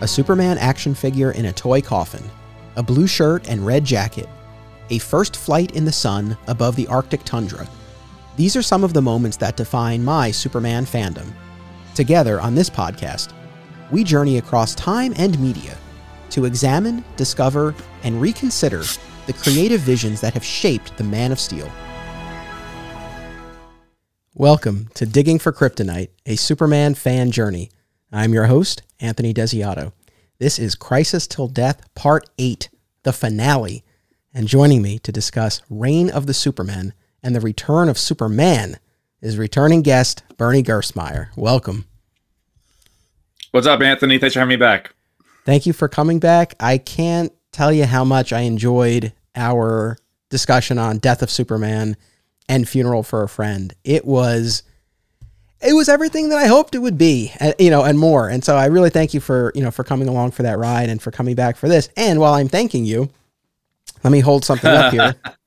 a Superman action figure in a toy coffin, a blue shirt and red jacket, a first flight in the sun above the Arctic tundra. These are some of the moments that define my Superman fandom. Together on this podcast, we journey across time and media to examine, discover, and reconsider the creative visions that have shaped the Man of Steel. Welcome to Digging for Kryptonite, a Superman fan journey. I'm your host, Anthony Desiato. This is Crisis Till Death, Part 8, the finale. And joining me to discuss Reign of the Supermen and the return of Superman is returning guest Bernie Gerstmeyer. Welcome. What's up, Anthony? Thanks for having me back. Thank you for coming back. I can't tell you how much I enjoyed our discussion on Death of Superman and Funeral for a Friend. It was it was everything that I hoped it would be, uh, you know, and more. And so I really thank you for, you know, for coming along for that ride and for coming back for this. And while I'm thanking you, let me hold something up here.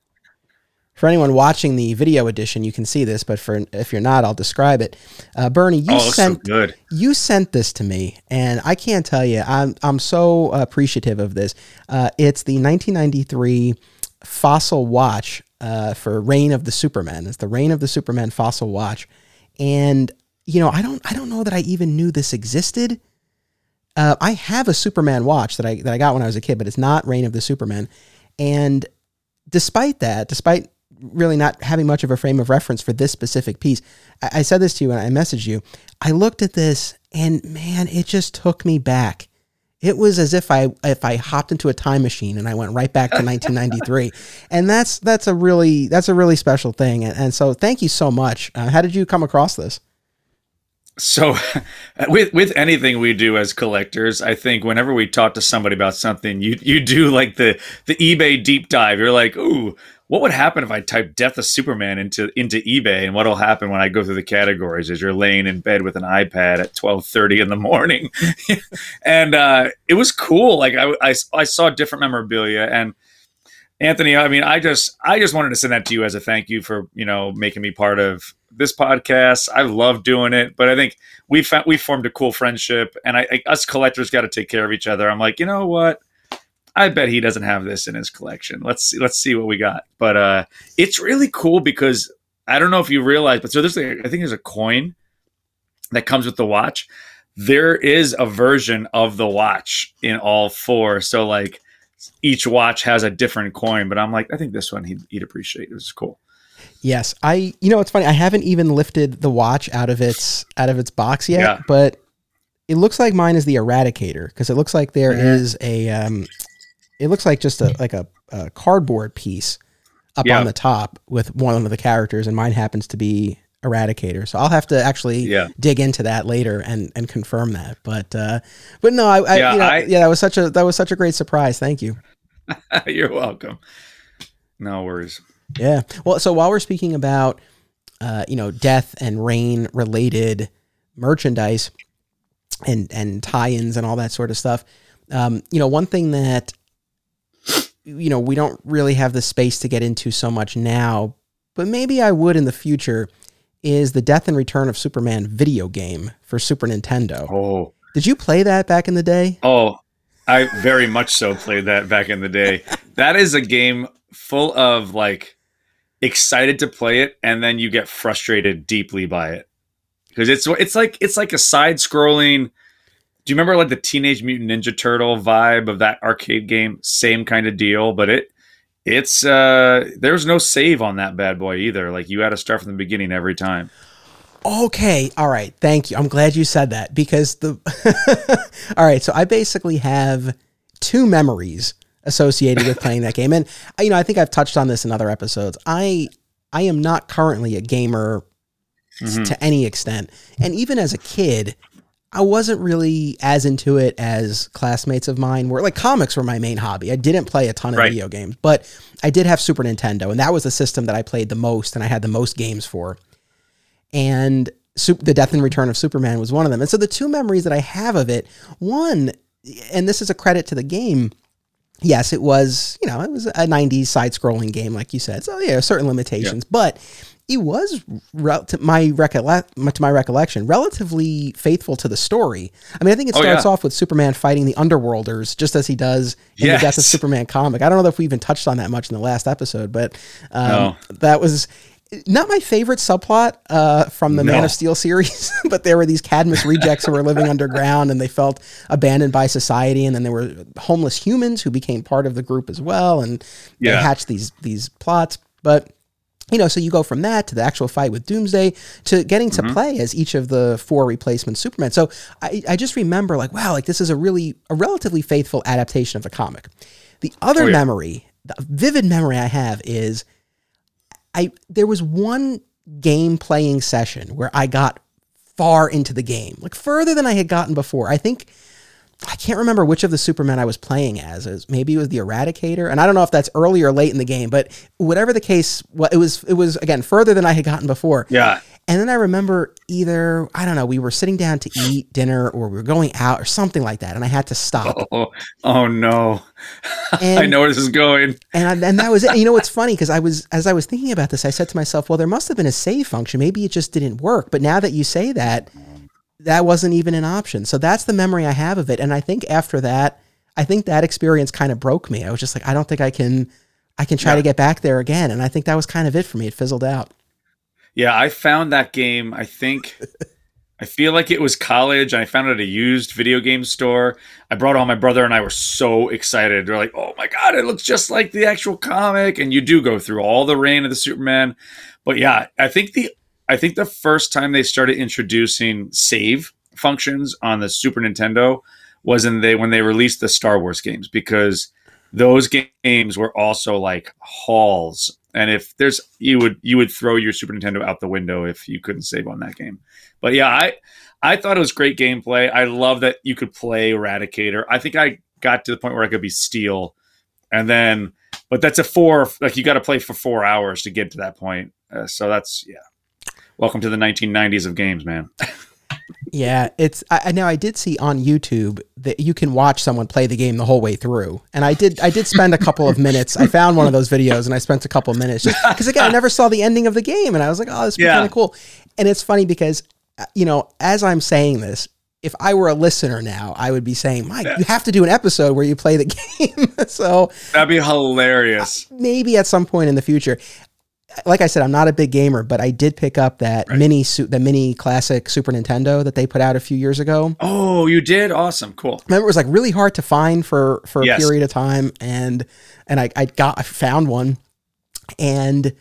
for anyone watching the video edition, you can see this, but for if you're not, I'll describe it. Uh, Bernie, you oh, sent so you sent this to me, and I can't tell you, I'm I'm so appreciative of this. Uh, it's the 1993 Fossil Watch uh, for Reign of the Supermen. It's the Reign of the Supermen Fossil Watch and you know, I don't I don't know that I even knew this existed. Uh, I have a Superman watch that I that I got when I was a kid, but it's not Reign of the Supermen. And despite that, despite really not having much of a frame of reference for this specific piece, I, I said this to you and I messaged you. I looked at this and man, it just took me back. It was as if I if I hopped into a time machine and I went right back to 1993, and that's that's a really that's a really special thing. And, and so, thank you so much. Uh, how did you come across this? So, with with anything we do as collectors, I think whenever we talk to somebody about something, you you do like the the eBay deep dive. You're like, ooh, what would happen if I type "Death of Superman" into into eBay, and what'll happen when I go through the categories? Is you're laying in bed with an iPad at twelve thirty in the morning, and uh, it was cool. Like I, I, I saw different memorabilia, and Anthony, I mean, I just I just wanted to send that to you as a thank you for you know making me part of this podcast. I love doing it, but I think we found we formed a cool friendship, and I, I us collectors got to take care of each other. I'm like, you know what? I bet he doesn't have this in his collection. Let's see, let's see what we got. But uh, it's really cool because I don't know if you realize, but so there's a, I think there's a coin that comes with the watch. There is a version of the watch in all four. So like each watch has a different coin, but I'm like, I think this one he'd, he'd appreciate. This is cool. Yes, I. You know, it's funny. I haven't even lifted the watch out of its out of its box yet, yeah. but it looks like mine is the Eradicator because it looks like there mm-hmm. is a um, it looks like just a like a, a cardboard piece up yeah. on the top with one of the characters, and mine happens to be Eradicator. So I'll have to actually yeah. dig into that later and and confirm that. But uh, but no, I, I yeah, you know, I, yeah, that was such a that was such a great surprise. Thank you. You're welcome. No worries. Yeah. Well, so while we're speaking about uh, you know death and reign related merchandise and and tie-ins and all that sort of stuff, um, you know, one thing that you know, we don't really have the space to get into so much now, but maybe I would in the future, is the Death and Return of Superman video game for Super Nintendo. Oh. Did you play that back in the day? Oh, I very much so played that back in the day. that is a game full of like excited to play it and then you get frustrated deeply by it. Because it's it's like it's like a side scrolling do you remember like the Teenage Mutant Ninja Turtle vibe of that arcade game? Same kind of deal, but it it's uh there's no save on that bad boy either. Like you had to start from the beginning every time. Okay, all right. Thank you. I'm glad you said that because the All right, so I basically have two memories associated with playing that game and you know, I think I've touched on this in other episodes. I I am not currently a gamer mm-hmm. to any extent. And even as a kid, I wasn't really as into it as classmates of mine were. Like comics were my main hobby. I didn't play a ton of right. video games, but I did have Super Nintendo, and that was the system that I played the most and I had the most games for. And the Death and Return of Superman was one of them. And so the two memories that I have of it, one, and this is a credit to the game. Yes, it was, you know, it was a 90s side scrolling game, like you said. So, yeah, certain limitations. Yeah. But he was to my recollect to my recollection relatively faithful to the story. I mean, I think it Oh, starts yeah. off with Superman fighting the Underworlders just as he does in the Death of Superman comic. I don't know if we even touched on that much in the last episode, but um, No. that was not my favorite subplot uh, from the Man of Steel series, but there were these Cadmus rejects who were living underground and they felt abandoned by society, and then there were homeless humans who became part of the group as well, and they hatched these these plots. But you know, so you go from that to the actual fight with Doomsday to getting to Mm-hmm. play as each of the four replacement Superman. So I, I just remember like, wow, like this is a really a relatively faithful adaptation of the comic. The other Oh, yeah. memory, the vivid memory I have is I there was one game playing session where I got far into the game, like further than I had gotten before. I think I can't remember which of the Supermen I was playing as. It was- maybe it was the Eradicator, and I don't know if that's early or late in the game, but whatever the case, it was, it was again further than I had gotten before. Yeah. And then I remember either I don't know, we were sitting down to eat dinner or we were going out or something like that, and I had to stop. Oh, oh, oh no. I know where this is going. And I, and that was it. And you know what's funny? Because I was as I was thinking about this, I said to myself, "Well, there must have been a save function. Maybe it just didn't work." But now that you say that, that wasn't even an option. So that's the memory I have of it. And I think after that, I think that experience kind of broke me. I was just like, I don't think I can, I can try Yeah. to get back there again. And I think that was kind of it for me. It fizzled out. Yeah, I found that game. I think I feel like it was college, and I found it at a used video game store. I brought home. My brother and I were so excited. They're like, "Oh my god, it looks just like the actual comic!" And you do go through all the reign of the Superman. But yeah, I think the I think the first time they started introducing save functions on the Super Nintendo was in they when they released the Star Wars games because those games were also like halls. And if there's you would you would throw your super nintendo out the window if you couldn't save on that game. But yeah i i thought it was great gameplay. I love that you could play eradicator. I think i got to the point where i could be steel. And then but that's a four like you got to play for four hours to get to that point. Uh, so that's yeah welcome to the 1990s of games man Yeah, it's I, now I did see on YouTube that you can watch someone play the game the whole way through, and I did I did spend a couple of minutes. I found one of those videos and I spent a couple of minutes because again I never saw the ending of the game, and I was like, oh, this would be Yeah. kind of cool. And it's funny because uh, you know as I'm saying this, if I were a listener now, I would be saying, Mike, you have to do an episode where you play the game. so that'd be hilarious maybe at some point in the future. Like I said, I'm not a big gamer, but I did pick up that Right. mini su- the mini classic Super Nintendo that they put out a few years ago. oh you did? Awesome. Cool. Remember it was like really hard to find for for a Yes. period of time and and I, I got I found one and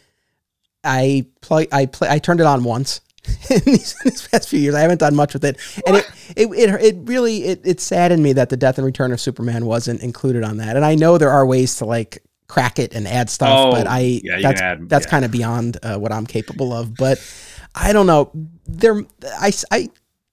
I play I play I turned it on once in these, these past few years. I haven't done much with it. And it, it it it really it, it saddened me that the death and return of Superman wasn't included on that. And I know there are ways to like crack it and add stuff Oh, but I yeah, that's add- that's yeah. kind of beyond uh, what I'm capable of but I don't know there I I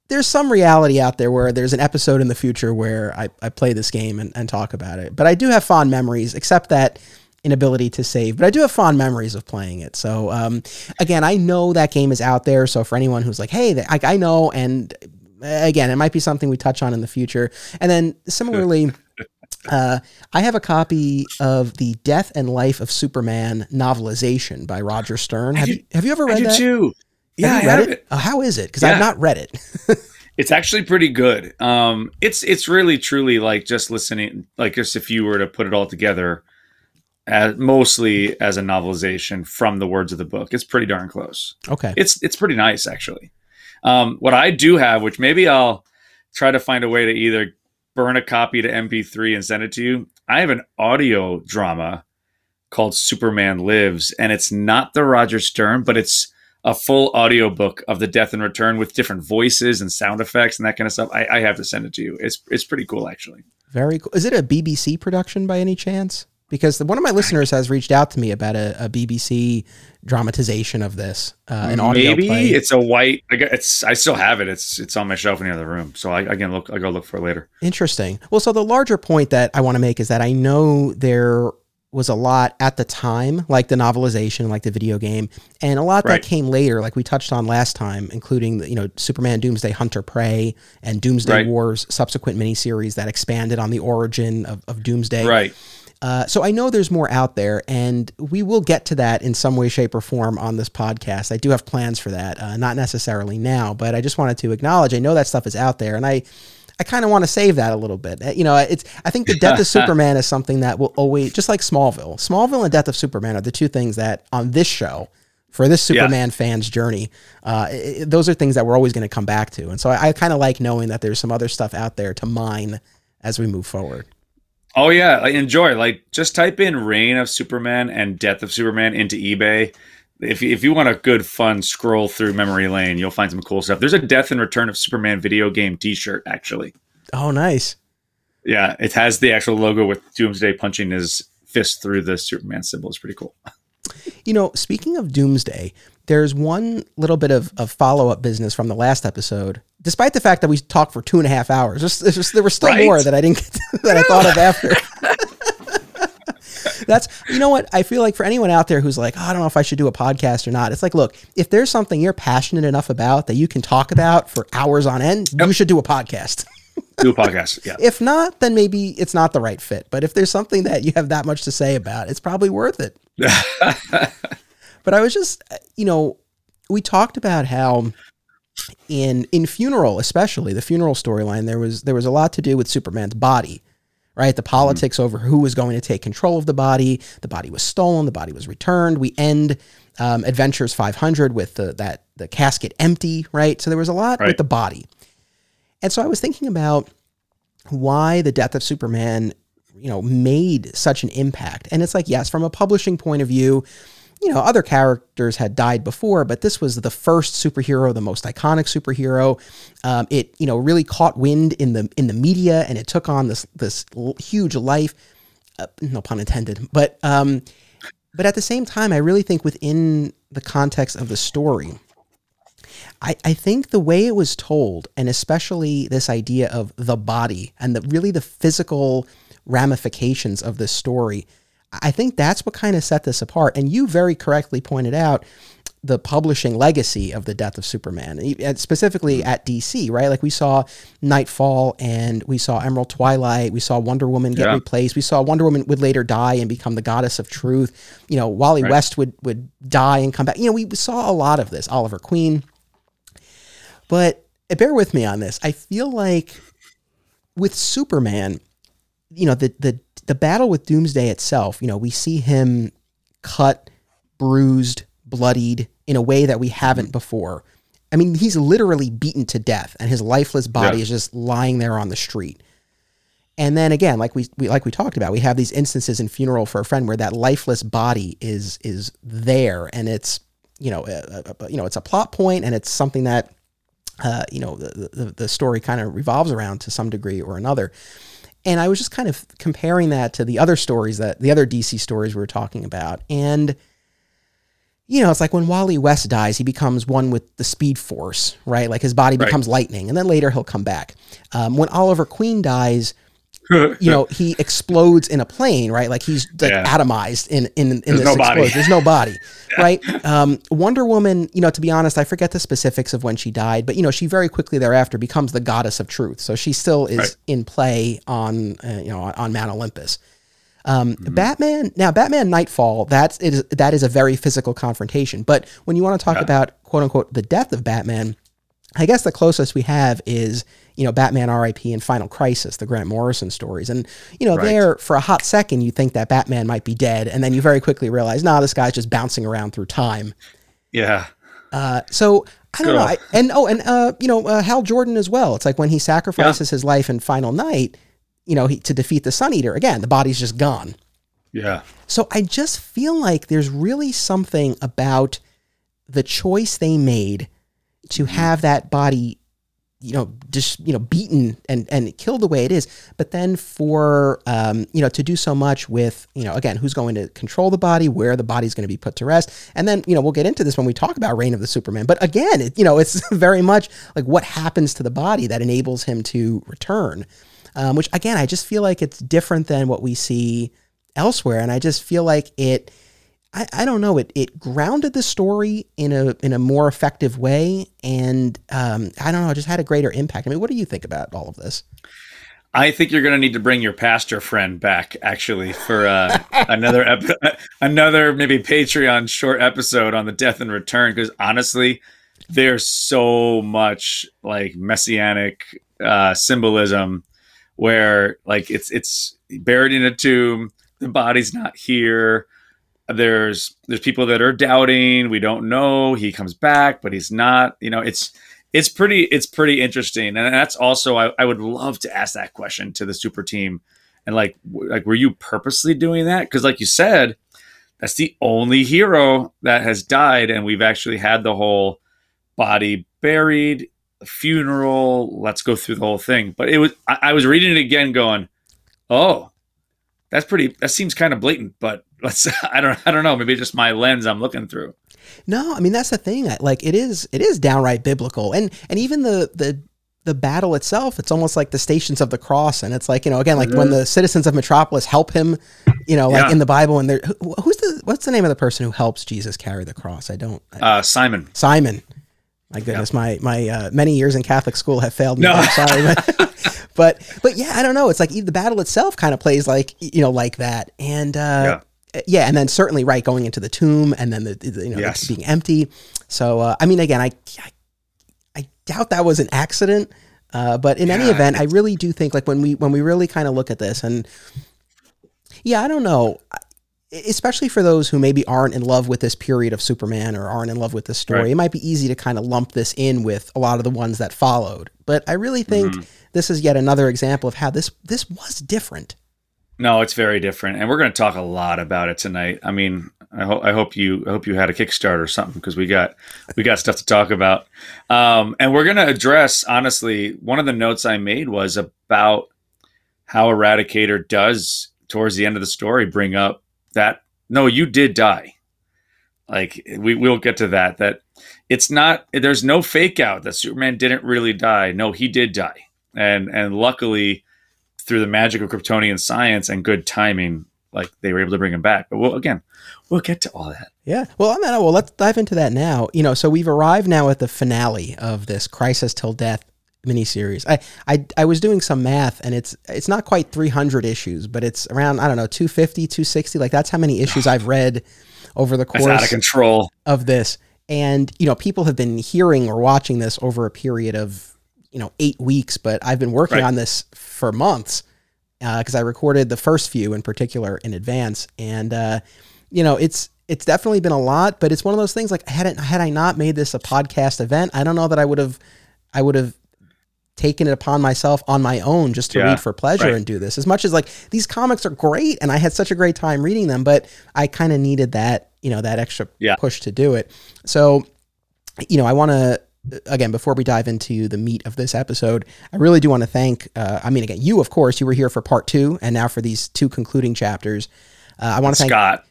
there's some reality out there where there's an episode in the future where I, I play this game and, and talk about it. But I do have fond memories, except that inability to save. But I do have fond memories of playing it. So um, again, I know that game is out there. So for anyone who's like, hey, I, I know, and uh, again, it might be something we touch on in the future. And then similarly. Uh, I have a copy of the Death and Life of Superman novelization by Roger Stern. Have do- you have you ever i read do that? too yeah have I read have it? Uh, how is it? Because Yeah. I've not read it. It's actually pretty good. Um, it's it's really truly like just listening, like just if you were to put it all together, as, mostly as a novelization from the words of the book. It's pretty darn close. Okay. It's it's pretty nice actually. Um, what I do have, which maybe I'll try to find a way to either burn a copy to MP3 and send it to you. I have an audio drama called Superman Lives, and it's not the Roger Stern, but it's a full audio book of the death and return with different voices and sound effects and that kind of stuff. I, I have to send it to you. It's it's pretty cool actually. Very cool. Is it a BBC production by any chance? Because one of my listeners has reached out to me about a, a BBC dramatization of this, uh, an audio Maybe play. it's a white. I it's I still have it. It's it's on my shelf in the other room. So I, I can look. I'll go look for it later. Interesting. Well, so the larger point that I want to make is that I know there was a lot at the time, like the novelization, like the video game, and a lot Right. that came later, like we touched on last time, including the, you know Superman Doomsday Hunter Prey and Doomsday Right. Wars subsequent miniseries that expanded on the origin of, of Doomsday. Right. Uh, so I know there's more out there, and we will get to that in some way, shape, or form on this podcast. I do have plans for that, uh, not necessarily now, but I just wanted to acknowledge I know that stuff is out there, and I. I kind of want to save that a little bit. Uh, You know, it's. I think the death of Superman is something that will always, just like Smallville. Smallville and Death of Superman are the two things that on this show, for this Yeah. Superman fans' journey, uh, i- i- those are things that we're always going to come back to. And so I, I kind of like knowing that there's some other stuff out there to mine as we move forward. Oh yeah, like enjoy. Like just type in "Reign of Superman" and "Death of Superman" into eBay. If if you want a good fun scroll through memory lane, you'll find some cool stuff. There's a "Death and Return of Superman" video game T-shirt actually. Oh, nice. Yeah, it has the actual logo with Doomsday punching his fist through the Superman symbol. It's pretty cool. You know, speaking of Doomsday, there's one little bit of, of follow up business from the last episode. Despite the fact that we talked for two and a half hours, it's just there was still Right. more that I didn't get to, that I thought of after. That's you know what I feel like for anyone out there who's like, oh, I don't know if I should do a podcast or not. It's like, look, if there's something you're passionate enough about that you can talk about for hours on end, you should do a podcast. Do a podcast. Yeah. If not, then maybe it's not the right fit. But if there's something that you have that much to say about, it's probably worth it. but I was just, uh, you know, we talked about how in in funeral, especially the funeral storyline, there was there was a lot to do with Superman's body, right? The politics over who was going to take control of the body. The body was stolen. The body was returned. We end um, Adventures 500 with the that the casket empty, right? So there was a lot with the body. And so I was thinking about why the death of Superman, you know, made such an impact. And it's like, yes, from a publishing point of view, you know, other characters had died before, but this was the first superhero, the most iconic superhero. Um, it, you know, really caught wind in the in the media, and it took on this this huge life. Uh, no pun intended, but um, but at the same time, I really think within the context of the story, I, I think the way it was told, and especially this idea of the body and the really the physical ramifications of this story, I think that's what kind of set this apart. And you very correctly pointed out the publishing legacy of the death of Superman, and specifically at DC, right? Like we saw Knightfall and we saw Emerald Twilight, we saw Wonder Woman get Yeah. replaced, we saw Wonder Woman would later die and become the goddess of truth. You know, Wally Right. West would would die and come back. You know, we saw a lot of this. Oliver Queen. But uh, bear with me on this. I feel like with Superman, you know, the the the battle with Doomsday itself, you know, we see him cut, bruised, bloodied in a way that we haven't before. I mean, he's literally beaten to death and his lifeless body Yeah. is just lying there on the street. And then again, like we, we like we talked about, we have these instances in Funeral for a Friend where that lifeless body is is there, and it's you know a, a- a- you know it's a plot point, and it's something that uh, you know the, the the story kind of revolves around to some degree or another. And I was just kind of comparing that to the other stories that the other DC stories we were talking about, and you know, it's like when Wally West dies, he becomes one with the Speed Force, right? Like his body Right. becomes lightning, and then later he'll come back. Um, when Oliver Queen dies, you know, he explodes in a plane, right? Like he's like Yeah. atomized in in, in There's this no body. explosion. There's no body, right? Um, Wonder Woman, you know, to be honest, I forget the specifics of when she died, but you know, she very quickly thereafter becomes the goddess of truth. So she still is Right. in play on uh, you know on, on Mount Olympus. Um, Mm-hmm. Batman now Batman Knightfall that's it is that is a very physical confrontation. But when you want to talk Yeah. about quote unquote the death of Batman, I guess the closest we have is you know Batman R.I.P. and Final Crisis, the Grant Morrison stories, and you know Right. there for a hot second you think that Batman might be dead, and then you very quickly realize, nah, this guy's just bouncing around through time. yeah. Uh, so I don't know, I, and oh, and uh, you know uh, Hal Jordan as well. It's like when he sacrifices his life in Final Night, you know, he, to defeat the Sun Eater. Again, the body's just gone. Yeah. So I just feel like there's really something about the choice they made to have that body, you know, just you know, beaten and and killed the way it is. But then for um, you know, to do so much with you know, again, who's going to control the body, where the body's going to be put to rest, and then you know, we'll get into this when we talk about Reign of the Supermen. But again, it, you know, it's very much like what happens to the body that enables him to return. Um, which again, I just feel like it's different than what we see elsewhere and i just feel like it i, I don't know. It it grounded the story in a in a more effective way and um, i don't know it just had a greater impact. I mean what do you think about all of this? I think you're going to need to bring your pastor friend back actually for uh, another another maybe Patreon short episode on the death and return because honestly, there's so much like messianic uh, symbolism where like it's it's buried in a tomb, the body's not here. There's there's people that are doubting. We don't know. He comes back, but he's not. You know, it's it's pretty it's pretty interesting and that's also I, I would love to ask that question to the super team and like like were you purposely doing that because like you said that's the only hero that has died and we've actually had the whole body buried funeral let's go through the whole thing but it was I, I was reading it again going oh that's pretty that seems kind of blatant but let's i don't i don't know maybe just my lens i'm looking through no, I mean that's the thing. Like it is, it is downright biblical, and and even the the the battle itself, it's almost like the stations of the cross, and it's like you know again like mm-hmm. when the citizens of Metropolis help him, you know, like yeah. in the Bible, and they're who's the what's the name of the person who helps Jesus carry the cross? I don't. I, uh, Simon. Simon. My goodness, my my uh, many years in Catholic school have failed me. No. I'm sorry, but, but but yeah, I don't know. It's like the battle itself kind of plays like you know like that, and uh, yeah, and then certainly right going into the tomb, and then the, the you know yes. being empty. So uh, I mean, again, I, I, I doubt that was an accident, uh, but in yeah, any event, I really do think like when we when we really kind of look at this, and yeah, I don't know, especially for those who maybe aren't in love with this period of Superman or aren't in love with this story, right. it might be easy to kind of lump this in with a lot of the ones that followed. But I really think mm-hmm. this is yet another example of how this this was different. No, it's very different, and we're going to talk a lot about it tonight. I mean, I hope I hope you I hope you had a Kickstarter or something because we got we got stuff to talk about, um, and we're going to address honestly. One of the notes I made was about how Eradicator does towards the end of the story bring up that no, you did die. Like we we'll get to that. That it's not. There's no fake out that Superman didn't really die. No, he did die, and and luckily through the magic of Kryptonian science and good timing, like they were able to bring him back. But we'll, again, we'll get to all that. Yeah. Well, I mean, well, let's dive into that now. You know, so we've arrived now at the finale of this Crisis Till Death miniseries. I, I I was doing some math and it's it's not quite 300 issues, but it's around I don't know 250, 260. Like that's how many issues I've read over the course out of control of this. And you know, people have been hearing or watching this over a period of you know eight weeks, but I've been working right. on this for months because uh, I recorded the first few in particular in advance, and uh, you know it's it's definitely been a lot, but it's one of those things like had had I not made this a podcast event, I don't know that I would have I would have taken it upon myself on my own just to yeah, read for pleasure right. and do this. As much as like these comics are great and I had such a great time reading them, but I kind of needed that, you know, that extra yeah. push to do it. So, you know, I want to again, before we dive into the meat of this episode, I really do want to thank, uh, I mean, again, you, of course, you were here for part two and now for these two concluding chapters. Uh, I want to thank Scott.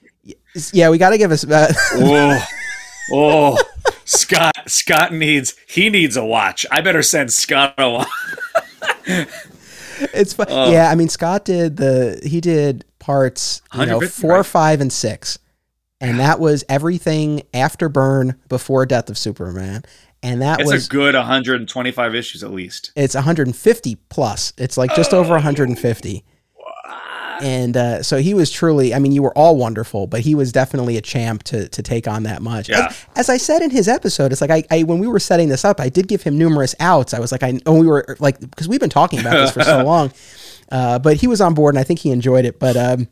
Yeah, we got to give us. Uh, oh, oh, Scott. Scott needs, he needs a watch. I better send Scott a watch. it's fun. Oh. Yeah, I mean, Scott did the, he did parts, you know, four, right. five, and six and that was everything after Byrne, before Death of Superman, and that it's was a good 125 issues at least. It's 150 plus. It's like just oh. over 150. And uh, so he was truly, I mean, you were all wonderful, but he was definitely a champ to, to take on that much. Yeah. As, as I said in his episode, it's like I, I, when we were setting this up, I did give him numerous outs. I was like, I, when we were like, because we've been talking about this for so long, uh, but he was on board and I think he enjoyed it. But, um,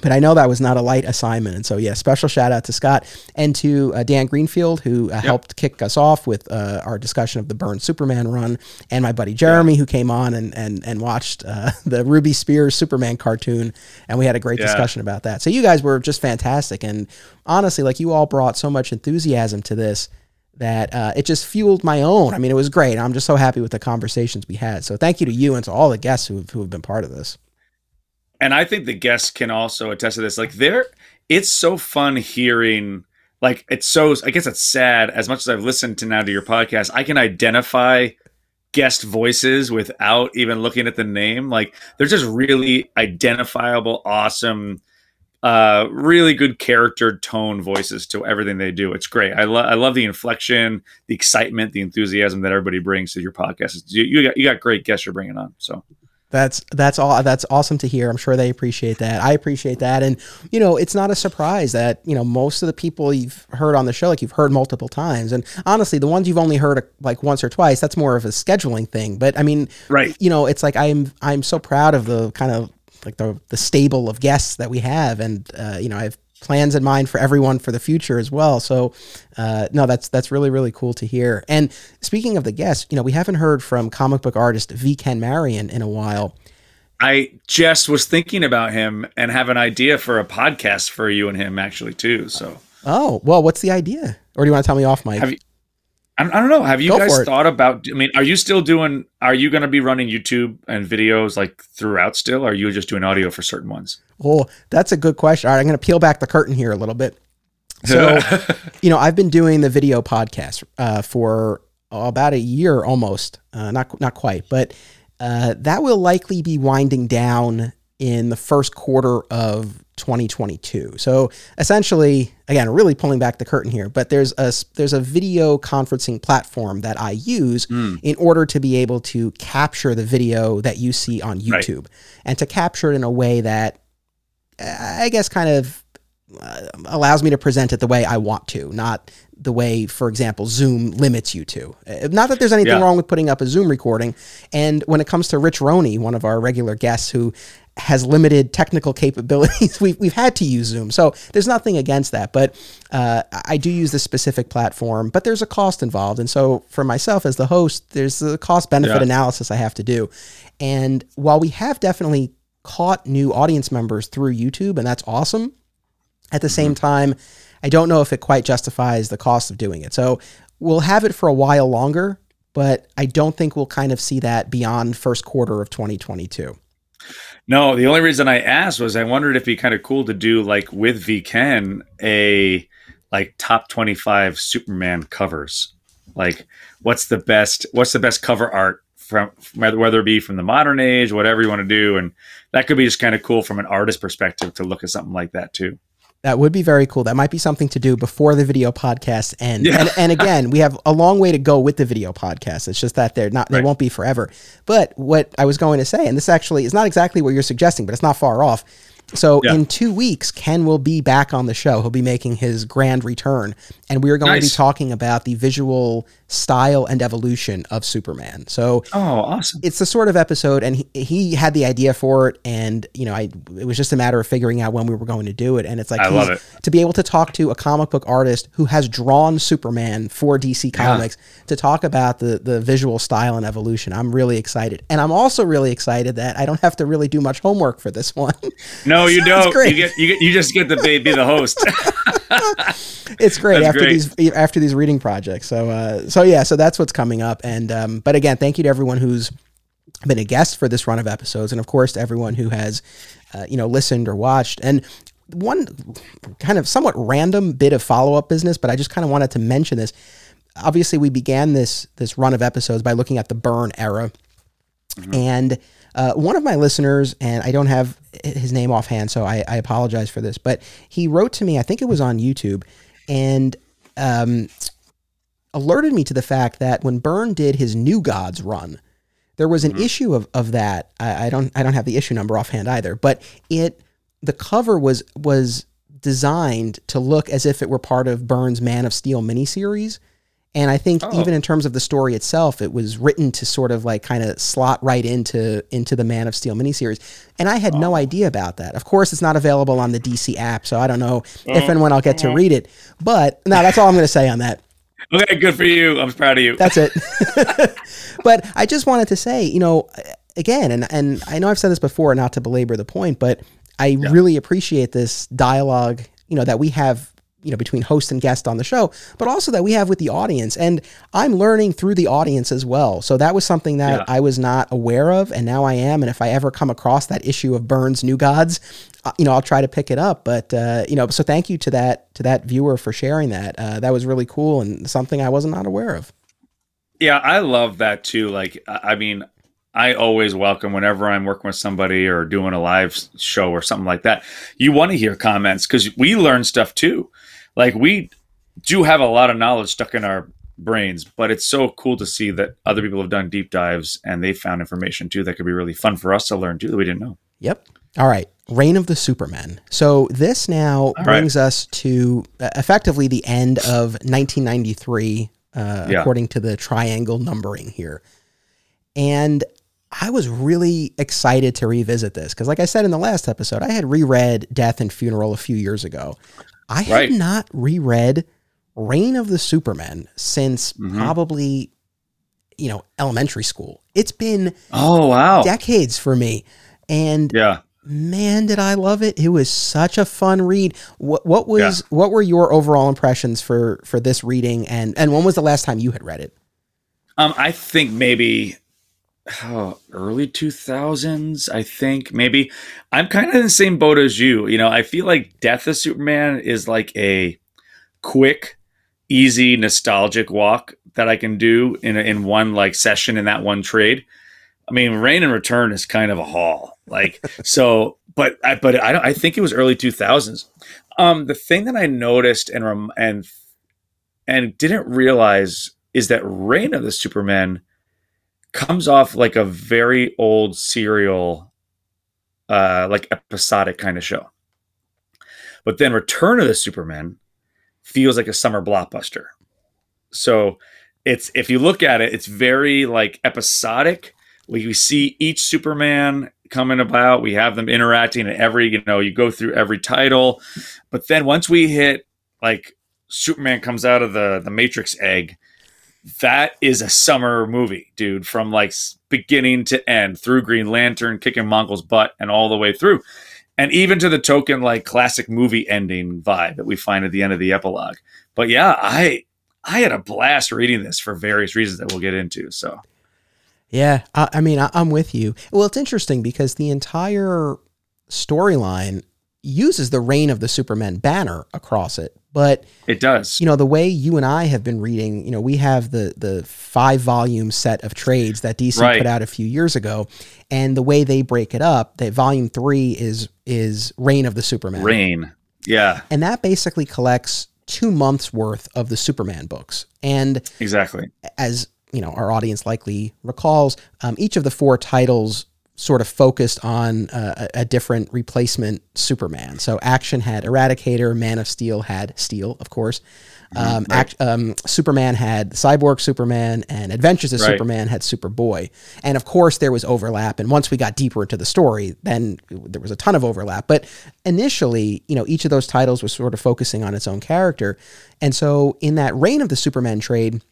but I know that was not a light assignment. And so, yeah, special shout out to Scott and to uh, Dan Greenfield, who uh, yep. helped kick us off with uh, our discussion of the Byrne Superman run, and my buddy Jeremy, yeah. who came on and, and, and watched uh, the Ruby Spears Superman cartoon. And we had a great yeah. discussion about that. So, you guys were just fantastic. And honestly, like you all brought so much enthusiasm to this that uh, it just fueled my own. I mean, it was great. I'm just so happy with the conversations we had. So, thank you to you and to all the guests who who have been part of this and I think the guests can also attest to this. Like there, it's so fun hearing. Like it's so. I guess it's sad. As much as I've listened to now to your podcast, I can identify guest voices without even looking at the name. Like they're just really identifiable, awesome, uh, really good character tone voices to everything they do. It's great. I love I love the inflection, the excitement, the enthusiasm that everybody brings to your podcast. You, you got you got great guests you're bringing on. So That's that's all that's awesome to hear. I'm sure they appreciate that. I appreciate that. And you know, it's not a surprise that, you know, most of the people you've heard on the show like you've heard multiple times. And honestly, the ones you've only heard like once or twice, that's more of a scheduling thing. But I mean, right. you know, it's like I'm I'm so proud of the kind of like the the stable of guests that we have and uh, you know, I've plans in mind for everyone for the future as well. So, uh, no, that's that's really really cool to hear. And speaking of the guests, you know, we haven't heard from comic book artist V. Ken Marion in a while. I just was thinking about him and have an idea for a podcast for you and him actually too. So, oh well, what's the idea? Or do you want to tell me off, mic? Have you, I don't know. Have you Go guys thought about? I mean, are you still doing? Are you going to be running YouTube and videos like throughout still? Or are you just doing audio for certain ones? Well, that's a good question. All right, I'm going to peel back the curtain here a little bit. So, you know, I've been doing the video podcast uh, for about a year almost, uh, not not quite, but uh, that will likely be winding down in the first quarter of 2022. So essentially, again, really pulling back the curtain here, but there's a there's a video conferencing platform that I use mm. in order to be able to capture the video that you see on YouTube right. and to capture it in a way that I guess kind of uh, allows me to present it the way I want to, not the way, for example, Zoom limits you to. Uh, not that there's anything yeah. wrong with putting up a Zoom recording. And when it comes to Rich Roney, one of our regular guests who has limited technical capabilities, we've, we've had to use Zoom. So there's nothing against that. But uh, I do use this specific platform, but there's a cost involved. And so for myself as the host, there's a cost benefit yeah. analysis I have to do. And while we have definitely caught new audience members through YouTube, and that's awesome, at the mm-hmm. same time, I don't know if it quite justifies the cost of doing it. So we'll have it for a while longer, but I don't think we'll kind of see that beyond first quarter of 2022. No, the only reason I asked was I wondered if it'd be kind of cool to do like with V Ken a like top 25 Superman covers. Like what's the best what's the best cover art from whether it be from the modern age, whatever you want to do and that could be just kind of cool from an artist perspective to look at something like that too. That would be very cool. That might be something to do before the video podcast ends. Yeah. And, and again, we have a long way to go with the video podcast. It's just that they're not, they won't be forever. But what I was going to say, and this actually is not exactly what you're suggesting, but it's not far off. So yeah. in two weeks, Ken will be back on the show. He'll be making his grand return, and we are going nice. to be talking about the visual style and evolution of Superman. So, oh, awesome! It's the sort of episode, and he, he had the idea for it, and you know, I it was just a matter of figuring out when we were going to do it. And it's like I love it to be able to talk to a comic book artist who has drawn Superman for DC Comics yeah. to talk about the the visual style and evolution. I'm really excited, and I'm also really excited that I don't have to really do much homework for this one. No, you don't. You get you get you just get to be, be the host. it's great that's after great. these after these reading projects. So uh, so yeah, so that's what's coming up. And um, but again, thank you to everyone who's been a guest for this run of episodes, and of course to everyone who has uh, you know listened or watched. And one kind of somewhat random bit of follow up business, but I just kind of wanted to mention this. Obviously, we began this this run of episodes by looking at the Byrne era, mm-hmm. and uh, one of my listeners, and I don't have his name offhand, so I, I, apologize for this, but he wrote to me, I think it was on YouTube, and um, alerted me to the fact that when Byrne did his New Gods run, there was an mm-hmm. issue of, of that. I, I don't I don't have the issue number offhand either, but it the cover was was designed to look as if it were part of Byrne's Man of Steel miniseries. And I think oh. even in terms of the story itself, it was written to sort of like kind of slot right into into the Man of Steel miniseries. And I had oh. no idea about that. Of course, it's not available on the DC app, so I don't know if and when I'll get to mm-hmm. read it. But no, that's all I'm going to say on that. Okay, good for you. I'm proud of you. That's it. but I just wanted to say, you know, again, and and I know I've said this before, not to belabor the point, but I yeah. really appreciate this dialogue, you know, that we have you know between host and guest on the show but also that we have with the audience. And i'm learning through the audience as well. So that was something that yeah. i was not aware of. And now i am. And if i ever come across that issue of Byrne's new gods uh, you know i'll try to pick it up. But uh, you know so thank you to that to that viewer for sharing that. Uh, that was really cool and something i was not not aware of. Yeah i love that too. Like i mean I always welcome whenever I'm working with somebody or doing a live show or something like that. You want to hear comments because we learn stuff too like we do have a lot of knowledge stuck in our brains, but it's so cool to see that other people have done deep dives and they found information too that could be really fun for us to learn too that we didn't know. Yep. All right. Reign of the Supermen. So this now All brings us to uh, effectively the end of 1993, uh, Yeah. according to the triangle numbering here. And I was really excited to revisit this because, like I said in the last episode, I had reread Death and Funeral a few years ago. I had Right. not reread Reign of the Supermen since Mhm. probably, you know, elementary school. It's been Oh wow. decades for me. And Yeah. man, did I love it! It was such a fun read. What what was what were your overall impressions for for this reading? And and when was the last time you had read it? Um, I think maybe oh, early 2000s. I think maybe I'm kind of in the same boat as you. You know, I feel like Death of Superman is like a quick, easy, nostalgic walk that I can do in in one like session in that one trade. I mean, Reign and Return is kind of a haul. Like so, but I but I don't. I think it was early 2000s. Um, the thing that I noticed and rem- and and didn't realize is that Reign of the Supermen comes off like a very old serial, uh, like episodic kind of show. But then Return of the Superman feels like a summer blockbuster. So it's if you look at it, it's very like episodic. We, we see each Superman coming about. We have them interacting in every, you know, you go through every title. But then once we hit like Superman comes out of the the Matrix egg, that is a summer movie, dude, from like beginning to end through Green Lantern kicking Mongul's butt and all the way through. And even to the token like classic movie ending vibe that we find at the end of the epilogue. But yeah, I I had a blast reading this for various reasons that we'll get into. So Yeah, I, I mean, I, I'm with you. Well, it's interesting because the entire storyline uses the reign of the Supermen banner across it, but it does. you know the way you and I have been reading, you know, we have the the five volume set of trades that DC Right. put out a few years ago, and the way they break it up, that volume three is is reign of the Supermen, Reign, Yeah, and that basically collects two months worth of the Superman books, and exactly. as you know, our audience likely recalls, um, each of the four titles sort of focused on uh, a, a different replacement Superman. So Action had Eradicator, Man of Steel had Steel, of course. Um, right. act, um, Superman had Cyborg Superman, and Adventures of Right. Superman had Superboy. And of course, there was overlap. And once we got deeper into the story, then there was a ton of overlap. But initially, you know, each of those titles was sort of focusing on its own character. And so, in that reign of the Supermen trade,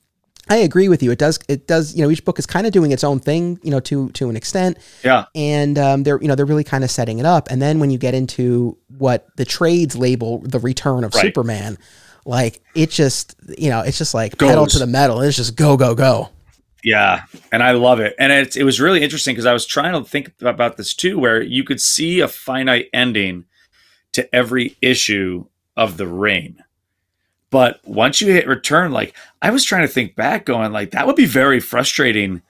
I agree with you. It does. It does. You know, each book is kind of doing its own thing. You know, to to an extent, Yeah, and um, they're you know they're really kind of setting it up. And then when you get into what the trades label the return of Right. Superman, like it just you know it's just like pedal to the metal. It's just go go go. Yeah, and I love it. And it's, it was really interesting because I was trying to think about this too, where you could see a finite ending to every issue of the Reign. But once you hit return, like I was trying to think back, going like that would be very frustrating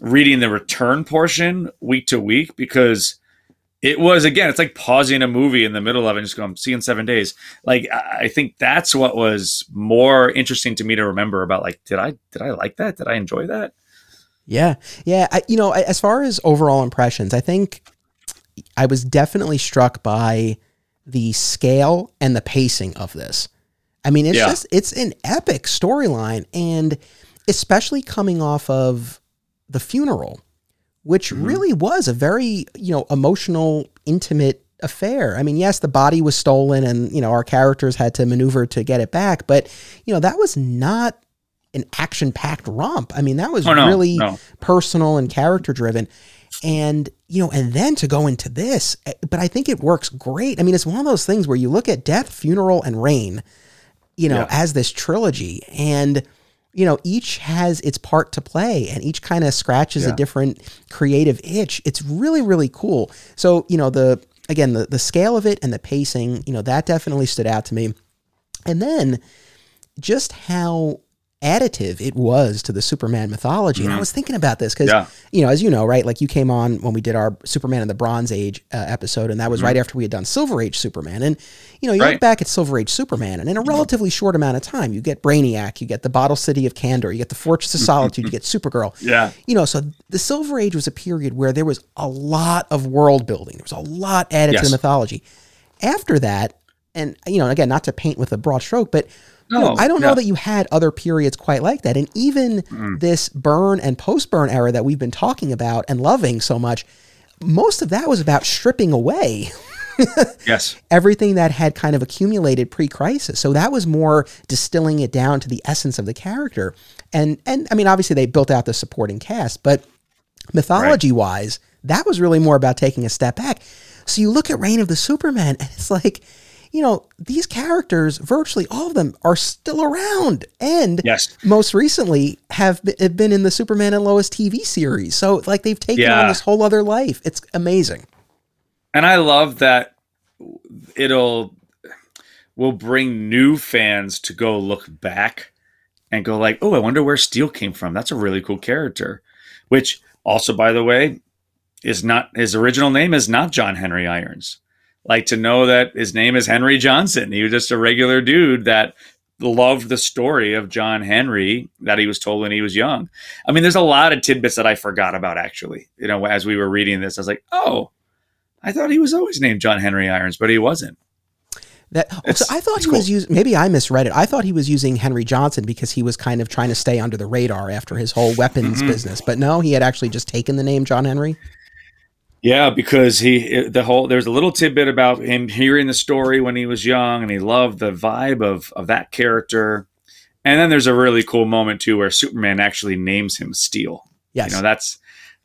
reading the return portion week to week because it was again, it's like pausing a movie in the middle of it and just going, see in seven days. Like I I think that's what was more interesting to me to remember about like, did I did I like that? Did I enjoy that? Yeah, yeah. I, you know, as far as overall impressions, I think I was definitely struck by the scale and the pacing of this. I mean, it's Yeah. just it's an epic storyline, and especially coming off of the funeral, which Mhm. really was a very you know emotional, intimate affair. I mean, yes, the body was stolen, and you know our characters had to maneuver to get it back, but you know that was not an action-packed romp. I mean, that was Oh no, really no. personal and character driven and you know and then to go into this eh, but i think it works great i mean it's one of those things where you look at death funeral and rain you know Yeah. as this trilogy. And you know each has its part to play and each kind of scratches a different creative itch. It's really really cool. So you know the again the, the scale of it and the pacing you know that definitely stood out to me. And then just how additive it was to the Superman mythology. And I Mhm. was thinking about this because, Yeah. you know, as you know, right, like you came on when we did our Superman in the Bronze Age uh, episode, and that was Mhm. right after we had done Silver Age Superman. And, you know, you look back at Silver Age Superman, and in a relatively short amount of time, you get Brainiac, you get the Bottle City of Kandor, you get the Fortress of Solitude, you get Supergirl. Yeah. You know, so the Silver Age was a period where there was a lot of world building. There was a lot added to the mythology. After that, and you know, again, not to paint with a broad stroke, but No, I don't know that you had other periods quite like that. And even Mm. this Byrne and post Byrne era that we've been talking about and loving so much, most of that was about stripping away Yes. everything that had kind of accumulated pre-crisis. So that was more distilling it down to the essence of the character. And and I mean obviously they built out the supporting cast, but mythology wise, that was really more about taking a step back. So you look at Reign of the Superman and it's like, you know, these characters, virtually all of them are still around and Yes. most recently have have been in the Superman and Lois TV series. So like they've taken on this whole other life. It's amazing. And I love that it'll will bring new fans to go look back and go like, "Oh, I wonder where Steel came from. That's a really cool character." Which also by the way is not his original name is not John Henry Irons. Like to know that his name is Henry Johnson. He was just a regular dude that loved the story of John Henry that he was told when he was young. I mean, there's a lot of tidbits that I forgot about actually. You know, as we were reading this, I was like, "Oh, I thought he was always named John Henry Irons, but he wasn't. That oh, so I thought he was using. Maybe I misread it. I thought he was using Henry Johnson because he was kind of trying to stay under the radar after his whole weapons Mhm. business. But no, he had actually just taken the name John Henry. Yeah, because he the whole there's a little tidbit about him hearing the story when he was young, and he loved the vibe of of that character. And then there's a really cool moment too where Superman actually names him Steel. Yes. You know, that's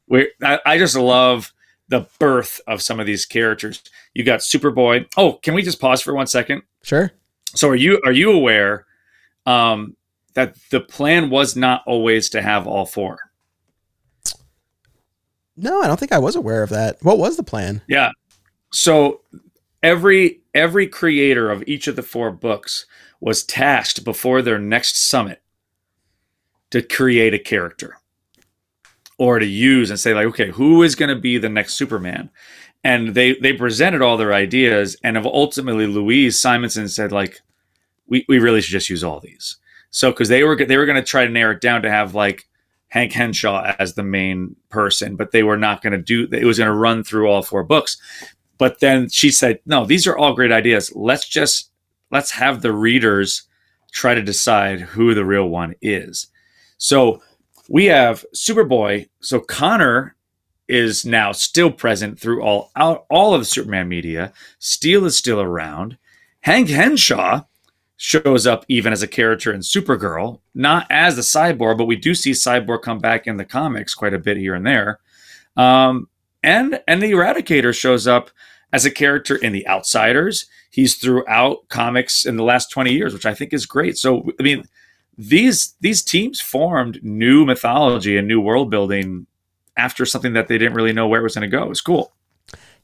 where I, I just love the birth of some of these characters. You got Superboy. Oh, can we just pause for one second? sure. So are you are you aware um, that the plan was not always to have all four? No, I don't think I was aware of that. What was the plan? Yeah. So every every creator of each of the four books was tasked before their next summit to create a character or to use and say like okay who is going to be the next superman and they they presented all their ideas and of ultimately louise simonson said like we, we really should just use all these so because they were they were going to try to narrow it down to have like hank henshaw as the main person but they were not going to do it was going to run through all four books but then she said no these are all great ideas let's just let's have the readers try to decide who the real one is so we have Superboy. So Connor is now still present through all all, all of the Superman media. Steel is still around. Hank Henshaw shows up even as a character in Supergirl, not as the cyborg, but we do see Cyborg come back in the comics quite a bit here and there. Um, and and the Eradicator shows up as a character in The Outsiders. He's throughout comics in the last 20 years, which I think is great. So I mean, these these teams formed new mythology and new world building after something that they didn't really know where it was going to go. It's cool.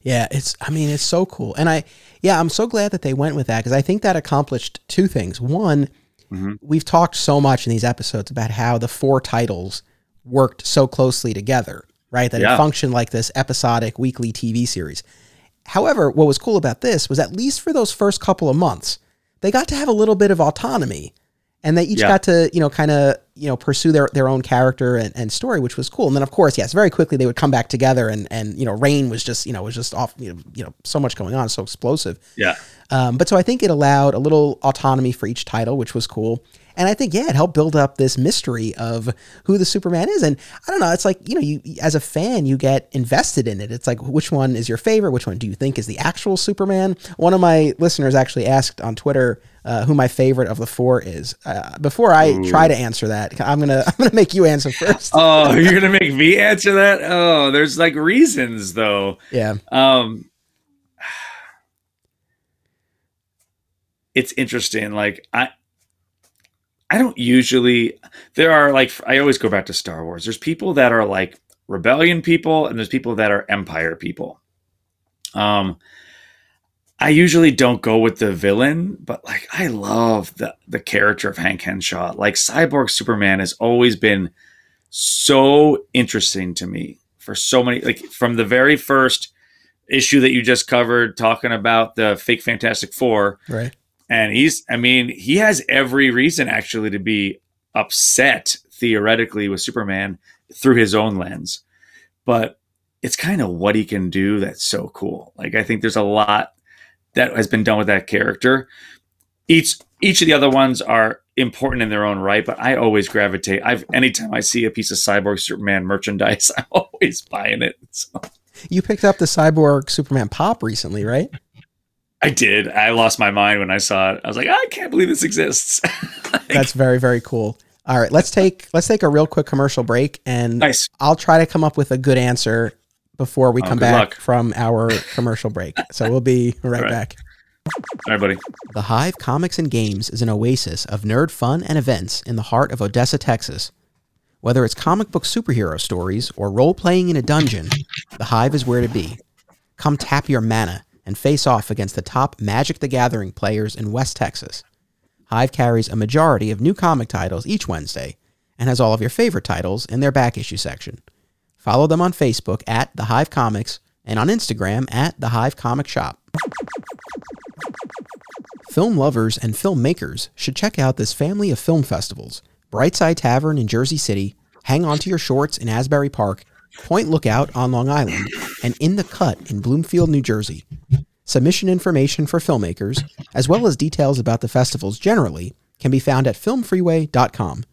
Yeah, it's. I mean, it's so cool, and I. Yeah, I'm so glad that they went with that because I think that accomplished two things. One, Mhm. we've talked so much in these episodes about how the four titles worked so closely together, right? That it functioned like this episodic weekly TV series. However, what was cool about this was at least for those first couple of months, they got to have a little bit of autonomy and they each Yeah. got to, you know, kind of, you know, pursue their, their own character and, and story, which was cool. And then of course, yes, very quickly they would come back together and, and, you know, Reign was just, you know, was just off, you know, you know, so much going on, so explosive. Yeah. Um, but so I think it allowed a little autonomy for each title, which was cool. And I think, yeah, it helped build up this mystery of who the Superman is. And I don't know, it's like, you know, you as a fan, you get invested in it. It's like, which one is your favorite? Which one do you think is the actual Superman? One of my listeners actually asked on Twitter uh, who my favorite of the four is. Uh, before I try to answer that, I'm gonna I'm gonna make you answer first. Oh, you're gonna make me answer that? Oh, there's like reasons though. yeah, Um, it's interesting. Like I, I don't usually. There are like I always go back to Star Wars. There's people that are like rebellion people, and there's people that are empire people. Um, I usually don't go with the villain, but like I love the the character of Hank Henshaw. Like Cyborg Superman has always been so interesting to me for so many like from the very first issue that you just covered talking about the fake Fantastic Four. Right. And he's I mean, he has every reason actually to be upset theoretically with Superman through his own lens. But it's kind of what he can do that's so cool. Like I think there's a lot that has been done with that character. Each each of the other ones are important in their own right, but I always gravitate. I've anytime I see a piece of Cyborg Superman merchandise, I'm always buying it. So. You picked up the Cyborg Superman pop recently, right? I did. I lost my mind when I saw it. I was like, I can't believe this exists. like, That's very very cool. All right, let's take let's take a real quick commercial break, and nice. I'll try to come up with a good answer before we oh, come back luck. from our commercial break. So we'll be right, right. back. All right, buddy. The Hive Comics and Games is an oasis of nerd fun and events in the heart of Odessa, Texas. Whether it's comic book superhero stories or role playing in a dungeon, the Hive is where to be. Come tap your mana and face off against the top Magic the Gathering players in West Texas. Hive carries a majority of new comic titles each Wednesday and has all of your favorite titles in their back issue section. Follow them on Facebook at The Hive Comics and on Instagram at The Hive Comic Shop. Film lovers and filmmakers should check out this family of film festivals Brightside Tavern in Jersey City, Hang On to Your Shorts in Asbury Park, Point Lookout on Long Island, and In the Cut in Bloomfield, New Jersey. Submission information for filmmakers, as well as details about the festivals generally, can be found at filmfreeway.com.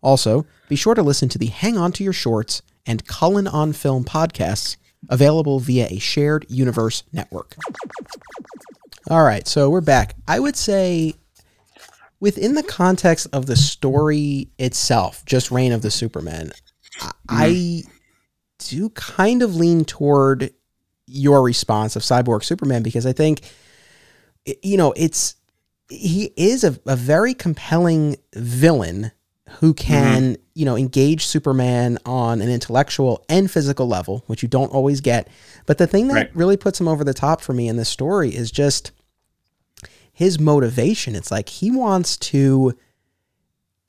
Also, be sure to listen to the Hang On to Your Shorts and Cullen on Film podcasts available via a shared universe network. All right, so we're back. I would say within the context of the story itself, just Reign of the Supermen, mm-hmm. I do kind of lean toward your response of Cyborg Superman because I think you know, it's he is a, a very compelling villain who can, mm-hmm. you know, engage Superman on an intellectual and physical level, which you don't always get. But the thing that right. really puts him over the top for me in this story is just his motivation. It's like he wants to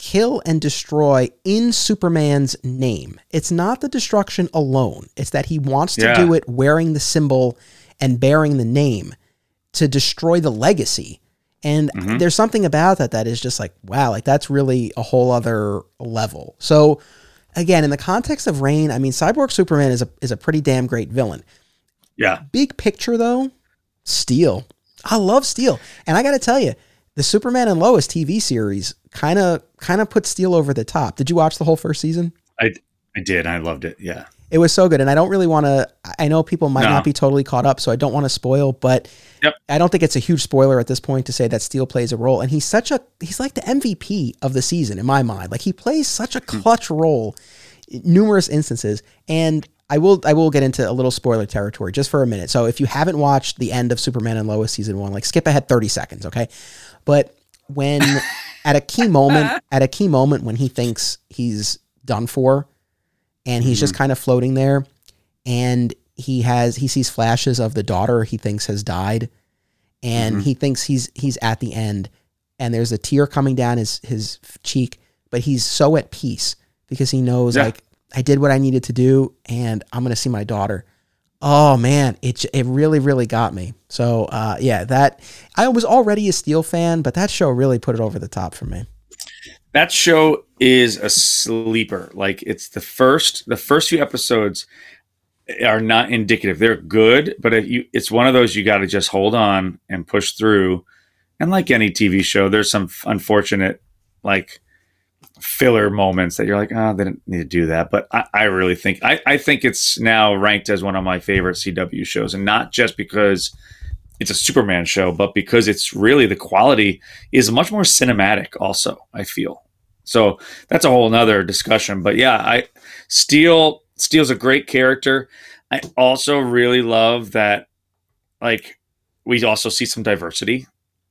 kill and destroy in Superman's name. It's not the destruction alone. It's that he wants to yeah. do it wearing the symbol and bearing the name to destroy the legacy and mm-hmm. there's something about that that is just like, wow, like that's really a whole other level. So again, in the context of Reign, I mean, Cyborg Superman is a is a pretty damn great villain. Yeah. Big picture though, Steel. I love Steel. And I got to tell you, the Superman and Lois TV series kind of kind of put Steel over the top. Did you watch the whole first season? I I did. I loved it. Yeah it was so good. And I don't really want to, I know people might no. not be totally caught up, so I don't want to spoil, but yep. I don't think it's a huge spoiler at this point to say that Steel plays a role. And he's such a, he's like the MVP of the season in my mind. Like he plays such a hmm. clutch role numerous instances. And I will, I will get into a little spoiler territory just for a minute. So if you haven't watched the end of Superman and Lois season one, like skip ahead 30 seconds, okay? But when at a key moment, at a key moment when he thinks he's done for, and he's mm-hmm. just kind of floating there and he has he sees flashes of the daughter he thinks has died and mm-hmm. he thinks he's he's at the end and there's a tear coming down his his cheek but he's so at peace because he knows yeah. like I did what I needed to do and I'm going to see my daughter. Oh man, it it really really got me. So uh, yeah, that I was already a Steel fan, but that show really put it over the top for me. That show is a sleeper. Like it's the first the first few episodes are not indicative. They're good, but you it's one of those you got to just hold on and push through. And like any TV show, there's some unfortunate like filler moments that you're like, oh, they didn't need to do that. But I, I really think I, I think it's now ranked as one of my favorite CW shows, and not just because it's a Superman show, but because it's really the quality is much more cinematic. Also, I feel so that's a whole nother discussion. But yeah, I Steel Steel's a great character. I also really love that, like, we also see some diversity.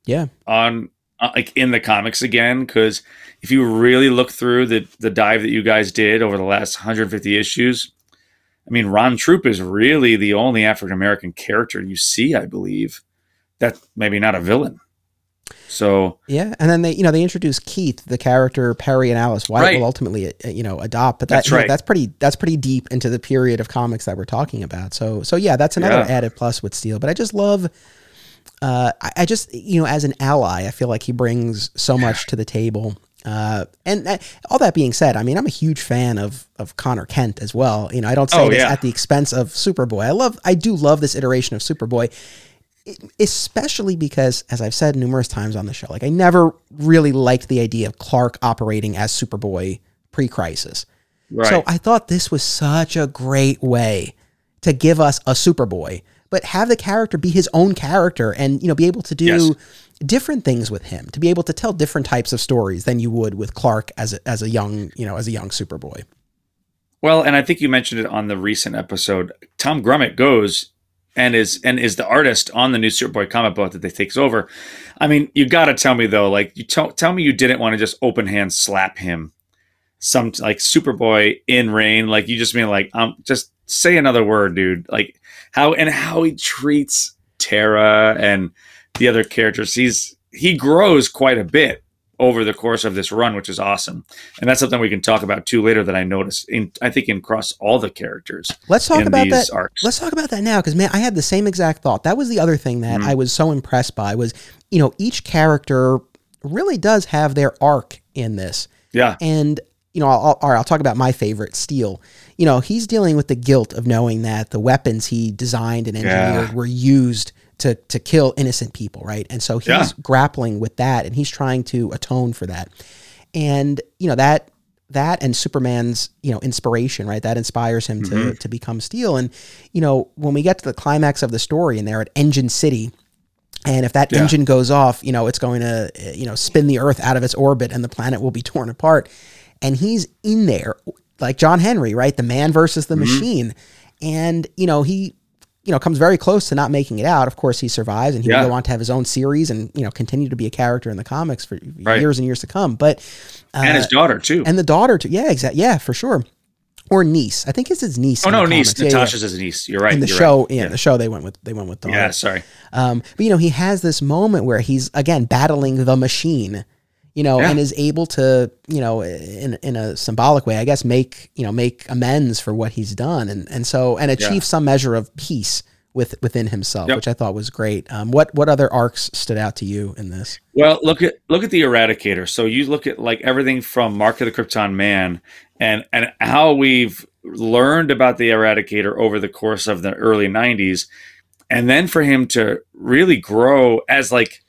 Yeah. On uh, like in the comics again, because if you really look through the the dive that you guys did over the last 150 issues, I mean, Ron Troupe is really the only African American character you see, I believe. that maybe not a villain. So yeah, and then they you know they introduce Keith, the character Perry and Alice White Right. will ultimately uh, you know adopt, but that, That's you know, right. that's pretty that's pretty deep into the period of comics that we're talking about. So so yeah, that's another Yeah. added plus with Steel. But I just love. Uh, I, I just you know as an ally, I feel like he brings so much to the table. Uh, and uh, all that being said, I mean, I'm a huge fan of of Connor Kent as well. You know, I don't say Oh, this yeah. at the expense of Superboy. I love, I do love this iteration of Superboy, especially because, as I've said numerous times on the show, like I never really liked the idea of Clark operating as Superboy pre-crisis. right. So I thought this was such a great way to give us a Superboy, but have the character be his own character and you know be able to do Yes. different things with him, to be able to tell different types of stories than you would with Clark as a, as a young you know as a young Superboy. Well, and I think you mentioned it on the recent episode. Tom Grummett goes and is and is the artist on the new Superboy comic book that they takes over. I mean, you got to tell me though, like you tell tell me you didn't want to just open hand slap him, some like Superboy in Reign, like you just mean like um just say another word, dude. Like how and how he treats Tana and the other characters. He's he grows quite a bit over the course of this run, which is awesome. And that's something we can talk about too later that I noticed in I think in across all the characters Let's talk about that. arcs. Let's talk about that now because man, I had the same exact thought. That was the other thing that Mhm. I was so impressed by was you know each character really does have their arc in this. yeah. And you know, I'll, I'll, all right, I'll talk about my favorite, Steel. You know, he's dealing with the guilt of knowing that the weapons he designed and engineered Yeah. were used to to kill innocent people, right? And so he's Yeah. grappling with that, and he's trying to atone for that. And you know that that and Superman's you know inspiration, right? That inspires him to Mm-hmm. to become Steel. And you know, when we get to the climax of the story, and they're at Engine City, and if that Yeah. engine goes off, you know, it's going to, you know, spin the Earth out of its orbit and the planet will be torn apart. And he's in there, like John Henry, right? The man versus the machine. And, you know, he, you know, comes very close to not making it out. Of course, he survives and he Yeah. will go on to have his own series and, you know, continue to be a character in the comics for Right. years and years to come. But, uh, and his daughter too. and the daughter, too. Yeah, exactly. Yeah, for sure. Or niece. I think it's his niece. oh no, niece. Yeah, yeah. Natasha's his niece. You're right. In the show, right. yeah, the show they went with they went with daughter. Yeah, sorry. Um, but you know, he has this moment where he's again battling the machine, you know, Yeah. and is able to, you know, in in a symbolic way, I guess, make you know make amends for what he's done, and and so and achieve Yeah. some measure of peace with within himself, Yep. which I thought was great. Um, what what other arcs stood out to you in this? Well, look at look at the Eradicator. So you look at like everything from Mark of the Krypton Man and and how we've learned about the Eradicator over the course of the early '90s, and then for him to really grow as like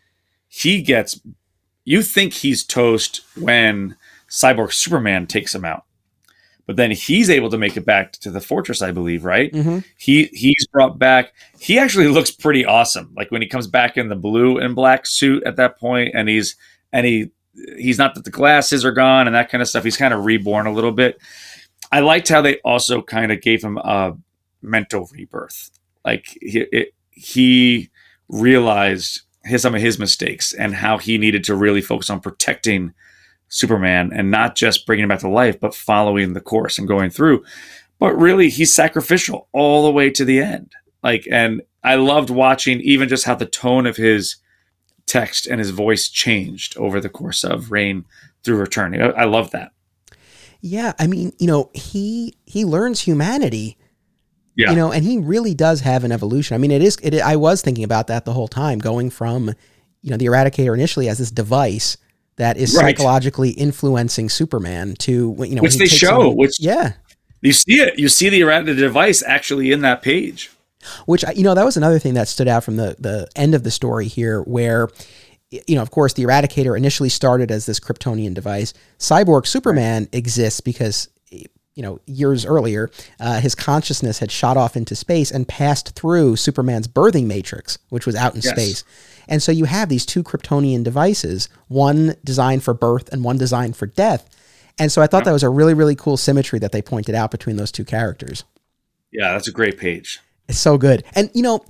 he gets. You think he's toast when Cyborg Superman takes him out, but then he's able to make it back to the fortress, I believe, right? Mm-hmm. he he's brought back he actually looks pretty awesome like when he comes back in the blue and black suit at that point and he's and he he's not that the glasses are gone and that kind of stuff he's kind of reborn a little bit i liked how they also kind of gave him a mental rebirth like he, it, he realized his some of his mistakes and how he needed to really focus on protecting superman and not just bringing him back to life but following the course and going through. But really he's sacrificial all the way to the end. Like and i loved watching even just how the tone of his text and his voice changed over the course of reign through Return. i, I love that. Yeah, I mean, you know, he he learns humanity yeah. You know and he really does have an evolution. I mean it is it, i was thinking about that the whole time going from you know the eradicator initially as this device that is Right. psychologically influencing superman to you know Which they show, which- yeah. you see it you see the Eradicator device actually in that page. Which you know that was another thing that stood out from the the end of the story here where you know of course the eradicator initially started as this kryptonian device. Cyborg superman exists because you know years earlier uh, his consciousness had shot off into space and passed through superman's birthing matrix which was out in Yes. space. And so you have these two kryptonian devices one designed for birth and one designed for death. And so i thought that was a really really cool symmetry that they pointed out between those two characters. Yeah that's a great page. It's so good. And you know,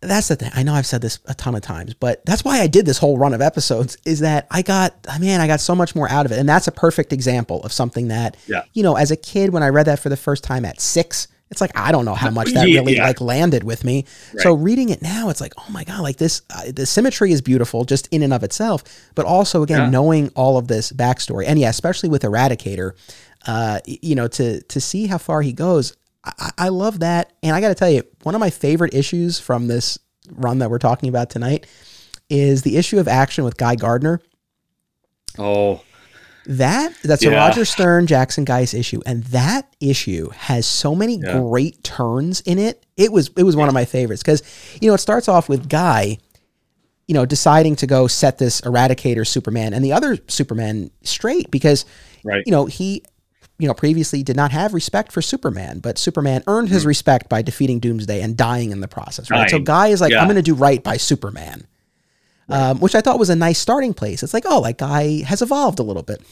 that's the thing. I know I've said this a ton of times, but that's why I did this whole run of episodes is that I got man, I got so much more out of it. And that's a perfect example of something that Yeah. you know, as a kid when I read that for the first time at 6, It's like I don't know how much that really yeah. like landed with me. So reading it now, it's like, oh my god, like this. Uh, the symmetry is beautiful just in and of itself, but also again Yeah. knowing all of this backstory, and yeah, especially with Eradicator, uh, you know, to to see how far he goes, I, I love that. And I got to tell you, one of my favorite issues from this run that we're talking about tonight is the issue of action with Guy Gardner. Oh, That that's a Roger Stern Jackson Guice issue, and that issue has so many Yeah. great turns in it. It was it was one of my favorites because you know it starts off with Guy, you know, deciding to go set this Eradicator Superman and the other Superman straight because right. you know he you know previously did not have respect for Superman, but Superman earned his respect by defeating Doomsday and dying in the process. Right, so Guy is like, Yeah. I'm going to do right by Superman. Um, which I thought was a nice starting place. It's like, oh, like Guy has evolved a little bit.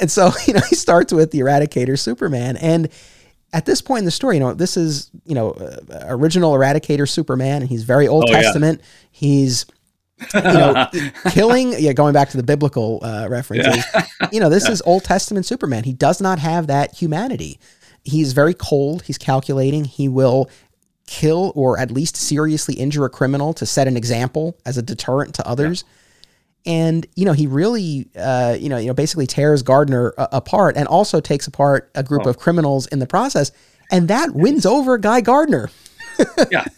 And so, you know, he starts with the Eradicator Superman. And at this point in the story, you know, this is, you know, uh, original Eradicator Superman, and he's very Old Oh, yeah. Testament. He's, you know, killing, yeah, going back to the biblical uh, references, you know, this is Old Testament Superman. He does not have that humanity. He's very cold, he's calculating. He will kill or at least seriously injure a criminal to set an example as a deterrent to others and you know he really uh, you know you know basically tears Gardner uh, apart and also takes apart a group Oh. of criminals in the process and that wins over Guy Gardner. Yeah.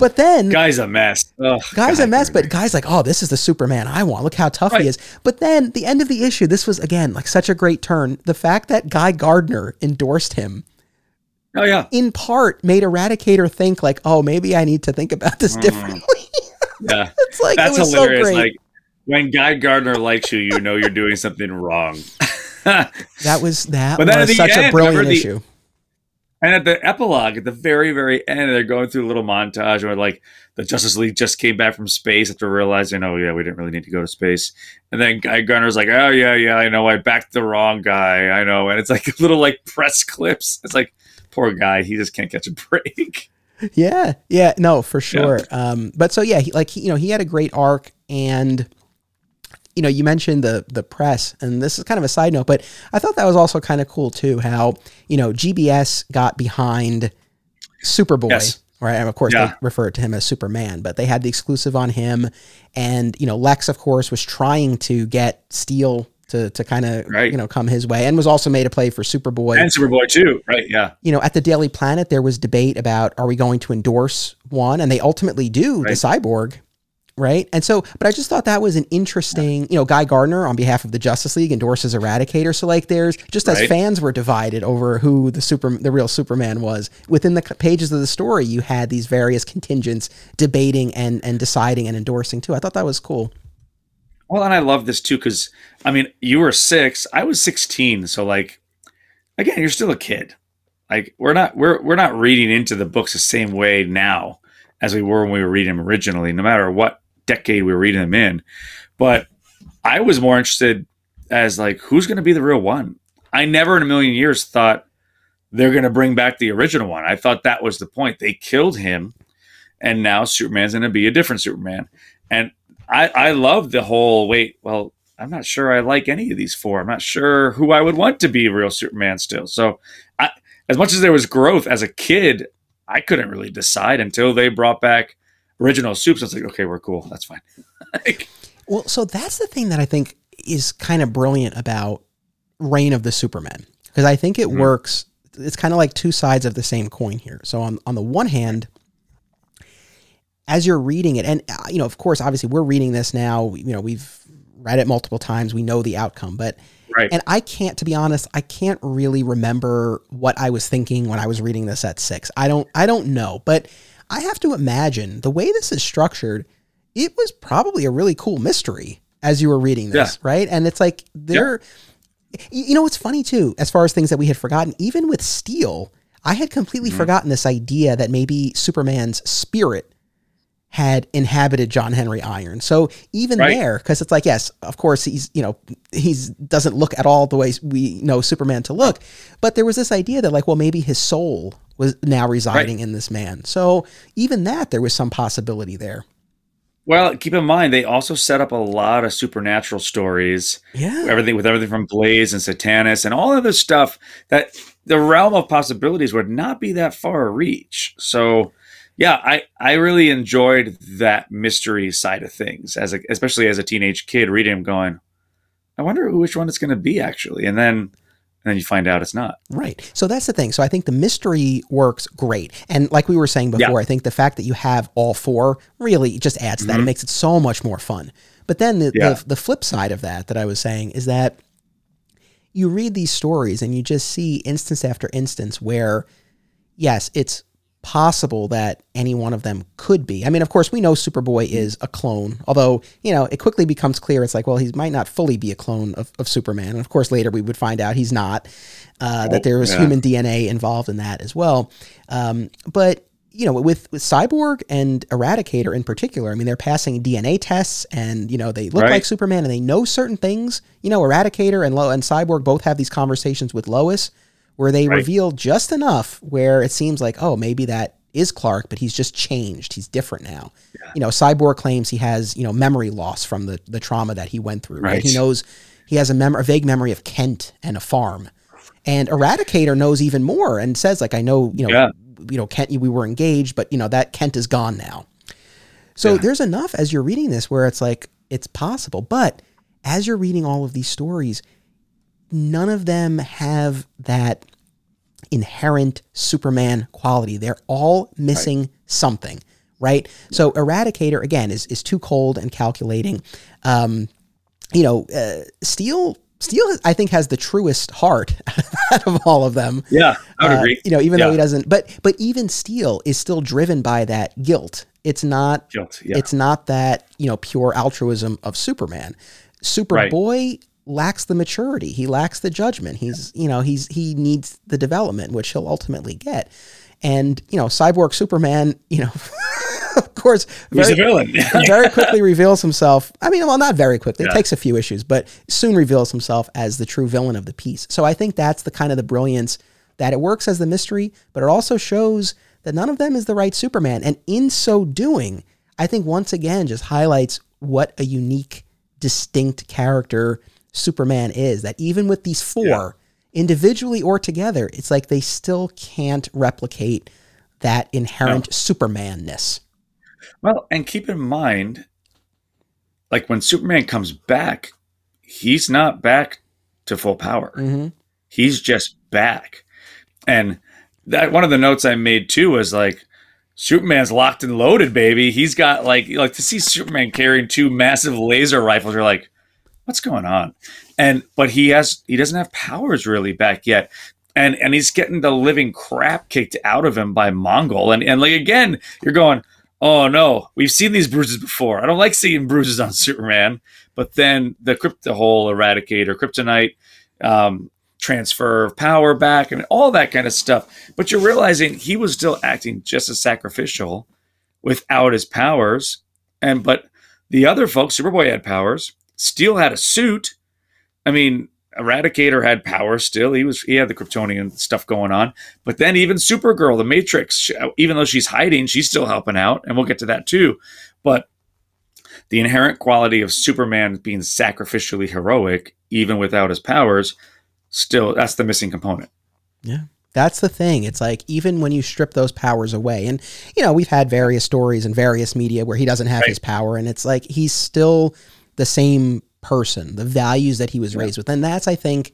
But then Guy's a mess. Ugh, Guy's God, a mess, but Guy's like, oh, this is the Superman I want. Look how tough Right. he is. But then the end of the issue, this was again like such a great turn. The fact that Guy Gardner endorsed him Oh yeah, in part made Eradicator think like, oh, maybe I need to think about this differently. yeah. it's like Mm. That's it was hilarious. so great. Like when Guy Gardner likes you, you know you're doing something wrong. that was that But was such a brilliant the- issue. And at the epilogue, at the very, very end, they're going through a little montage where like the Justice League just came back from space after realizing, oh yeah, we didn't really need to go to space. And then Guy Gardner's like, oh yeah, yeah, I know, I backed the wrong guy, I know. And it's like little like press clips. It's like poor guy, he just can't catch a break. Yeah, yeah, no, for sure. Um, but so yeah, he, like he, you know, he had a great arc, and you know, you mentioned the the press, and this is kind of a side note, but I thought that was also kind of cool too. How you know GBS got behind Superboy, Yes. right? And of course, Yeah. they referred to him as Superman, but they had the exclusive on him, and you know, Lex, of course, was trying to get Steel to to kind of Right. you know come his way, and was also made a play for Superboy And Superboy too, right? Yeah. you know, at the Daily Planet, there was debate about are we going to endorse one, and they ultimately do the cyborg, right? And so, but I just thought that was an interesting, you know, Guy Gardner on behalf of the Justice League endorses Eradicator. So like, there's just as Right. fans were divided over who the super, the real Superman was within the pages of the story, you had these various contingents debating and and deciding and endorsing too. I thought that was cool. Well, and I love this too because I mean, you were six, I was sixteen, so like, again, you're still a kid. Like we're not we're we're not reading into the books the same way now as we were when we were reading them originally, no matter what decade we were reading them in. But I was more interested as like who's going to be the real one. I never in a million years thought they're going to bring back the original one. I thought that was the point. They killed him, and now Superman's going to be a different Superman. And I, I love the whole wait, well, I'm not sure I like any of these four. I'm not sure who I would want to be real Superman still. So I as much as there was growth as a kid, I couldn't really decide until they brought back original soups. I was like, okay, we're cool. That's fine. Like, Well, so that's the thing that I think is kind of brilliant about Reign of the Supermen because I think it Mhm. works. It's kind of like two sides of the same coin here. So on on the one hand, as you're reading it, and uh, you know, of course, obviously, we're reading this now. You know, we've read it multiple times. We know the outcome, but right. and I can't, to be honest, I can't really remember what I was thinking when I was reading this at six. I don't, I don't know, but I have to imagine the way this is structured, it was probably a really cool mystery as you were reading this, right? And it's like there, y- you know, it's funny too, as far as things that we had forgotten, even with Steel, I had completely mm-hmm. forgotten this idea that maybe Superman's spirit had inhabited John Henry Iron. So even Right. there, because it's like, yes, of course he's, you know, he's doesn't look at all the ways we know Superman to look, but there was this idea that like, well, maybe his soul was now residing in this man. So even that, there was some possibility there. Well, keep in mind they also set up a lot of supernatural stories. Yeah. Everything with everything from Blaze and Satanas and all other stuff that the realm of possibilities would not be that far reach. So yeah, I, I really enjoyed that mystery side of things as a, especially as a teenage kid reading them going, I wonder which one it's going to be actually. And then and then you find out it's not. Right. So that's the thing. So I think the mystery works great. And like we were saying before, yeah. I think the fact that you have all four really just adds to that. Mm-hmm. It makes it so much more fun. But then the, yeah. the, the flip side of that that I was saying is that you read these stories and you just see instance after instance where yes, it's possible that any one of them could be. I mean, of course, we know Superboy is a clone, although, you know, it quickly becomes clear it's like, well, he might not fully be a clone of, of Superman. And of course, later we would find out he's not, uh, oh, that there was yeah. human DNA involved in that as well. Um, but, you know, with, with Cyborg and Eradicator in particular, I mean, they're passing DNA tests and, you know, they look right. like Superman and they know certain things. You know, Eradicator and, Lo- and Cyborg both have these conversations with Lois where they right. reveal just enough where it seems like, oh, maybe that is Clark, but he's just changed. He's different now. Yeah. You know, Cyborg claims he has, you know, memory loss from the, the trauma that he went through. Right. right? He knows he has a, mem- a vague memory of Kent and a farm. And Eradicator knows even more and says, like, I know, you know, yeah. you know, Kent, we were engaged, but you know, that Kent is gone now. So yeah. there's enough as you're reading this where it's like, it's possible. But as you're reading all of these stories, none of them have that inherent Superman quality. They're all missing right. something, right? So Eradicator again is is too cold and calculating. Um, you know, uh, Steel Steel, I think, has the truest heart out of all of them. Yeah, I would uh, agree. You know, even yeah. though he doesn't, but but even Steel is still driven by that guilt. It's not guilt. Yeah. It's not that you know pure altruism of Superman. Superboy right lacks the maturity. He lacks the judgment. He's, you know, he's he needs the development, which he'll ultimately get. And you know, Cyborg Superman, you know, of course, very, he's a villain. very quickly reveals himself. I mean, well, not very quickly. Yeah. It takes a few issues, but soon reveals himself as the true villain of the piece. So I think that's the kind of the brilliance that it works as the mystery, but it also shows that none of them is the right Superman. And in so doing, I think once again just highlights what a unique, distinct character Superman is. That even with these four, yeah. individually or together, it's like they still can't replicate that inherent no. Supermanness. Well, and keep in mind, like when Superman comes back, he's not back to full power. Mm-hmm. He's just back. And that one of the notes I made too was like, Superman's locked and loaded, baby. He's got like like to see Superman carrying two massive laser rifles. You're like, what's going on? And but he has he doesn't have powers really back yet. And and he's getting the living crap kicked out of him by Mongul. And and like again, you're going, oh no, we've seen these bruises before. I don't like seeing bruises on Superman. But then the crypto hole eradicator, kryptonite, um, transfer of power back, and all that kind of stuff. But you're realizing he was still acting just as sacrificial without his powers. And but the other folks, Superboy had powers. Steel had a suit. I mean, Eradicator had power still. He was he had the Kryptonian stuff going on. But then even Supergirl, the Matrix, even though she's hiding, she's still helping out, and we'll get to that too. But the inherent quality of Superman being sacrificially heroic, even without his powers, still that's the missing component. Yeah. That's the thing. It's like even when you strip those powers away, and you know, we've had various stories in various media where he doesn't have right. his power, and it's like he's still the same person, the values that he was raised with. And that's, I think,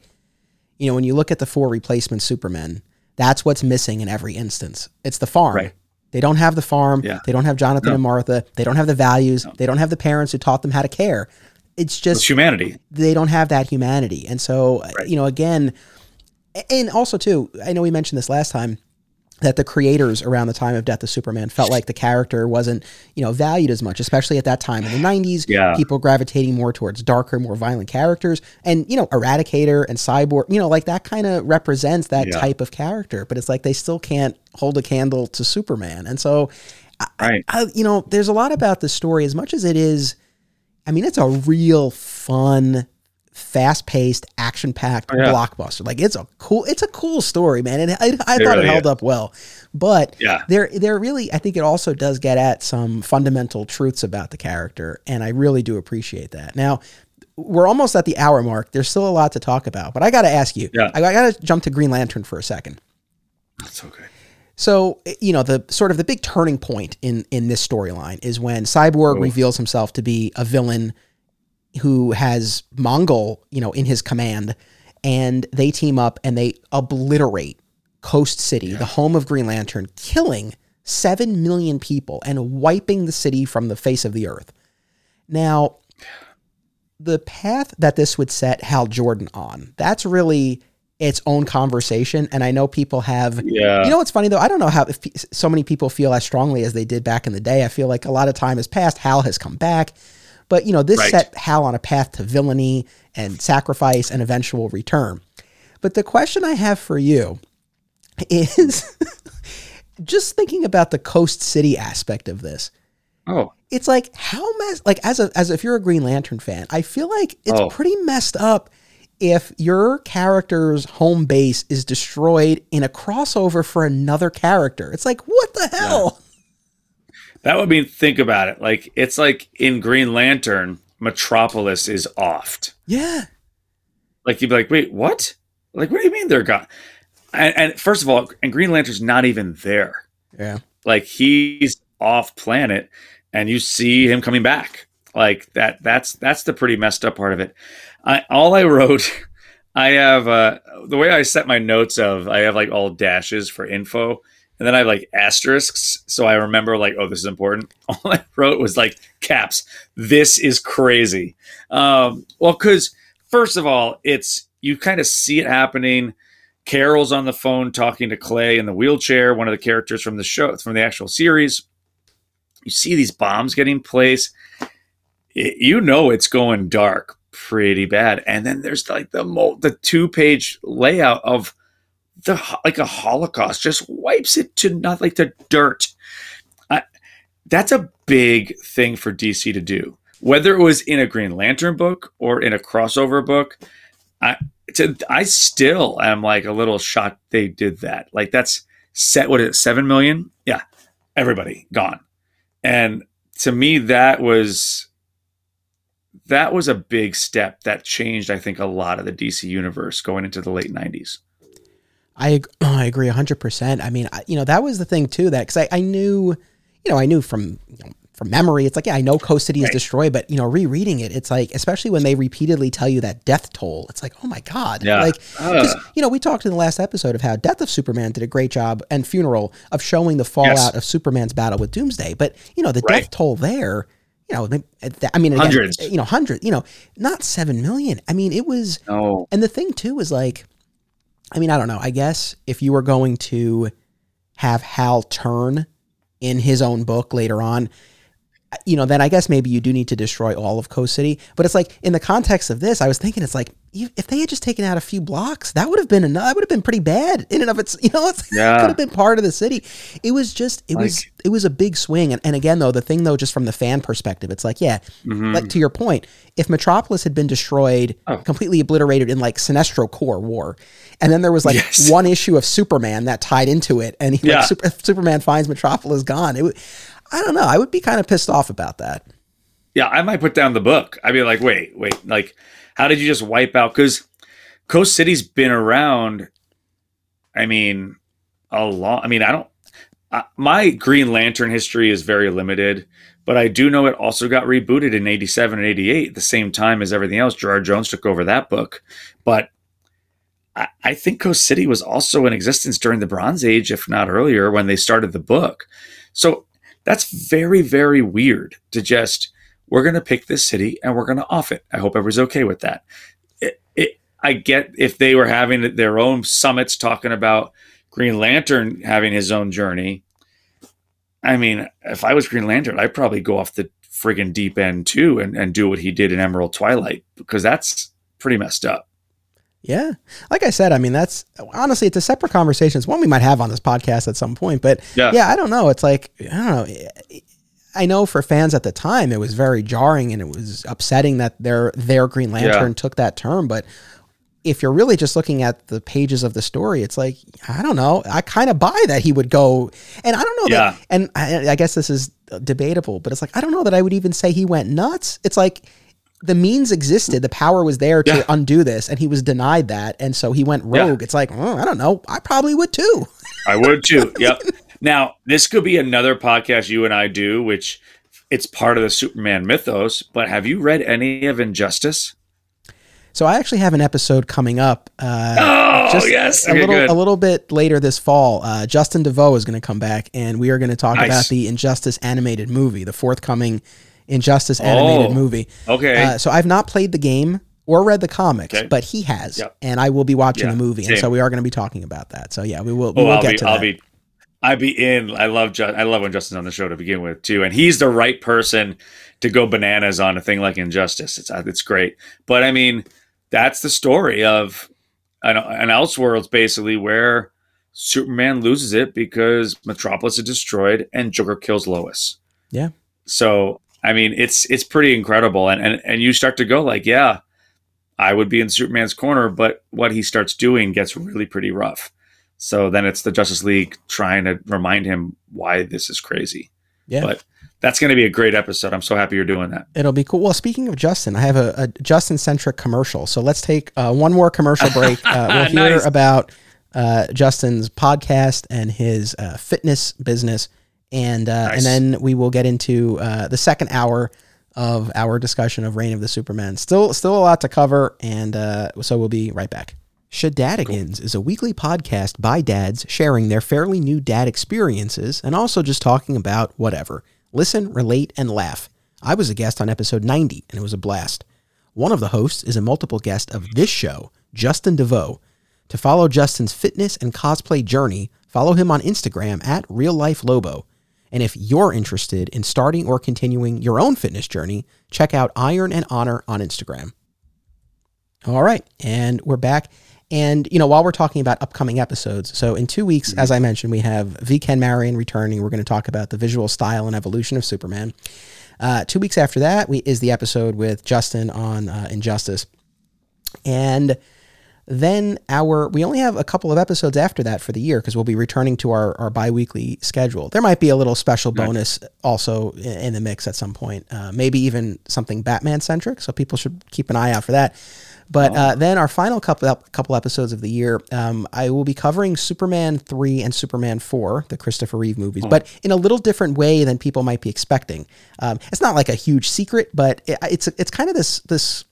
you know, when you look at the four replacement Supermen, that's what's missing in every instance. It's the farm. Right. They don't have the farm. Yeah. They don't have Jonathan no. and Martha. They don't have the values. No. They don't have the parents who taught them how to care. It's just it's humanity. They don't have that humanity. And so, right. you know, again, and also too, I know we mentioned this last time that the creators around the time of Death of Superman felt like the character wasn't, you know, valued as much, especially at that time in the 90s. Yeah. People gravitating more towards darker, more violent characters. And, you know, Eradicator and Cyborg, you know, like that kind of represents that yeah. type of character, but it's like they still can't hold a candle to Superman. And so, right. I, I, you know, there's a lot about the story as much as it is, I mean, it's a real fun, fast-paced, action-packed Oh, yeah. blockbuster. Like it's a cool, it's a cool story, man. And I, I thought really it held up well, but Yeah. there, there really, I think it also does get at some fundamental truths about the character, and I really do appreciate that. Now, we're almost at the hour mark. There's still a lot to talk about, but I got to ask you. Yeah. I, I got to jump to Green Lantern for a second. That's okay. So, you know, the sort of the big turning point in in this storyline is when Cyborg Oh. reveals himself to be a villain who has Mongul, you know, in his command, and they team up and they obliterate Coast City, the home of Green Lantern, killing 7 million people and wiping the city from the face of the earth. Now, the path that this would set Hal Jordan on, that's really its own conversation. And I know people have Yeah. you know what's funny though? I don't know how if so many people feel as strongly as they did back in the day. I feel like a lot of time has passed. Hal has come back, but you know this Right. set Hal on a path to villainy and sacrifice and eventual return. But the question I have for you is just thinking about the Coast City aspect of this. oh, It's like how mess like as a as if you're a Green Lantern fan, I feel like it's Oh. pretty messed up if your character's home base is destroyed in a crossover for another character. It's like what the hell? That would mean think about it. Like it's like in Green Lantern, Metropolis is offed. Yeah. Like you'd be like, wait, what? Like what do you mean they're gone? And, and first of all, and Green Lantern's not even there. Yeah. Like he's off planet, and you see him coming back. Like that. That's that's the pretty messed up part of it. I all I wrote. I have uh, the way I set my notes of I have like all dashes for info, and then I have like asterisks, so I remember like oh this is important. All I wrote was like caps. This is crazy. Um, well, because first of all, it's you kind of see it happening. Carol's on the phone talking to Clay in the wheelchair, one of the characters from the show, from the actual series. You see these bombs getting placed. It- you know it's going dark pretty bad. And then there's like the the two page layout of the like a Holocaust just wipes it to not like the dirt. I, that's a big thing for DC to do. Whether it was in a Green Lantern book or in a crossover book, I to, I still am like a little shocked they did that. Like that's set what is it, seven million? Yeah. Everybody gone. And to me that was that was a big step that changed, I think, a lot of the DC universe going into the late nineties. I I agree 100%. I mean, I, you know, that was the thing too that cuz I, I knew, you know, I knew from you know, from memory it's like yeah, I know Coast City is destroyed, but you know, rereading it it's like especially when they repeatedly tell you that death toll. It's like, "Oh my god." Yeah. Like. Uh. 'cause, you know, we talked in the last episode of how Death of Superman did a great job and Funeral of showing the fallout of Superman's battle with Doomsday, but you know, the death toll there you know, I mean, again, Hundreds. You know, hundreds. You know, not seven million. I mean, it was. No. And the thing too is like, I mean, I don't know. I guess if you were going to have Hal turn in his own book later on, you know, then I guess maybe you do need to destroy all of Coast City. But it's like in the context of this, I was thinking it's like if they had just taken out a few blocks, that would have been enough. That would have been pretty bad in and of its. You know, it's, it Yeah. could have been part of the city. It was just it was it was a big swing. And, and again, though, the thing though, just from the fan perspective, it's like yeah, Mhm. like to your point, if Metropolis had been destroyed, Oh. completely obliterated in like Sinestro Corps War, and then there was like Yes. one issue of Superman that tied into it, and he, Yeah. like, Super, Superman finds Metropolis gone. It, would- I don't know. I would be kind of pissed off about that. Yeah, I might put down the book. I'd be like, wait, wait, like, how did you just wipe out? Because Coast City's been around. I mean, a long. I mean, I don't. My Green Lantern history is very limited, but I do know it also got rebooted in '87 and '88, the same time as everything else. Gerard Jones took over that book, but I, I think Coast City was also in existence during the Bronze Age, if not earlier, when they started the book. So that's very, very weird to just we're going to pick this city and we're going to off it. I hope everyone's okay with that. It, it, I get if they were having their own summits talking about Green Lantern having his own journey. I mean, if I was Green Lantern, I'd probably go off the friggin' deep end too and, and do what he did in Emerald Twilight because that's pretty messed up. Yeah. Like I said, I mean, that's honestly, it's a separate conversation. It's one we might have on this podcast at some point. But Yeah. yeah, I don't know. It's like, I don't know. I know for fans at the time it was very jarring and it was upsetting that their their Green Lantern Yeah. took that term, but if you're really just looking at the pages of the story, it's like I don't know. I kind of buy that he would go, and I don't know Yeah. that. And I, I guess this is debatable, but it's like I don't know that I would even say he went nuts. It's like the means existed, the power was there to Yeah. undo this, and he was denied that, and so he went rogue. It's like oh, I don't know. I probably would too. I would too. Yep. Now, this could be another podcast you and I do, which it's part of the Superman mythos. But have you read any of Injustice? So I actually have an episode coming up. Uh, Oh, just yes. a little a little bit later this fall. Uh, Justin DeVoe is going to come back, and we are going to talk Nice. about the Injustice animated movie, the forthcoming Injustice animated Oh, movie. Okay. Uh, so I've not played the game or read the comics, Okay. but he has, Yep. and I will be watching Yeah, the movie, and so we are going to be talking about that. So yeah, we will we oh, will I'll get be, to I'll that. be, I'd be in. I love, Ju- I love when Justin's on the show to begin with too, and he's the right person to go bananas on a thing like Injustice. It's, uh, it's great, but I mean, that's the story of an, an Elseworlds basically where Superman loses it because Metropolis is destroyed and Joker kills Lois. Yeah. So I mean, it's it's pretty incredible, and and and you start to go like, yeah, I would be in Superman's corner, but what he starts doing gets really pretty rough. So then it's the Justice League trying to remind him why this is crazy. Yeah. But that's going to be a great episode. I'm so happy you're doing that. It'll be cool. Well, speaking of Justin, I have a, a Justin centric commercial. So let's take uh, one more commercial break. Uh, we'll hear Nice. about uh, Justin's podcast and his uh, fitness business, and uh, Nice. and then we will get into uh, the second hour of our discussion of Reign of the Supermen. Still, still a lot to cover, and uh, so we'll be right back. Shadadigans is a weekly podcast by dads sharing their fairly new dad experiences and also just talking about whatever. Listen, relate, and laugh. I was a guest on episode 90, and it was a blast. One of the hosts is a multiple guest of this show, Justin DeVoe. To follow Justin's fitness and cosplay journey, follow him on Instagram at Real Life Lobo. And if you're interested in starting or continuing your own fitness journey, check out Iron and Honor on Instagram. All right, and we're back. And you know, while we're talking about upcoming episodes, so in two weeks, as I mentioned, we have V. Ken Marion returning. We're going to talk about the visual style and evolution of Superman. Uh, two weeks after that, we is the episode with Justin on uh, Injustice, and then our we only have a couple of episodes after that for the year because we'll be returning to our, our bi-weekly schedule. There might be a little special bonus also in, the mix at some point uh, maybe even something batman centric so people should keep an eye out for that. But uh, then our final couple couple episodes of the year, um, I will be covering Superman three and Superman four, the Christopher Reeve movies, but in a little different way than people might be expecting. Um, it's not like a huge secret, but it, it's it's kind of this this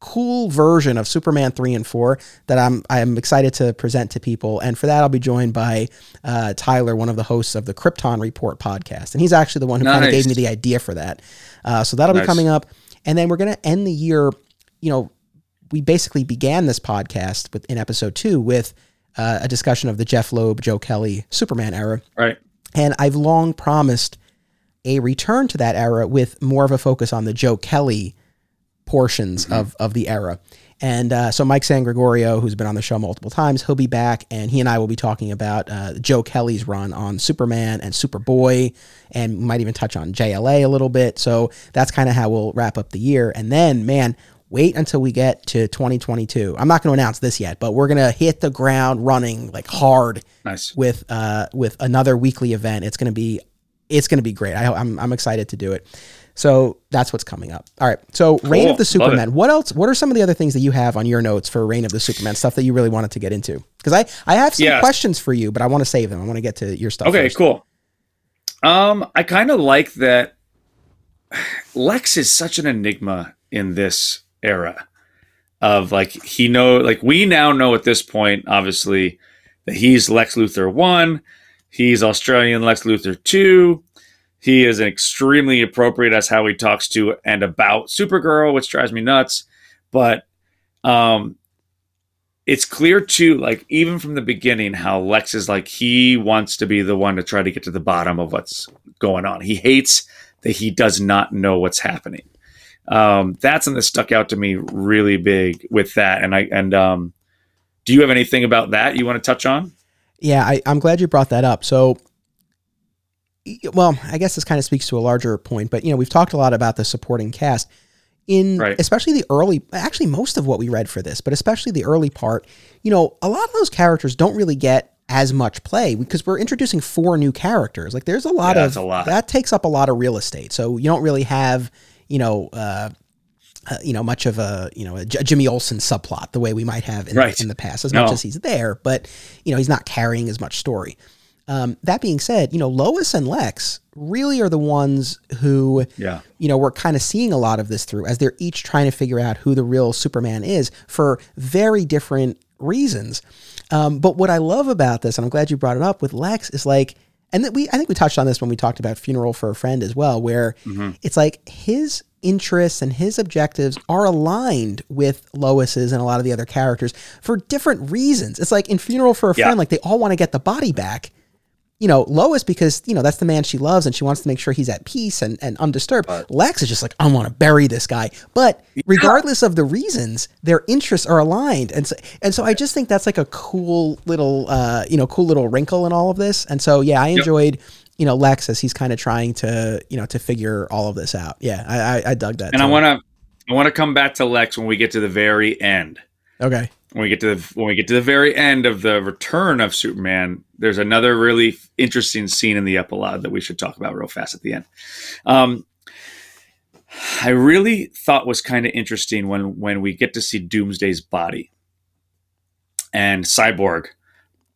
cool version of Superman three and four that I'm I'm excited to present to people. And for that, I'll be joined by uh, Tyler, one of the hosts of the Krypton Report podcast, and he's actually the one who kind of gave me the idea for that. Uh, so that'll be coming up, and then we're gonna end the year. You know, we basically began this podcast with in episode two with uh, a discussion of the Jeph Loeb, Joe Kelly Superman era. Right. And I've long promised a return to that era with more of a focus on the Joe Kelly portions of, of the era. And uh, so Mike San Gregorio, who's been on the show multiple times, he'll be back, and he and I will be talking about uh, Joe Kelly's run on Superman and Superboy, and might even touch on JLA a little bit. So that's kind of how we'll wrap up the year. And then, man, wait until we get to 2022. I'm not going to announce this yet, but we're going to hit the ground running like hard Nice. with uh with another weekly event. It's gonna be it's gonna be great. I, I'm I'm excited to do it. So that's what's coming up. All right. So Reign of the Supermen. What else? What are some of the other things that you have on your notes for Reign of the Supermen stuff that you really wanted to get into? Because I I have some Yes. questions for you, but I want to save them. I want to get to your stuff. Okay, first. cool. Um, I kind of like that. Lex is such an enigma in this era of like he know like we now know at this point obviously that he's Lex Luthor 1, he's Australian Lex Luthor 2. He is extremely appropriate as how he talks to and about Supergirl, which drives me nuts. But um it's clear too, like even from the beginning, how Lex is like he wants to be the one to try to get to the bottom of what's going on. He hates that he does not know what's happening. Um, that's something that stuck out to me really big with that. And I and um, do you have anything about that you want to touch on? Yeah, I, I'm glad you brought that up. So well, I guess this kind of speaks to a larger point, but you know, we've talked a lot about the supporting cast in Right. especially the early actually most of what we read for this, but especially the early part, you know, a lot of those characters don't really get as much play because we're introducing four new characters. Like there's a lot Yeah, of a lot. that takes up a lot of real estate. So you don't really have, you know, uh, uh, you know, much of a you know a J- Jimmy Olsen subplot the way we might have in, Right. in the past. As No. much as he's there, but you know he's not carrying as much story. Um, that being said, you know Lois and Lex really are the ones who Yeah. you know we're kind of seeing a lot of this through as they're each trying to figure out who the real Superman is for very different reasons. Um, but what I love about this, and I'm glad you brought it up with Lex, is like, and that we I think we touched on this when we talked about Funeral for a Friend as well, where it's like his interests and his objectives are aligned with Lois's and a lot of the other characters for different reasons. It's like in Funeral for a Yeah. Friend, like they all want to get the body back. You know, Lois because you know that's the man she loves and she wants to make sure he's at peace and, and undisturbed. Lex is just like I want to bury this guy, but regardless of the reasons, their interests are aligned, and so and so I just think that's like a cool little uh, you know cool little wrinkle in all of this. And so yeah, I enjoyed you know Lex as he's kind of trying to you know to figure all of this out. Yeah, I I, I dug that. And I want to I want to come back to Lex when we get to the very end. Okay. When we get to the when we get to the very end of the return of Superman, there's another really interesting scene in the epilogue that we should talk about real fast at the end. Um, I really thought was kind of interesting when when we get to see Doomsday's body and Cyborg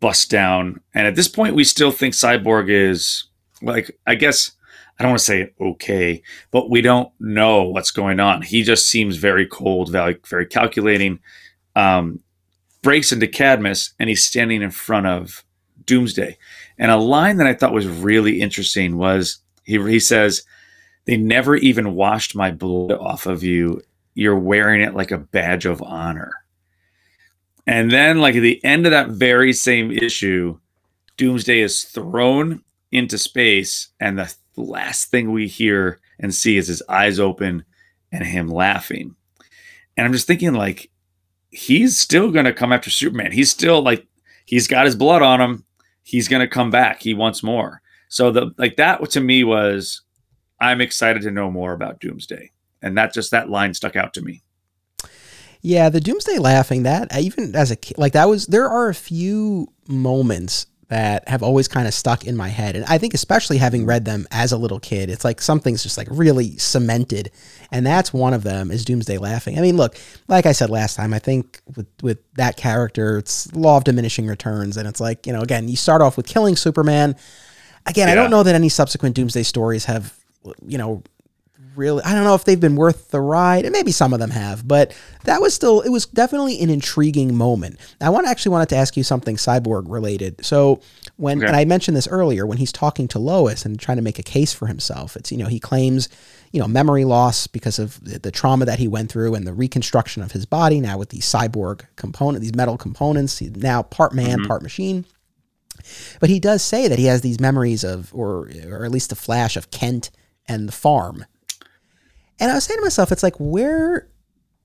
bust down, and at this point we still think Cyborg is like I guess I don't want to say okay, but we don't know what's going on. He just seems very cold, very, very calculating. Um, breaks into Cadmus, and he's standing in front of Doomsday. And a line that I thought was really interesting was he, he says, They never even washed my blood off of you. You're wearing it like a badge of honor. And then, like at the end of that very same issue, Doomsday is thrown into space, and the last thing we hear and see is his eyes open and him laughing. And I'm just thinking, like, he's still going to come after Superman. He's still like, he's got his blood on him. He's going to come back. He wants more. So the like that to me was, I'm excited to know more about Doomsday, and that just that line stuck out to me. Yeah, the Doomsday laughing that even as a kid, like that was there are a few moments that have always kind of stuck in my head, and I think especially having read them as a little kid, it's like something's just like really cemented, and that's one of them is Doomsday laughing. I mean, look, like I said last time, I think with with that character, it's law of diminishing returns, and it's like you know, again, you start off with killing Superman. Again, I don't know that any subsequent Doomsday stories have, you know, really i don't know if they've been worth the ride and maybe some of them have but that was still it was definitely an intriguing moment. I want actually wanted to ask you something cyborg related. So when Okay. and i mentioned this earlier when he's talking to lois and trying to make a case for himself it's you know he claims you know memory loss because of the, trauma that he went through and the reconstruction of his body now with these cyborg component these metal components he's now part man mm-hmm. part machine. But he does say that he has these memories of or or at least a flash of kent and the farm and I was saying to myself, it's like, where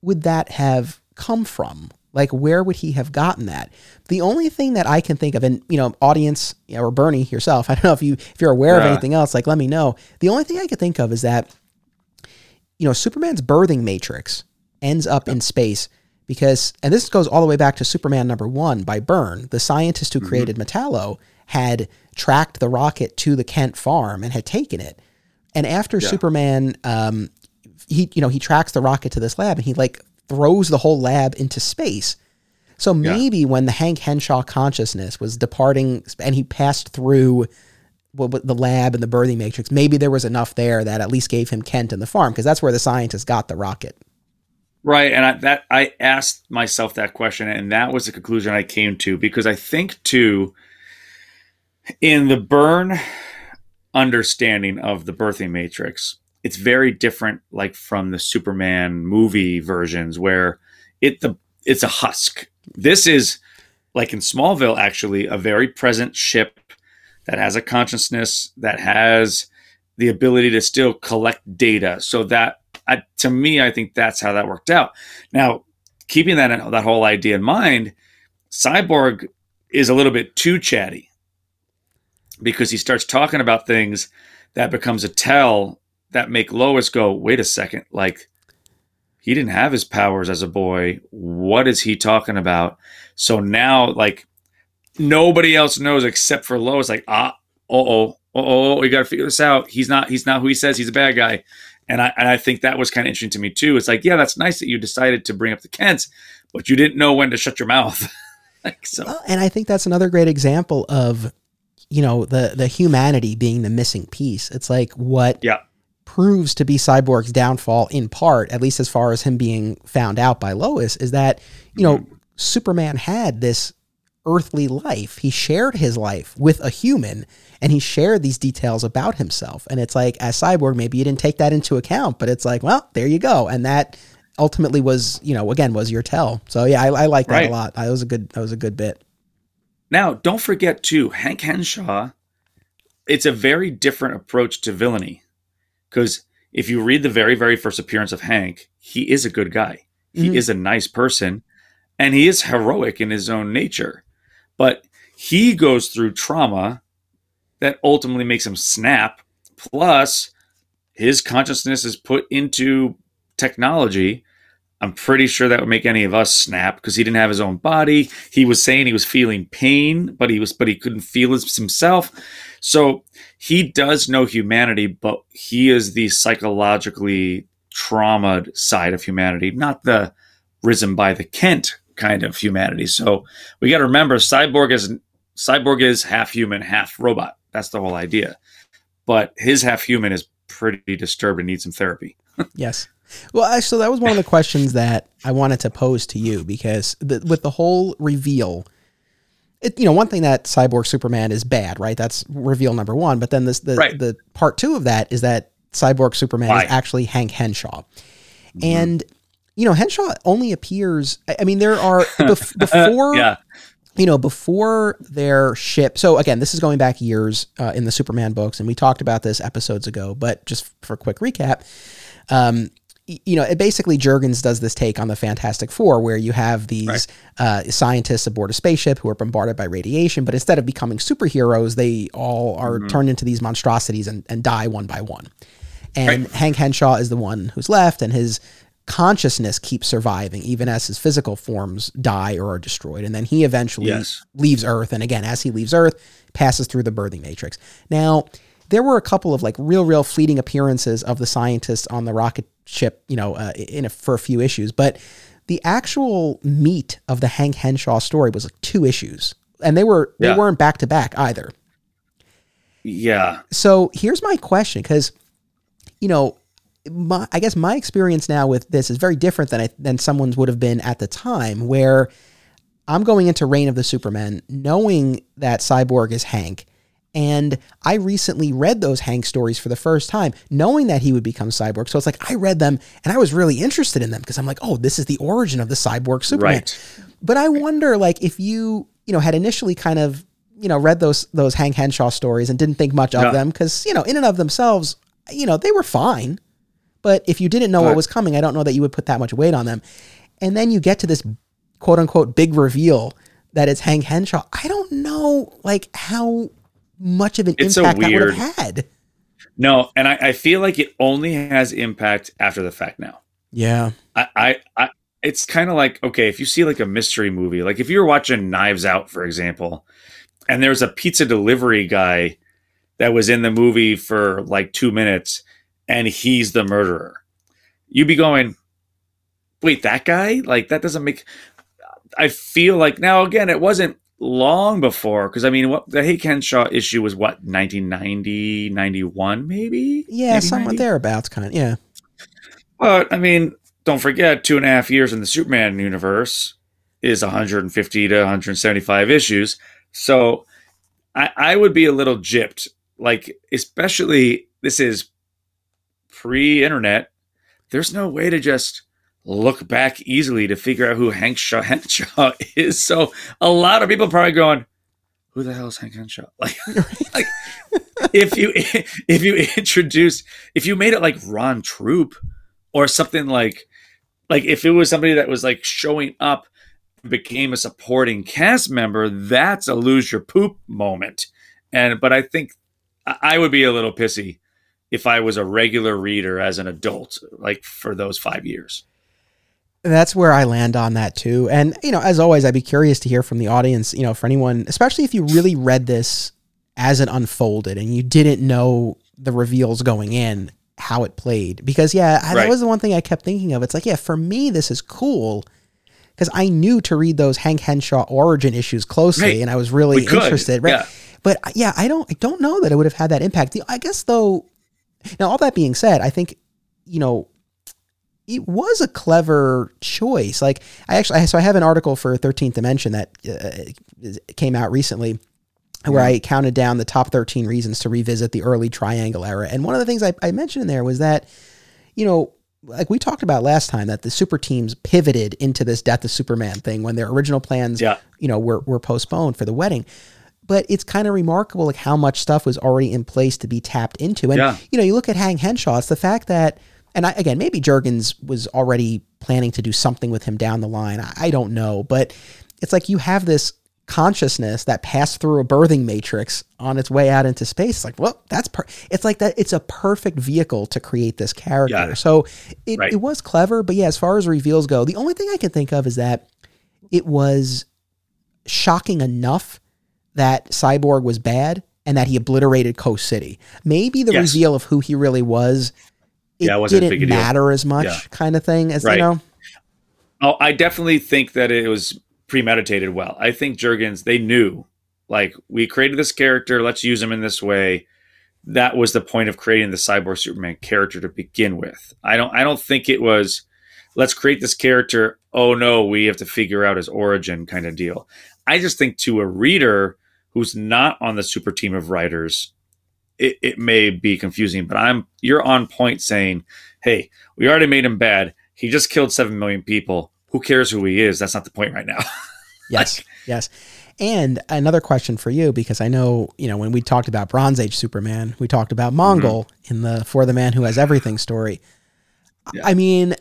would that have come from? Like, where would he have gotten that? The only thing that I can think of, and you know, audience you know, or Bernie yourself, I don't know if you if you're aware of anything else, like let me know. The only thing I could think of is that, you know, Superman's birthing matrix ends up in space because, and this goes all the way back to Superman number one by Byrne, the scientist who created Metallo, had tracked the rocket to the Kent farm and had taken it. And after Superman, um, he you know he tracks the rocket to this lab and he like throws the whole lab into space. So maybe when the Hank Henshaw consciousness was departing and he passed through the lab and the birthing matrix, maybe there was enough there that at least gave him Kent and the farm because that's where the scientists got the rocket. Right, and I, that I asked myself that question, and that was the conclusion I came to because I think too, in the Byrne understanding of the birthing matrix, it's very different, like from the Superman movie versions, where it the it's a husk. This is like in Smallville, actually, a very present ship that has a consciousness that has the ability to still collect data, so that I, to me, I think that's how that worked out. Now, keeping that that whole idea in mind, Cyborg is a little bit too chatty. because he starts talking about things that becomes a tell that make Lois go, wait a second, like he didn't have his powers as a boy. What is he talking about? So now, like, nobody else knows except for Lois, like, ah, oh, uh oh, we got to figure this out. He's not, he's not who he says. He's a bad guy. And I, and I think that was kind of interesting to me too. It's like, yeah, that's nice that you decided to bring up the Kents, but you didn't know when to shut your mouth. like, so. Well, and I think that's another great example of, you know, the the humanity being the missing piece. It's like what yeah. Proves to be Cyborg's downfall in part, at least as far as him being found out by Lois, is that you know mm-hmm. Superman had this earthly life. He shared his life with a human and he shared these details about himself. And it's like, as Cyborg, maybe you didn't take that into account, but it's like, well, there you go. And that ultimately was, you know, again, was your tell. So yeah, I, I like that right. a lot. That was a good, that was a good bit. Now, don't forget too, Hank Henshaw, it's a very different approach to villainy. Because if you read the very, very first appearance of Hank, he is a good guy. He mm-hmm. is a nice person and he is heroic in his own nature. But he goes through trauma that ultimately makes him snap. Plus, his consciousness is put into technology. I'm pretty sure that would make any of us snap because he didn't have his own body. He was saying he was feeling pain, but he was but he couldn't feel himself. So he does know humanity, but he is the psychologically traumatized side of humanity, not the risen by the Kent kind of humanity. So we got to remember, Cyborg is Cyborg is half human, half robot. That's the whole idea. But his half human is pretty disturbed and needs some therapy. yes. Well, actually, that was one of the questions that I wanted to pose to you because the, with the whole reveal, it, you know, one thing that Cyborg Superman is bad, right? That's reveal number one. But then this, the right. the part two of that is that Cyborg Superman Why? is actually Hank Henshaw, mm-hmm. and you know, Henshaw only appears. I mean, there are before. yeah. You know, before their ship. So again, this is going back years uh, in the Superman books, and we talked about this episodes ago. But just for a quick recap, um, you know, it basically Jurgens does this take on the Fantastic Four, where you have these right. uh, scientists aboard a spaceship who are bombarded by radiation, but instead of becoming superheroes, they all are mm-hmm. turned into these monstrosities and, and die one by one. And right. Hank Henshaw is the one who's left, and his consciousness keeps surviving even as his physical forms die or are destroyed and then he eventually yes. leaves earth and again as he leaves earth passes through the birthing matrix now there were a couple of like real real fleeting appearances of the scientists on the rocket ship you know uh, in a, for a few issues but the actual meat of the hank henshaw story was like two issues and they were they yeah. weren't back to back either yeah so here's my question because you know my, I guess my experience now with this is very different than I, than someone's would have been at the time, where I'm going into Reign of the Supermen knowing that Cyborg is Hank, and I recently read those Hank stories for the first time, knowing that he would become Cyborg. So it's like I read them and I was really interested in them because I'm like, oh, this is the origin of the Cyborg Superman. Right. But I wonder, like, if you you know had initially kind of you know read those those Hank Henshaw stories and didn't think much of yeah. them because you know in and of themselves, you know they were fine. But if you didn't know what was coming, I don't know that you would put that much weight on them. And then you get to this quote unquote big reveal that it's Hank Henshaw. I don't know like how much of an it's impact that would have had. No, and I, I, feel like it only has impact after the fact now. Yeah. I, I, I it's kind of like, okay, if you see like a mystery movie, like if you're watching Knives Out, for example, and there's a pizza delivery guy that was in the movie for like two minutes and he's the murderer. You'd be going, wait, that guy? Like, that doesn't make. I feel like now, again, it wasn't long before because I mean, what the Hank Henshaw issue was what 1990, 91, maybe? Yeah, maybe somewhat 90? thereabouts, kind of. Yeah. But I mean, don't forget, two and a half years in the Superman universe is 150 to 175 issues. So I, I would be a little gypped, like especially this is pre-internet, there's no way to just look back easily to figure out who Hank Shaw, Henshaw is. So a lot of people probably going, "Who the hell is Hank Henshaw?" Like, like if you if you introduce if you made it like Ron Troupe or something like like if it was somebody that was like showing up became a supporting cast member, that's a lose your poop moment. And but I think I would be a little pissy if I was a regular reader as an adult, like for those five years. That's where I land on that too. And, you know, as always, I'd be curious to hear from the audience, you know, for anyone, especially if you really read this as it unfolded and you didn't know the reveals going in, how it played. Because, yeah, right. that was the one thing I kept thinking of. It's like, yeah, for me, this is cool because I knew to read those Hank Henshaw origin issues closely right. and I was really interested. Right. Yeah. But uh, yeah, I don't, I don't know that it would have had that impact. I guess though, now all that being said, I think, you know, it was a clever choice. Like I actually, so I have an article for 13th Dimension that uh, came out recently where I counted down the top 13 reasons to revisit the early triangle era. And one of the things I, I mentioned in there was that, you know, like we talked about last time that the super teams pivoted into this death of Superman thing when their original plans, yeah. you know, were, were postponed for the wedding. But it's kind of remarkable like how much stuff was already in place to be tapped into. And, yeah. you know, you look at Hank Henshaw, it's the fact that, and I, again, maybe Jurgens was already planning to do something with him down the line. I, I don't know. But it's like you have this consciousness that passed through a birthing matrix on its way out into space. It's like, well, that's per- it's like that. It's a perfect vehicle to create this character. Yeah. So it, right. it was clever, but yeah, as far as reveals go, the only thing I can think of is that it was shocking enough that Cyborg was bad and that he obliterated Coast City. Maybe the yes. reveal of who he really was, it yeah, it didn't matter as much, yeah. kind of thing. As right. you know. Oh, I definitely think that it was premeditated well. I think Jurgens they knew like we created this character, let's use him in this way. That was the point of creating the cyborg Superman character to begin with. I don't I don't think it was let's create this character, oh no, we have to figure out his origin kind of deal. I just think to a reader who's not on the super team of writers, it, it may be confusing, but I'm you're on point saying, hey, we already made him bad. He just killed seven million people who cares who he is? That's not the point right now. yes, yes. And another question for you, because I know, you know, when we talked about Bronze Age Superman, we talked about Mongul mm-hmm. in the For the Man Who Has Everything story. Yeah. I mean,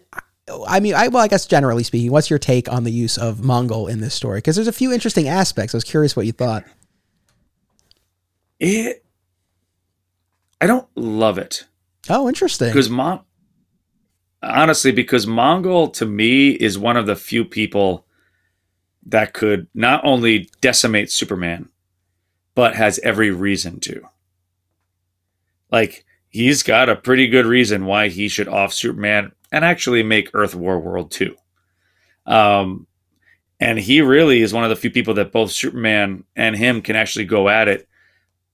I mean, I well, I guess generally speaking, what's your take on the use of Mongul in this story? Because there's a few interesting aspects. I was curious what you thought. It, I don't love it. Oh, interesting. Because Mon, honestly, because Mongul to me is one of the few people that could not only decimate Superman, but has every reason to. Like, he's got a pretty good reason why he should off Superman and actually make Earth War World 2. Um, and he really is one of the few people that both Superman and him can actually go at it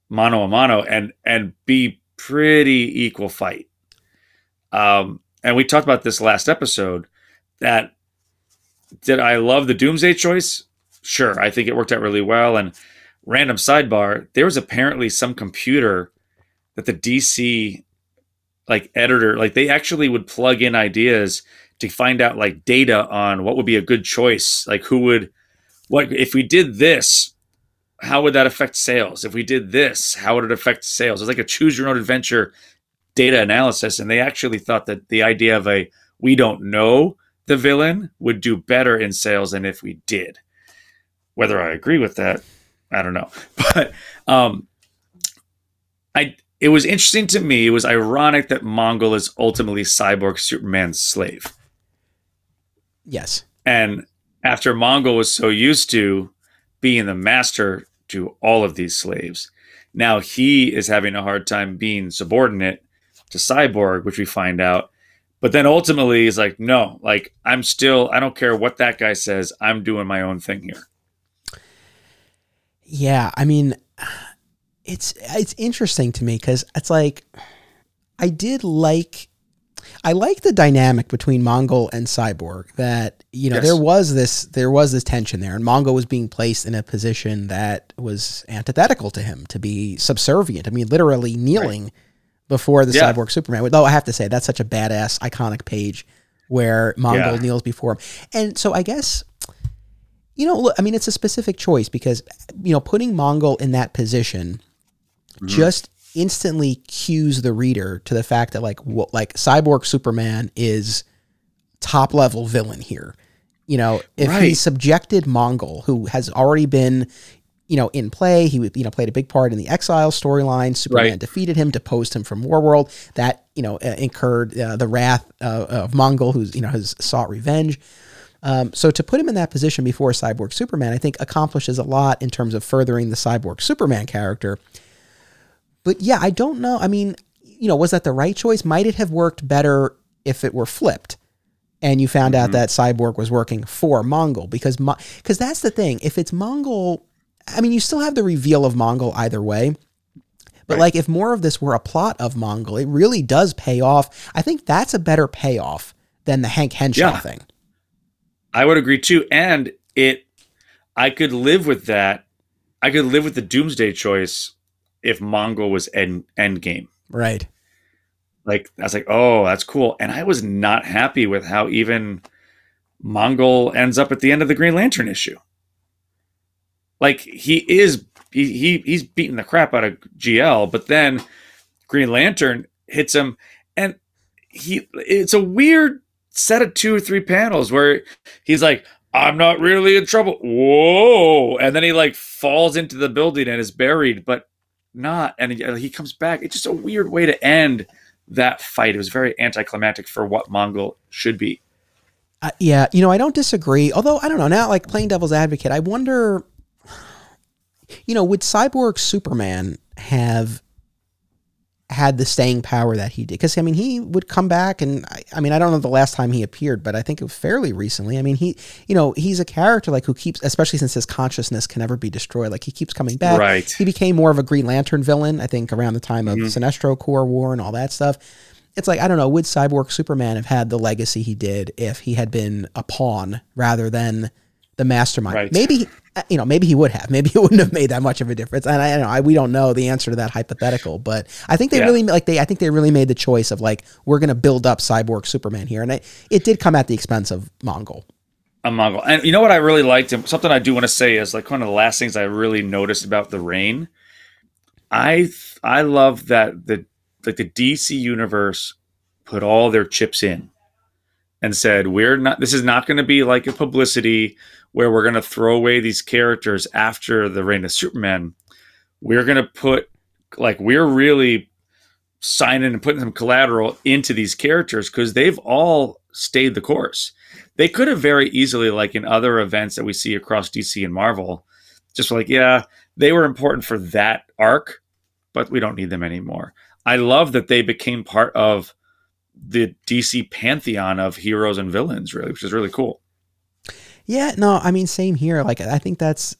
mano a mano and and be pretty equal fight. Um, and we talked about this last episode that did I love the Doomsday choice? Sure, I think it worked out really well. And random sidebar, there was apparently some computer that the DC like editor, like they actually would plug in ideas to find out like data on what would be a good choice, like who would what if we did this, how would that affect sales? If we did this, how would it affect sales? It's like a choose your own adventure data analysis, and they actually thought that the idea of a we don't know the villain would do better in sales than if we did. Whether I agree with that, I don't know. But um, I it was interesting to me. It was ironic that Mongul is ultimately Cyborg Superman's slave. Yes. And after Mongul was so used to being the master to all of these slaves, now he is having a hard time being subordinate to Cyborg, which we find out. But then ultimately, he's like, no, like I'm still, I don't care what that guy says. I'm doing my own thing here. Yeah, I mean, it's it's interesting to me because it's like I did like I like the dynamic between Mongul and Cyborg. That you know yes. there was this there was this tension there, and Mongul was being placed in a position that was antithetical to him to be subservient. I mean, literally kneeling right before the yeah. Cyborg Superman. Though I have to say that's such a badass, iconic page where Mongul yeah. kneels before him. And so I guess you know, look, I mean, it's a specific choice because you know, putting Mongul in that position mm-hmm. just instantly cues the reader to the fact that like what like Cyborg Superman is top level villain here. You know, if right. he subjected Mongul, who has already been you know, in play. He you know played a big part in the Exile storyline. Superman Right. defeated him, deposed him from Warworld. That you know uh, incurred uh, the wrath uh, of Mongul, who's you know has sought revenge. Um, so to put him in that position before Cyborg Superman, I think accomplishes a lot in terms of furthering the Cyborg Superman character. But yeah, I don't know. I mean, you know, was that the right choice? Might it have worked better if it were flipped? And you found out mm-hmm. that Cyborg was working for Mongul because because that's the thing. If it's Mongul, I mean, you still have the reveal of Mongul either way. But Right. like, if more of this were a plot of Mongul, it really does pay off. I think that's a better payoff than the Hank Henshaw Yeah. thing. I would agree too. And it, I could live with that. I could live with the Doomsday choice if Mongul was end end game. Right. Like I was like, oh, that's cool. And I was not happy with how even Mongul ends up at the end of the Green Lantern issue. Like he is, he, he he's beating the crap out of GL, but then Green Lantern hits him, and he it's a weird set of two or three panels where he's like, I'm not really in trouble. Whoa. And then he like falls into the building and is buried, but not. And he, he comes back. It's just a weird way to end that fight. It was very anticlimactic for what Mongul should be. Uh, yeah, you know, I don't disagree. Although I don't know now, like playing devil's advocate, I wonder, you know, would Cyborg Superman have had the staying power that he did? Because I mean, he would come back, and I, I mean, I don't know the last time he appeared, but I think it was fairly recently. I mean, he, you know, he's a character like who keeps, especially since his consciousness can never be destroyed. Like he keeps coming back. Right. He became more of a Green Lantern villain, I think, around the time of Mhm. Sinestro Corps War and all that stuff. It's like I don't know. Would Cyborg Superman have had the legacy he did if he had been a pawn rather than the mastermind? Right. Maybe you know. Maybe he would have. Maybe it wouldn't have made that much of a difference. And I, I don't know. I, we don't know the answer to that hypothetical. But I think they Yeah. really like they. I think they really made the choice of like we're going to build up Cyborg Superman here, and it, it did come at the expense of Mongul. a Mongul. And you know what I really liked, and something I do want to say is like one of the last things I really noticed about the reign. I I love that the like the DC universe put all their chips in and said we're not. This is not going to be like a publicity where we're going to throw away these characters after the reign of Superman. We're going to put like we're really signing and putting some collateral into these characters because they've all stayed the course they could have very easily, like in other events that we see across DC and Marvel, just like, yeah, they were important for that arc, but we don't need them anymore. I love that they became part of the DC pantheon of heroes and villains, really, which is really cool. Yeah, no, I mean, same here. Like, I think that's,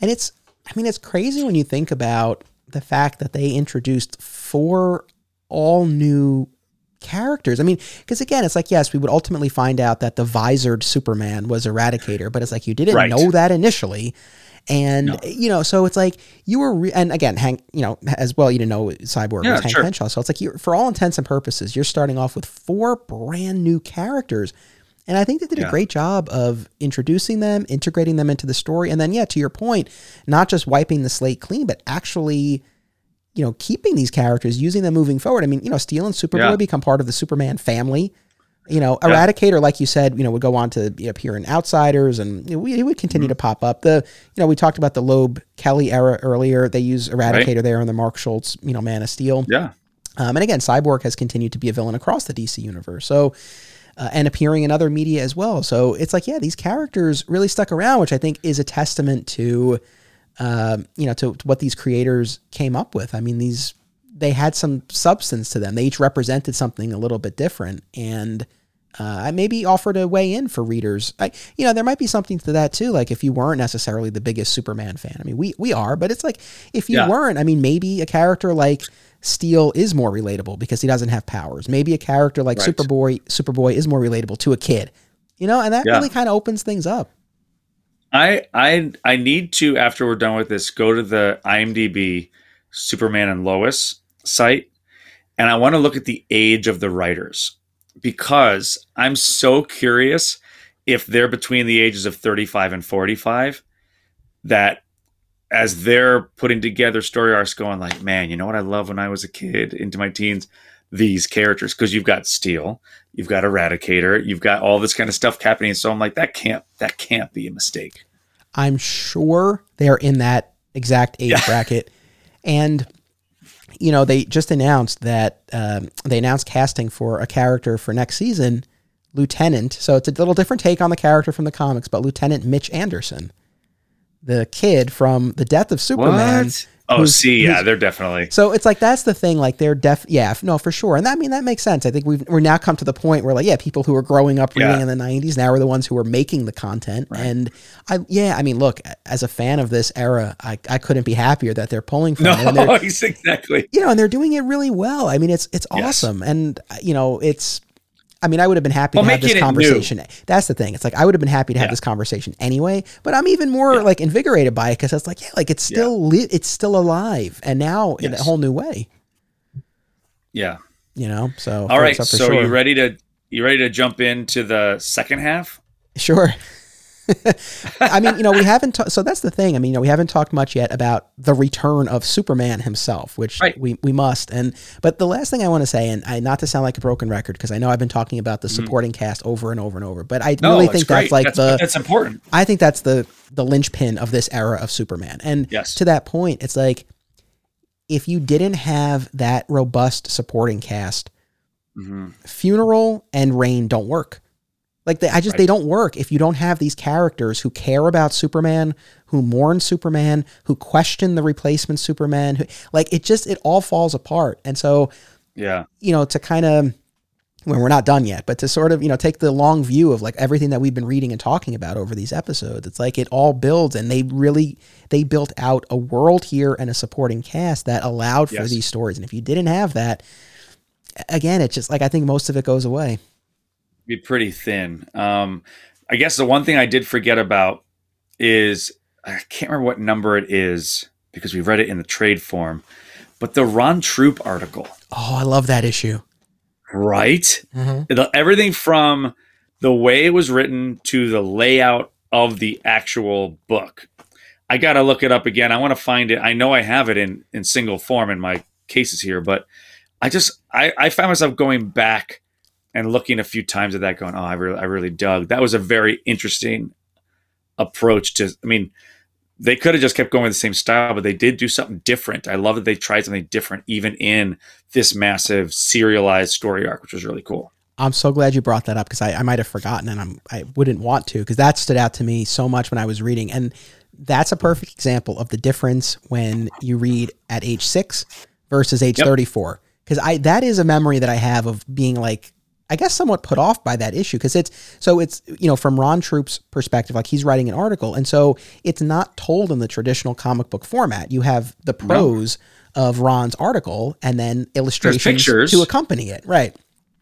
and it's, I mean, it's crazy when you think about the fact that they introduced four all new characters. I mean, because again, it's like, yes, we would ultimately find out that the visored Superman was Eradicator, but it's like you didn't Right. know that initially. And, No. you know, so it's like you were, re- and again, Hank, you know, as well, you didn't know Cyborg Yeah, was Hank sure. Henshaw. So it's like, you for all intents and purposes, you're starting off with four brand new characters. And I think they did a great job of introducing them, integrating them into the story, and then yeah, to your point, not just wiping the slate clean, but actually, you know, keeping these characters, using them moving forward. I mean, you know, Steel and Superboy Yeah. become part of the Superman family. You know, Yeah. Eradicator, like you said, you know, would go on to appear in Outsiders, and you know, we- he would continue Mm-hmm. to pop up. The, you know, we talked about the Loeb Kelly era earlier. They use Eradicator there in the Mark Schultz, you know, Man of Steel. Yeah. Um, and again, Cyborg has continued to be a villain across the DC universe. So, uh, and appearing in other media as well. So it's like, yeah, these characters really stuck around, which I think is a testament to, um, you know, to, to what these creators came up with. I mean, these they had some substance to them. They each represented something a little bit different, and uh, I maybe offered a way in for readers. I, you know, there might be something to that too. Like if you weren't necessarily the biggest Superman fan, I mean, we we are, but it's like if you Yeah. weren't, I mean, maybe a character like Steel is more relatable because he doesn't have powers. Maybe a character like Right. Superboy Superboy is more relatable to a kid. You know, and that Yeah. really kind of opens things up. I I I need to after we're done with this go to the IMDb Superman and Lois site and I want to look at the age of the writers because I'm so curious if they're between the ages of 35 and 45 that as they're putting together story arcs going like man you know what I love when I was a kid into my teens these characters because you've got Steel you've got Eradicator you've got all this kind of stuff happening so I'm like that can't that can't be a mistake I'm sure they're in that exact age Yeah. bracket. And you know, they just announced that um, they announced casting for a character for next season, Lieutenant. So it's a little different take on the character from the comics, but Lieutenant Mitch Anderson, the kid from The Death of Superman. What? Oh, see, yeah, they're definitely. So it's like that's the thing. Like they're def, yeah, no, for sure, and that, I mean that makes sense. I think we've we're now come to the point where like yeah, people who were growing up reading Yeah. in the '90s now are the ones who are making the content. And I yeah, I mean, look, as a fan of this era, I, I couldn't be happier that they're pulling from No, it. And exactly. you know, and they're doing it really well. I mean, it's it's Yes. awesome, and you know, it's. I mean, I would have been happy Well, to have this conversation. That's the thing. It's like I would have been happy to have Yeah. this conversation anyway. But I'm even more like invigorated by it because it's like, yeah, like it's still li- it's still alive, and now in a whole new way. Yeah. You know, so All right. So sure. you ready to you ready to jump into the second half? Sure. I mean, you know, we haven't. Ta- so that's the thing. I mean, you know, we haven't talked much yet about the return of Superman himself, which Right. we we must. And but the last thing I want to say, and I, not to sound like a broken record, because I know I've been talking about the supporting cast over and over and over, but I Mm-hmm. No, really think great. that's like that's, the that's important. I think that's the the linchpin of this era of Superman. And Yes. to that point, it's like if you didn't have that robust supporting cast, hmm funeral and reign don't work. Like they, I just they don't work if you don't have these characters who care about Superman, who mourn Superman, who question the replacement Superman. Who, like it just it all falls apart. And so Yeah. you know to kind of when we're not done yet, but to sort of you know take the long view of like everything that we've been reading and talking about over these episodes. It's like it all builds, and they really they built out a world here and a supporting cast that allowed for Yes. these stories. And if you didn't have that, again, it's just like I think most of it goes away. Be pretty thin. Um, I guess the one thing I did forget about is I can't remember what number it is because we read it in the trade form, but the Ron Troupe article, Oh, I love that issue. right? Mm-hmm. the, everything from the way it was written to the layout of the actual book. I got to look it up again. I want to find it. I know I have it in in single form in my cases here, but I just I, I found myself going back and looking a few times at that, going, "Oh, I really I really dug." That was a very interesting approach to. I mean, they could have just kept going with the same style, but they did do something different. I love that they tried something different, even in this massive serialized story arc, which was really cool. I'm so glad you brought that up because I, I might have forgotten and I'm I wouldn't want to because that stood out to me so much when I was reading and that's a perfect example of the difference when you read at age six versus age Yep. 34 because I that is a memory that I have of being like I guess somewhat put off by that issue because it's so it's you know from Ron Troupe's perspective like he's writing an article and so it's not told in the traditional comic book format you have the prose of Ron's article and then illustrations to accompany it right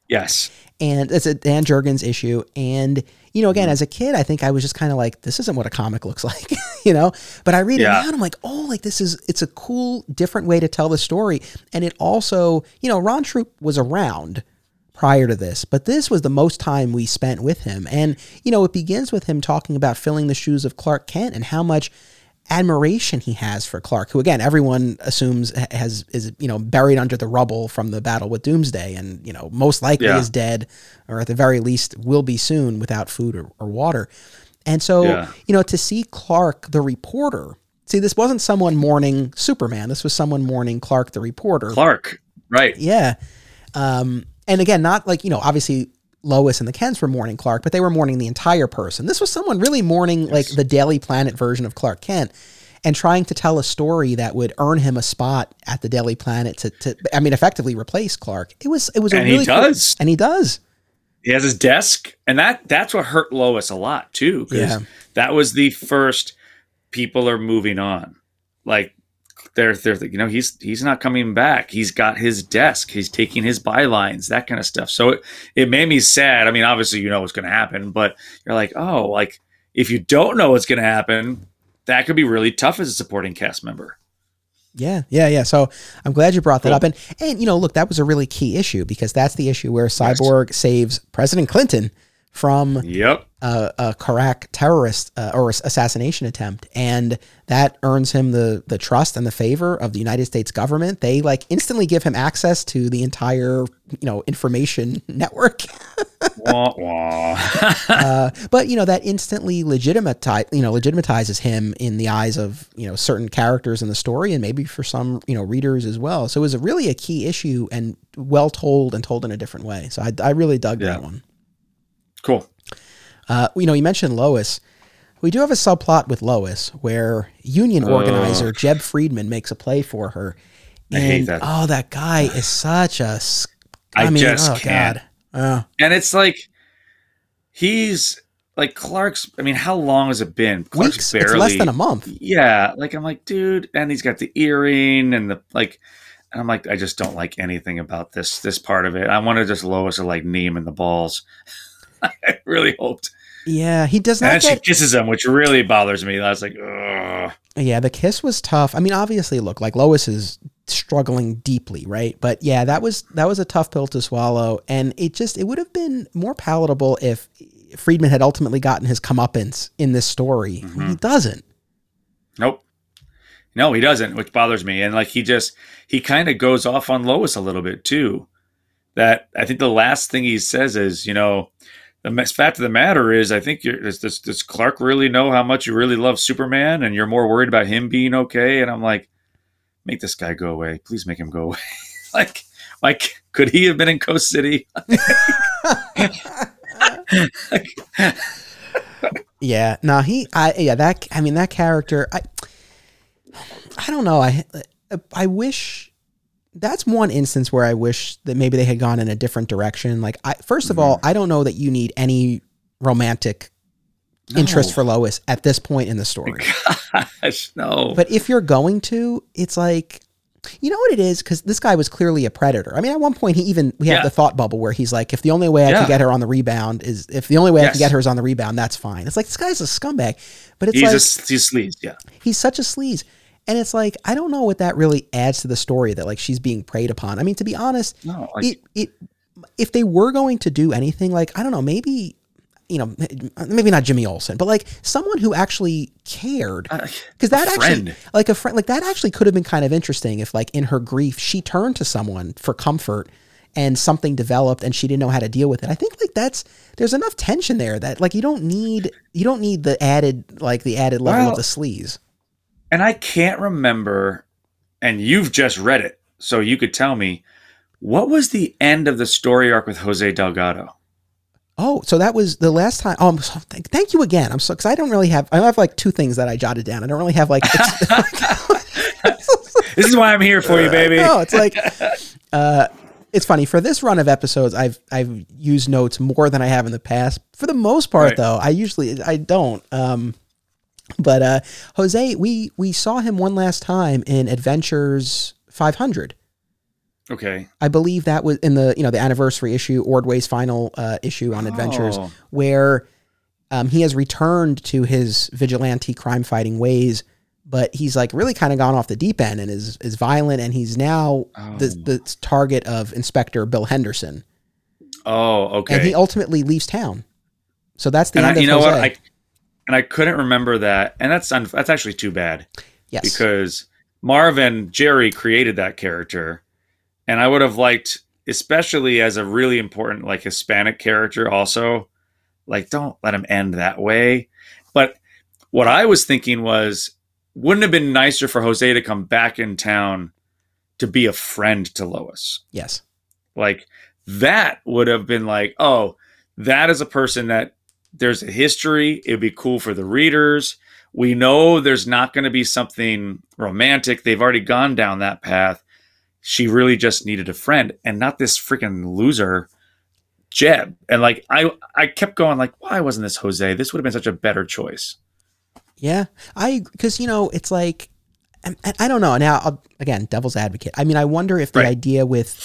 Yes. and it's a Dan Jurgens issue. And you know, Mm-hmm. again, as a kid, I think I was just kind of like, this isn't what a comic looks like, you know. But I read it now, and I'm like, oh, like this is it's a cool, different way to tell the story. And it also, you know, Ron Troupe was around prior to this, but this was the most time we spent with him. And you know, it begins with him talking about filling the shoes of Clark Kent and how much admiration he has for Clark, who again everyone assumes has is you know buried under the rubble from the battle with Doomsday, and you know most likely Yeah. is dead, or at the very least will be soon without food or, or water. And so Yeah. you know to see Clark the reporter. See, this wasn't someone mourning Superman. This was someone mourning Clark the reporter. Clark. Right. Yeah. Um, and again, not like, you know, obviously Lois and the Kents were mourning Clark, but they were mourning the entire person. This was someone really mourning like the Daily Planet version of Clark Kent and trying to tell a story that would earn him a spot at the Daily Planet to, to I mean, effectively replace Clark. It was, it was a And he really cool- does. and he does. He has his desk, and that that's what hurt Lois a lot too. 'cause Yeah. that was the first people are moving on. Like they're they're you know he's he's not coming back. He's got his desk. He's taking his bylines, that kind of stuff. So it, it made me sad. I mean, obviously you know what's going to happen, but you're like, oh, like if you don't know what's going to happen, that could be really tough as a supporting cast member. Yeah, yeah, yeah. So I'm glad you brought that Cool. up. And and you know, look, that was a really key issue because that's the issue where Cyborg saves President Clinton from Yep. a, a Qurac terrorist uh, or assassination attempt, and that earns him the the trust and the favor of the United States government. They like instantly give him access to the entire you know information network. wah, wah. uh, but you know that instantly legitimatize you know legitimatizes him in the eyes of you know certain characters in the story and maybe for some you know readers as well so it was a really a key issue and well told and told in a different way so i, I really dug Yeah. that one cool. uh, you know you mentioned lois we do have a subplot with lois where union Ugh. organizer jeb friedman makes a play for her I hate and that. oh that guy is such a I, I mean just oh can't. god uh, And it's like he's like Clark's. I mean, how long has it been? Clark's weeks it's less than a month Yeah, like I'm like, dude, and he's got the earring and the like, and I'm like, I just don't like anything about this this part of it. I want to just Lois to like knee him in the balls. I really hoped, yeah he does and not then she kisses him, which really bothers me. I was like, ugh. Yeah, the kiss was tough. I mean, obviously, look, like Lois is struggling deeply, right? But yeah, that was that was a tough pill to swallow, and it just it would have been more palatable if Friedman had ultimately gotten his comeuppance in this story. Mm-hmm. He doesn't. Nope. No, he doesn't, which bothers me. And like he just he kind of goes off on Lois a little bit too. That I think the last thing he says is, you know, the fact of the matter is, I think you're does, does, does Clark really know how much you really love Superman, and you're more worried about him being okay? And I'm like, make this guy go away, please make him go away. like, like could he have been in Coast City? Yeah, no, he, I, yeah, that, I mean, that character, I, I don't know, I, I wish that's one instance where I wish that maybe they had gone in a different direction. Like, I, 1st of all, mm-hmm. I don't know that you need any romantic interest for Lois at this point in the story. Gosh, no. But if you're going to, it's like, you know what it is? Because this guy was clearly a predator. I mean, at one point, he even, we have Yeah. the thought bubble where he's like, if the only way I Yeah. can get her on the rebound is, if the only way I Yes. can get her is on the rebound, that's fine. It's like, this guy's a scumbag. But it's he's like, a he's sleaze, yeah. he's such a sleaze. And it's like, I don't know what that really adds to the story that like she's being preyed upon. I mean, to be honest, No, like, it, it, if they were going to do anything, like, I don't know, maybe, you know, maybe not Jimmy Olsen, but like someone who actually cared uh, because that actually friend. like a friend like that actually could have been kind of interesting if like in her grief she turned to someone for comfort and something developed and she didn't know how to deal with it i think like that's there's enough tension there that like you don't need you don't need the added like the added level Well- of the sleaze And I can't remember, and you've just read it, so you could tell me what was the end of the story arc with Jose Delgado? oh so that was the last time oh so, thank, thank you again i'm so because i don't really have i have like two things that i jotted down i don't really have like This is why I'm here for you, baby. No, it's like uh it's funny for this run of episodes I've I've used notes more than I have in the past. For the most part Right. though, I usually I don't. Um but uh Jose, we we saw him one last time in Adventures 500. Okay. I believe that was in the you know the anniversary issue, Ordway's final uh, issue on Adventures, Oh. where um, he has returned to his vigilante crime fighting ways, but he's like really kind of gone off the deep end and is is violent, and he's now the Oh. the target of Inspector Bill Henderson, Oh, okay. and he ultimately leaves town. So that's the and end I, of you know Jose. what? I and I couldn't remember that, and that's un, that's actually too bad. Yes, because Marv and Jerry created that character, and I would have liked, especially as a really important like Hispanic character, also, like don't let him end that way. But what I was thinking was, wouldn't it have been nicer for Jose to come back in town to be a friend to Lois? yes, Like that would have been like, oh, that is a person that there's a history. It'd be cool for the readers. We know there's not going to be something romantic. They've already gone down that path. She really just needed a friend and not this freaking loser Jeb. And like I I kept going like, why wasn't this Jose? This would have been such a better choice. yeah. I because you know it's like. and I don't know. Now, I'll- again, devil's advocate. I mean, I wonder if the Right. idea with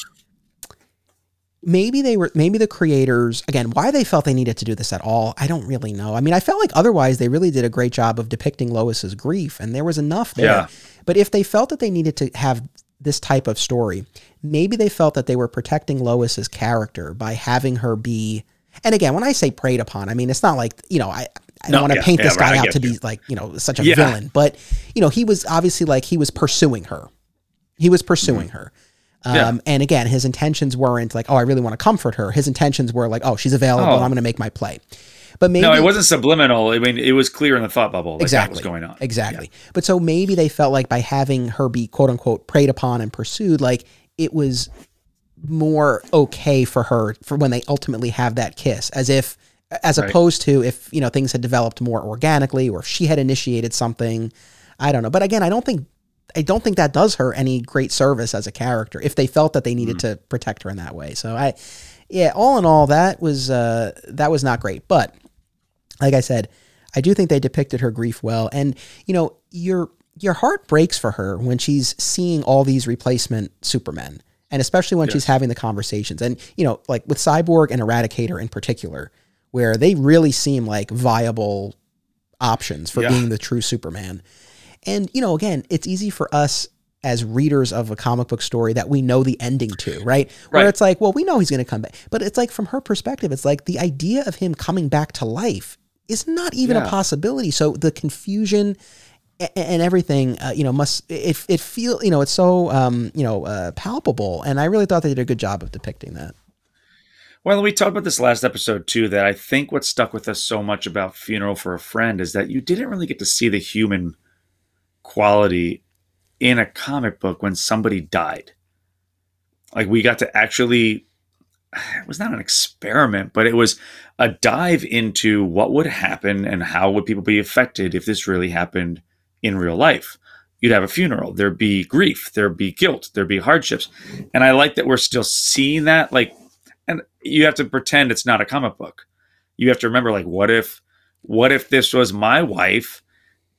maybe they were maybe the creators again why they felt they needed to do this at all i don't really know i mean i felt like otherwise they really did a great job of depicting lois's grief and there was enough there Yeah. but if they felt that they needed to have this type of story maybe they felt that they were protecting lois's character by having her be and again when i say preyed upon i mean it's not like you know i I don't want to yeah, paint yeah, this right, guy out to you. be like, you know, such a villain, but you know, he was obviously like he was pursuing her. He was pursuing Mm-hmm. her. Um, Yeah. And again, his intentions weren't like, oh, I really want to comfort her. His intentions were like, oh, she's available. Oh. I'm going to make my play. But maybe no, it wasn't subliminal. I mean, it was clear in the thought bubble like exactly that was going on. Exactly. But so maybe they felt like by having her be quote unquote preyed upon and pursued, like it was more okay for her for when they ultimately have that kiss, as if as Right. opposed to if you know things had developed more organically or if she had initiated something. I don't know. But again, I don't think I don't think that does her any great service as a character if they felt that they needed to protect her in that way. So I yeah, all in all that was uh that was not great. But like I said, I do think they depicted her grief well. And, you know, your your heart breaks for her when she's seeing all these replacement supermen. And especially when she's having the conversations. And, you know, like with Cyborg and Eradicator in particular, where they really seem like viable options for Yeah. being the true Superman. And, you know, again, it's easy for us as readers of a comic book story that we know the ending to, right? Where Right. it's like, well, we know he's going to come back. But it's like from her perspective, it's like the idea of him coming back to life is not even a possibility. So the confusion a- and everything, uh, you know, must it it feel you know it's so um, you know uh, palpable, and I really thought they did a good job of depicting that. Well, we talked about this last episode too. That I think what stuck with us so much about Funeral for a Friend is that you didn't really get to see the human quality in a comic book when somebody died. Like we got to actually, it was not an experiment, but it was a dive into what would happen and how would people be affected if this really happened in real life. You'd have a funeral, there'd be grief, there'd be guilt, there'd be hardships. And I like that we're still seeing that. Like, and you have to pretend it's not a comic book. You have to remember, like, what if, what if this was my wife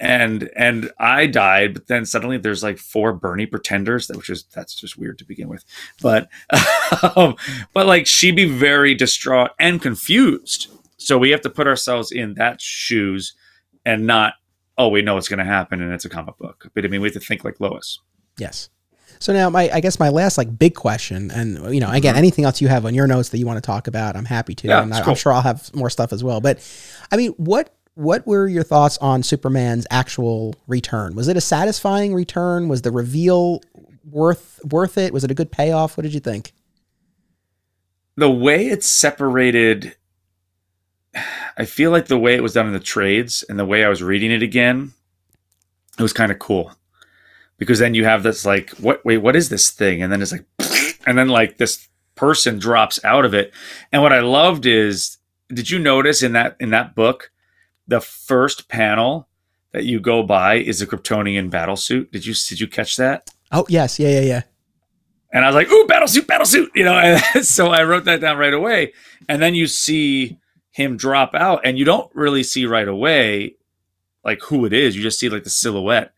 and and I died, but then suddenly there's like four Bernie pretenders, that which is that's just weird to begin with. But um, but like she'd be very distraught and confused. So we have to put ourselves in that shoes and not, oh, we know what's gonna happen and it's a comic book. But I mean we have to think like Lois. Yes. So now my I guess my last like big question, and you know, again, anything else you have on your notes that you want to talk about, I'm happy to, Mm-hmm. Yeah, and it's I, I'm sure I'll have more stuff as well. But I mean, what what were your thoughts on Superman's actual return? Was it a satisfying return? Was the reveal worth worth it? Was it a good payoff? What did you think? The way it's separated I feel like the way it was done in the trades and the way I was reading it again, it was kind of cool. Because then you have this like, what wait, what is this thing? And then it's like and then like this person drops out of it. And what I loved is did you notice in that in that book, the first panel that you go by is a Kryptonian battle suit? Did you did you catch that? Oh yes, yeah, yeah, yeah. And I was like, ooh, battle suit, battle suit, you know. And so I wrote that down right away. And then you see him drop out, and you don't really see right away like who it is. You just see like the silhouette.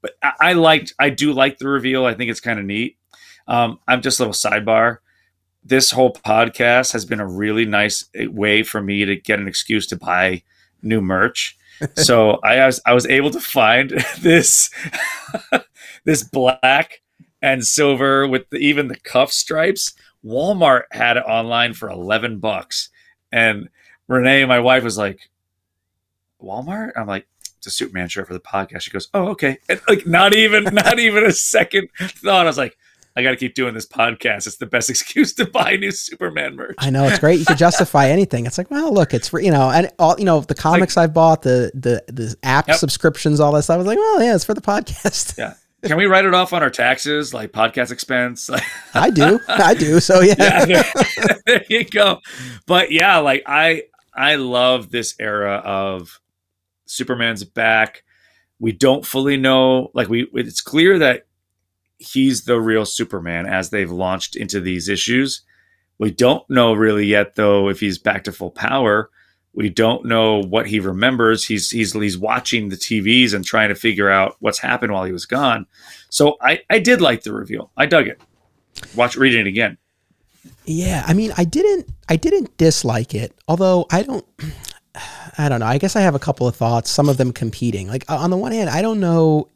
But I, I liked, I do like the reveal. I think it's kind of neat. Um, I'm just a little sidebar. This whole podcast has been a really nice eh, way for me to get an excuse to buy new merch. so I was I was able to find this this black and silver with the, even the cuff stripes. Walmart had it online for 11 bucks. And Renee, my wife, was like, Walmart? I'm like, it's a Superman shirt for the podcast. She goes, Oh, okay. And like not even, not even a second thought. I was like, I got to keep doing this podcast. It's the best excuse to buy new Superman merch. I know it's great. You could justify anything. It's like, well, look, it's for you know, and all you know, the comics I've bought, the the the app Yep. subscriptions, all that stuff. I was like, well, yeah, it's for the podcast. Yeah. Can we write it off on our taxes, like podcast expense? I do, I do. So yeah, yeah, there, there you go. But yeah, like I I love this era of Superman's back. We don't fully know, like we it's clear that he's the real Superman as they've launched into these issues. We don't know really yet though if he's back to full power. We don't know what he remembers. He's he's he's watching the TVs and trying to figure out what's happened while he was gone. So I I did like the reveal. I dug it. Watch reading it again. Yeah, I mean, I didn't, I didn't dislike it. Although I don't, I don't know. I guess I have a couple of thoughts. Some of them competing. Like on the one hand, I don't know.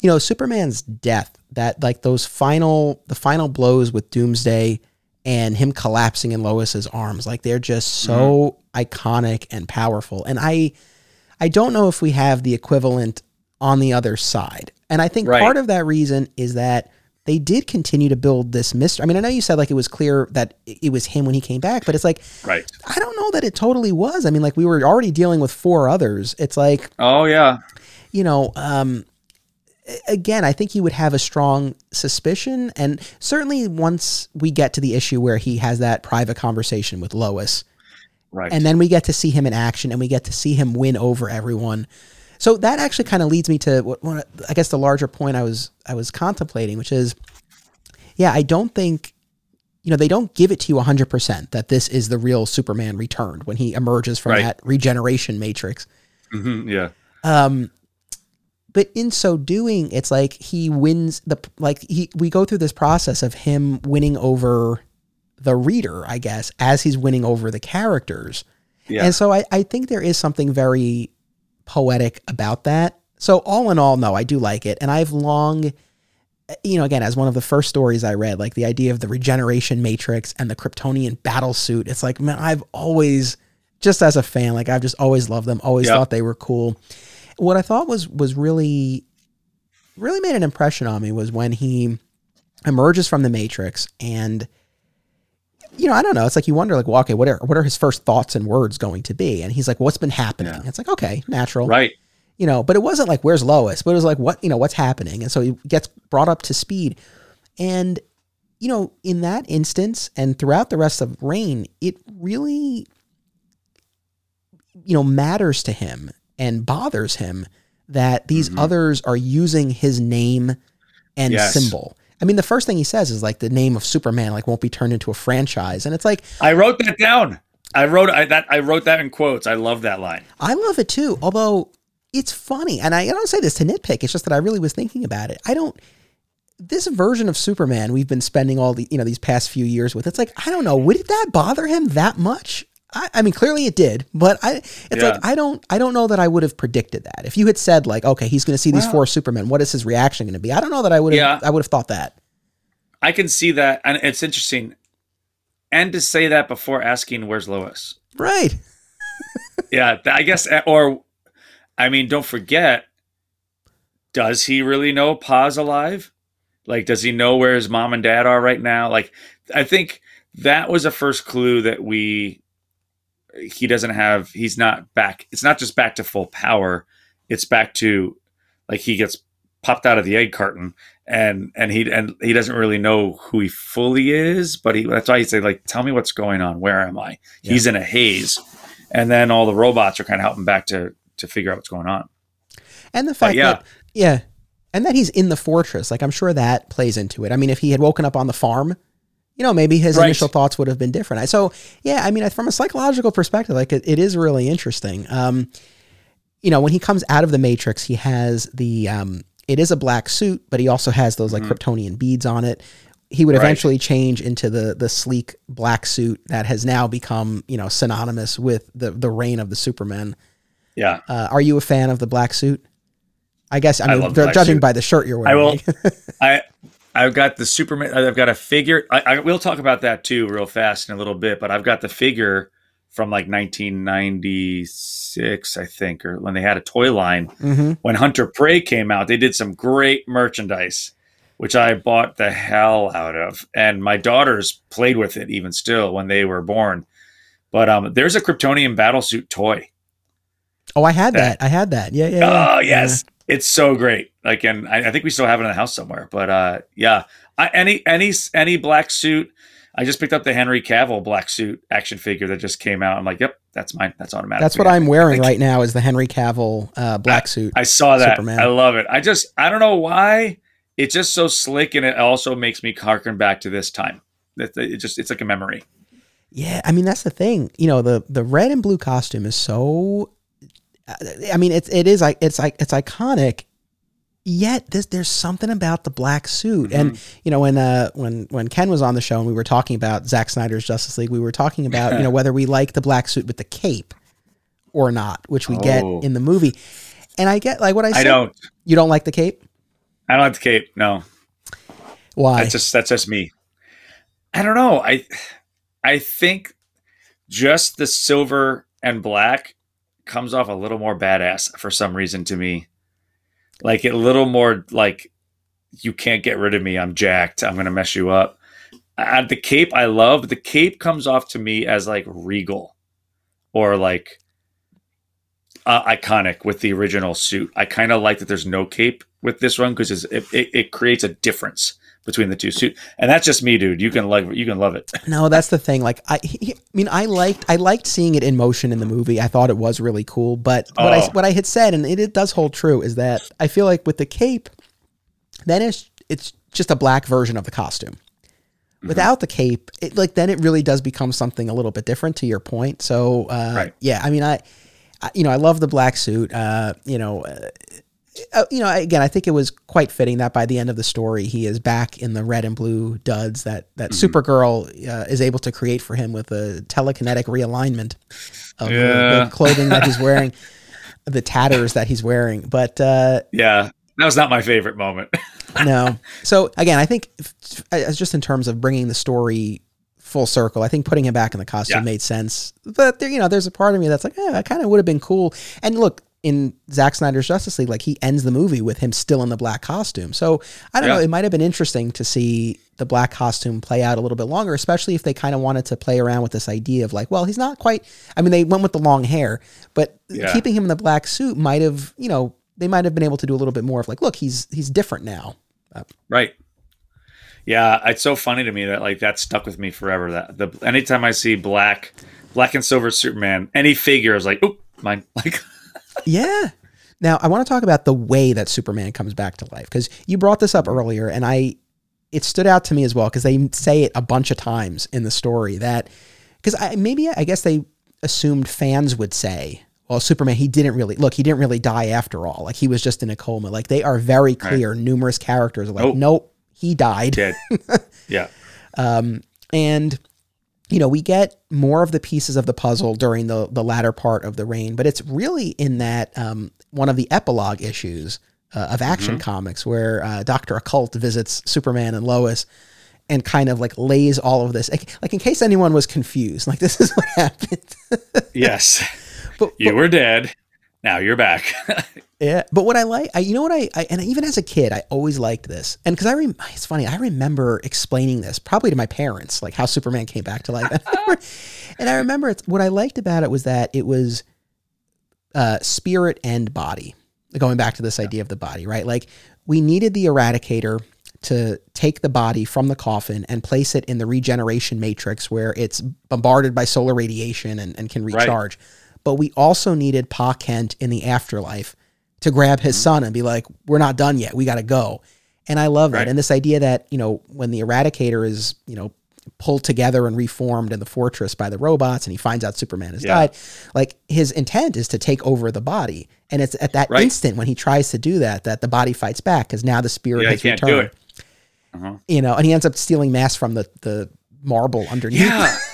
You know, Superman's death. That like those final, the final blows with Doomsday and him collapsing in Lois's arms. Like they're just so iconic and powerful. And I, I don't know if we have the equivalent on the other side. And I think Right. part of that reason is that they did continue to build this mystery. I mean, I know you said like it was clear that it was him when he came back, but it's like, right? I don't know that it totally was. I mean, like we were already dealing with four others. It's like, oh yeah, you know, um, again, I think you would have a strong suspicion, and certainly once we get to the issue where he has that private conversation with Lois, right, and then we get to see him in action, and we get to see him win over everyone. So that actually kind of leads me to what, what I guess the larger point I was I was contemplating, which is, yeah, I don't think, you know, they don't give it to you hundred percent that this is the real Superman returned when he emerges from Right. that regeneration matrix. hmm yeah, Um, but in so doing, it's like he wins the like he we go through this process of him winning over the reader, I guess, as he's winning over the characters. yeah. And so I, I think there is something very poetic about that. So all in all, no, I do like it. And I've long, you know, again, as one of the first stories I read, like the idea of the regeneration matrix and the Kryptonian battle suit, it's like, man, I've always, just as a fan, like I've just always loved them, always Yeah. thought they were cool. What I thought was was really, really made an impression on me was when he emerges from the matrix and you know, I don't know. It's like you wonder, like, well, okay, what are what are his first thoughts and words going to be? And he's like, "What's been happening?" Yeah. It's like, okay, natural, right. you know. But it wasn't like, "Where's Lois?" But it was like, "What, you know, what's happening?" And so he gets brought up to speed, and you know, in that instance, and throughout the rest of Reign, it really, you know, matters to him and bothers him that these Mhm. others are using his name and Yes. symbol. I mean, the first thing he says is like the name of Superman like won't be turned into a franchise, and it's like I wrote that down. I wrote I, that. I wrote that in quotes. I love that line. I love it too. Although it's funny, and I, I don't say this to nitpick. It's just that I really was thinking about it. I don't. This version of Superman we've been spending all the you know these past few years with. It's like I don't know. Would that bother him that much? I, I mean, clearly it did, but I. It's Yeah. like I don't. I don't know that I would have predicted that. If you had said like, okay, he's going to see these four Supermen. What is his reaction going to be? I don't know that I would have. Yeah. I would have thought that. I can see that, and it's interesting. And to say that before asking, "Where's Lois?" Right. Yeah, I guess, eh, or I mean, don't forget. Does he really know Pa's alive? Like, does he know where his mom and dad are right now? Like, I think that was a first clue that we he doesn't have. He's not back. It's not just back to full power. It's back to like he gets popped out of the egg carton and and he and he doesn't really know who he fully is but he that's why he say like tell me what's going on where am i Yeah. he's in a haze and then all the robots are kind of helping back to to figure out what's going on And the fact yeah. that yeah, and that he's in the fortress, like I'm sure that plays into it. I mean, if he had woken up on the farm, you know, maybe his Right. initial thoughts would have been different. I- So yeah, I mean, from a psychological perspective, like it, it is really interesting. Um, you know, when he comes out of the Matrix, he has the um, it is a black suit, but he also has those like Mhm. Kryptonian beads on it. He would Right. eventually change into the the sleek black suit that has now become you know synonymous with the the reign of the Superman. yeah Uh, are you a fan of the black suit? I guess I I mean, black judging suit. by the shirt you're wearing. I will. I I've got the Superman. I've got a figure. I, I we'll talk about that too, real fast in a little bit. But I've got the figure from like 1996, I think, or when they had a toy line. hmm When Hunter Prey came out, they did some great merchandise, which I bought the hell out of, and my daughters played with it even still when they were born. But um, there's a Kryptonian battlesuit toy. Oh, I had That- that. I had that. Yeah, yeah. yeah. Oh yes, it's so great. Like, and I, I think we still have it in the house somewhere. But uh, yeah, I, any any any black suit. I just picked up the Henry Cavill black suit action figure that just came out. I'm like, yep, that's mine. That's automatic. That's what I'm wearing right now. Is the Henry Cavill uh, black suit? I saw that. Superman. I love it. I just I don't know why it's just so slick, and it also makes me harken back to this time. That it just it's like a memory. Yeah, I mean that's the thing. You know, the the red and blue costume is so. I mean, it's it is like it's like it's iconic. Yet this, there's something about the black suit, and you know when uh when when Ken was on the show and we were talking about Zack Snyder's Justice League, we were talking about you know whether we like the black suit with the cape or not, which we get Oh. in the movie. And I get like what I I don't. You don't like the cape? I don't like the cape. No, Why? that's just that's just me. I don't know. I I think just the silver and black comes off a little more badass for some reason to me. Like a little more like you can't get rid of me. I'm jacked. I'm gonna mess you up. Uh, the cape I love. The cape comes off to me as like regal, or like uh, iconic with the original suit. I kind of like that there's no cape with this one because it, it, it creates a difference between the two suit and that's just me dude. You can like you can love it. No that's the thing. Like i he, i mean i liked i liked seeing it in motion in the movie. I thought it was really cool but oh. what i what i had said and it, it does hold true is that i feel like with the cape then it's it's just a black version of the costume. Mm-hmm. without the cape it like then it really does become something a little bit different to your point. So uh, right. yeah i mean I, I, you know i love the black suit. Uh, you know uh, uh, you know, again, I think it was quite fitting that by the end of the story, he is back in the red and blue duds that that mm-hmm. Supergirl uh, is able to create for him with a telekinetic realignment of yeah. the, the, clothing that he's wearing, the tatters that he's wearing. But uh, yeah, that was not my favorite moment. no. So again, I think as just in terms of bringing the story full circle, I think putting him back in the costume yeah. made sense. But there, you know, there's a part of me that's like, yeah, it kind of would have been cool. And look, in Zack Snyder's Justice League, like he ends the movie with him still in the black costume. So I don't yeah. know. It might have been interesting to see the black costume play out a little bit longer, especially if they kind of wanted to play around with this idea of like, well, he's not quite. I mean, they went with the long hair, but yeah. keeping him in the black suit might have, you know, they might have been able to do a little bit more of like, look, he's he's different now. Right. Yeah, it's so funny to me that like that stuck with me forever. That the anytime I see black, black and silver Superman, any figure is like, oh, mine. Like yeah. Now, I want to talk about the way that Superman comes back to life because you brought this up earlier, and I it stood out to me as well because they say it a bunch of times in the story that because I maybe I guess they assumed fans would say, well, Superman he didn't really look, he didn't really die after all, like he was just in a coma. Like they are very clear. Right. Numerous characters are like, nope, nope he died. Dead. yeah. Um, and you know, we get more of the pieces of the puzzle during the the latter part of the reign, but it's really in that um, one of the epilogue issues uh, of Action mm-hmm. Comics where uh, Doctor Occult visits Superman and Lois and kind of like lays all of this like, like in case anyone was confused, like this is what happened. yes, but, you but, were dead. Now you're back. Yeah, but what I like, I, you know what I, I, and even as a kid, I always liked this, and because I, rem- it's funny, I remember explaining this probably to my parents, like how Superman came back to life, and I remember it's, what I liked about it was that it was uh, spirit and body, going back to this idea of the body, right? Like we needed the Eradicator to take the body from the coffin and place it in the regeneration matrix where it's bombarded by solar radiation and, and can recharge. Right. But we also needed Pa Kent in the afterlife to grab his mm-hmm. son and be like, "We're not done yet. We got to go." And I love that. And this idea that you know when the Eradicator is you know pulled together and reformed in the fortress by the robots, and he finds out Superman has yeah. died, like his intent is to take over the body. And it's at that right. instant when he tries to do that that the body fights back because now the spirit yeah, has returned. Uh-huh. You know, and he ends up stealing mass from the the marble underneath. Yeah.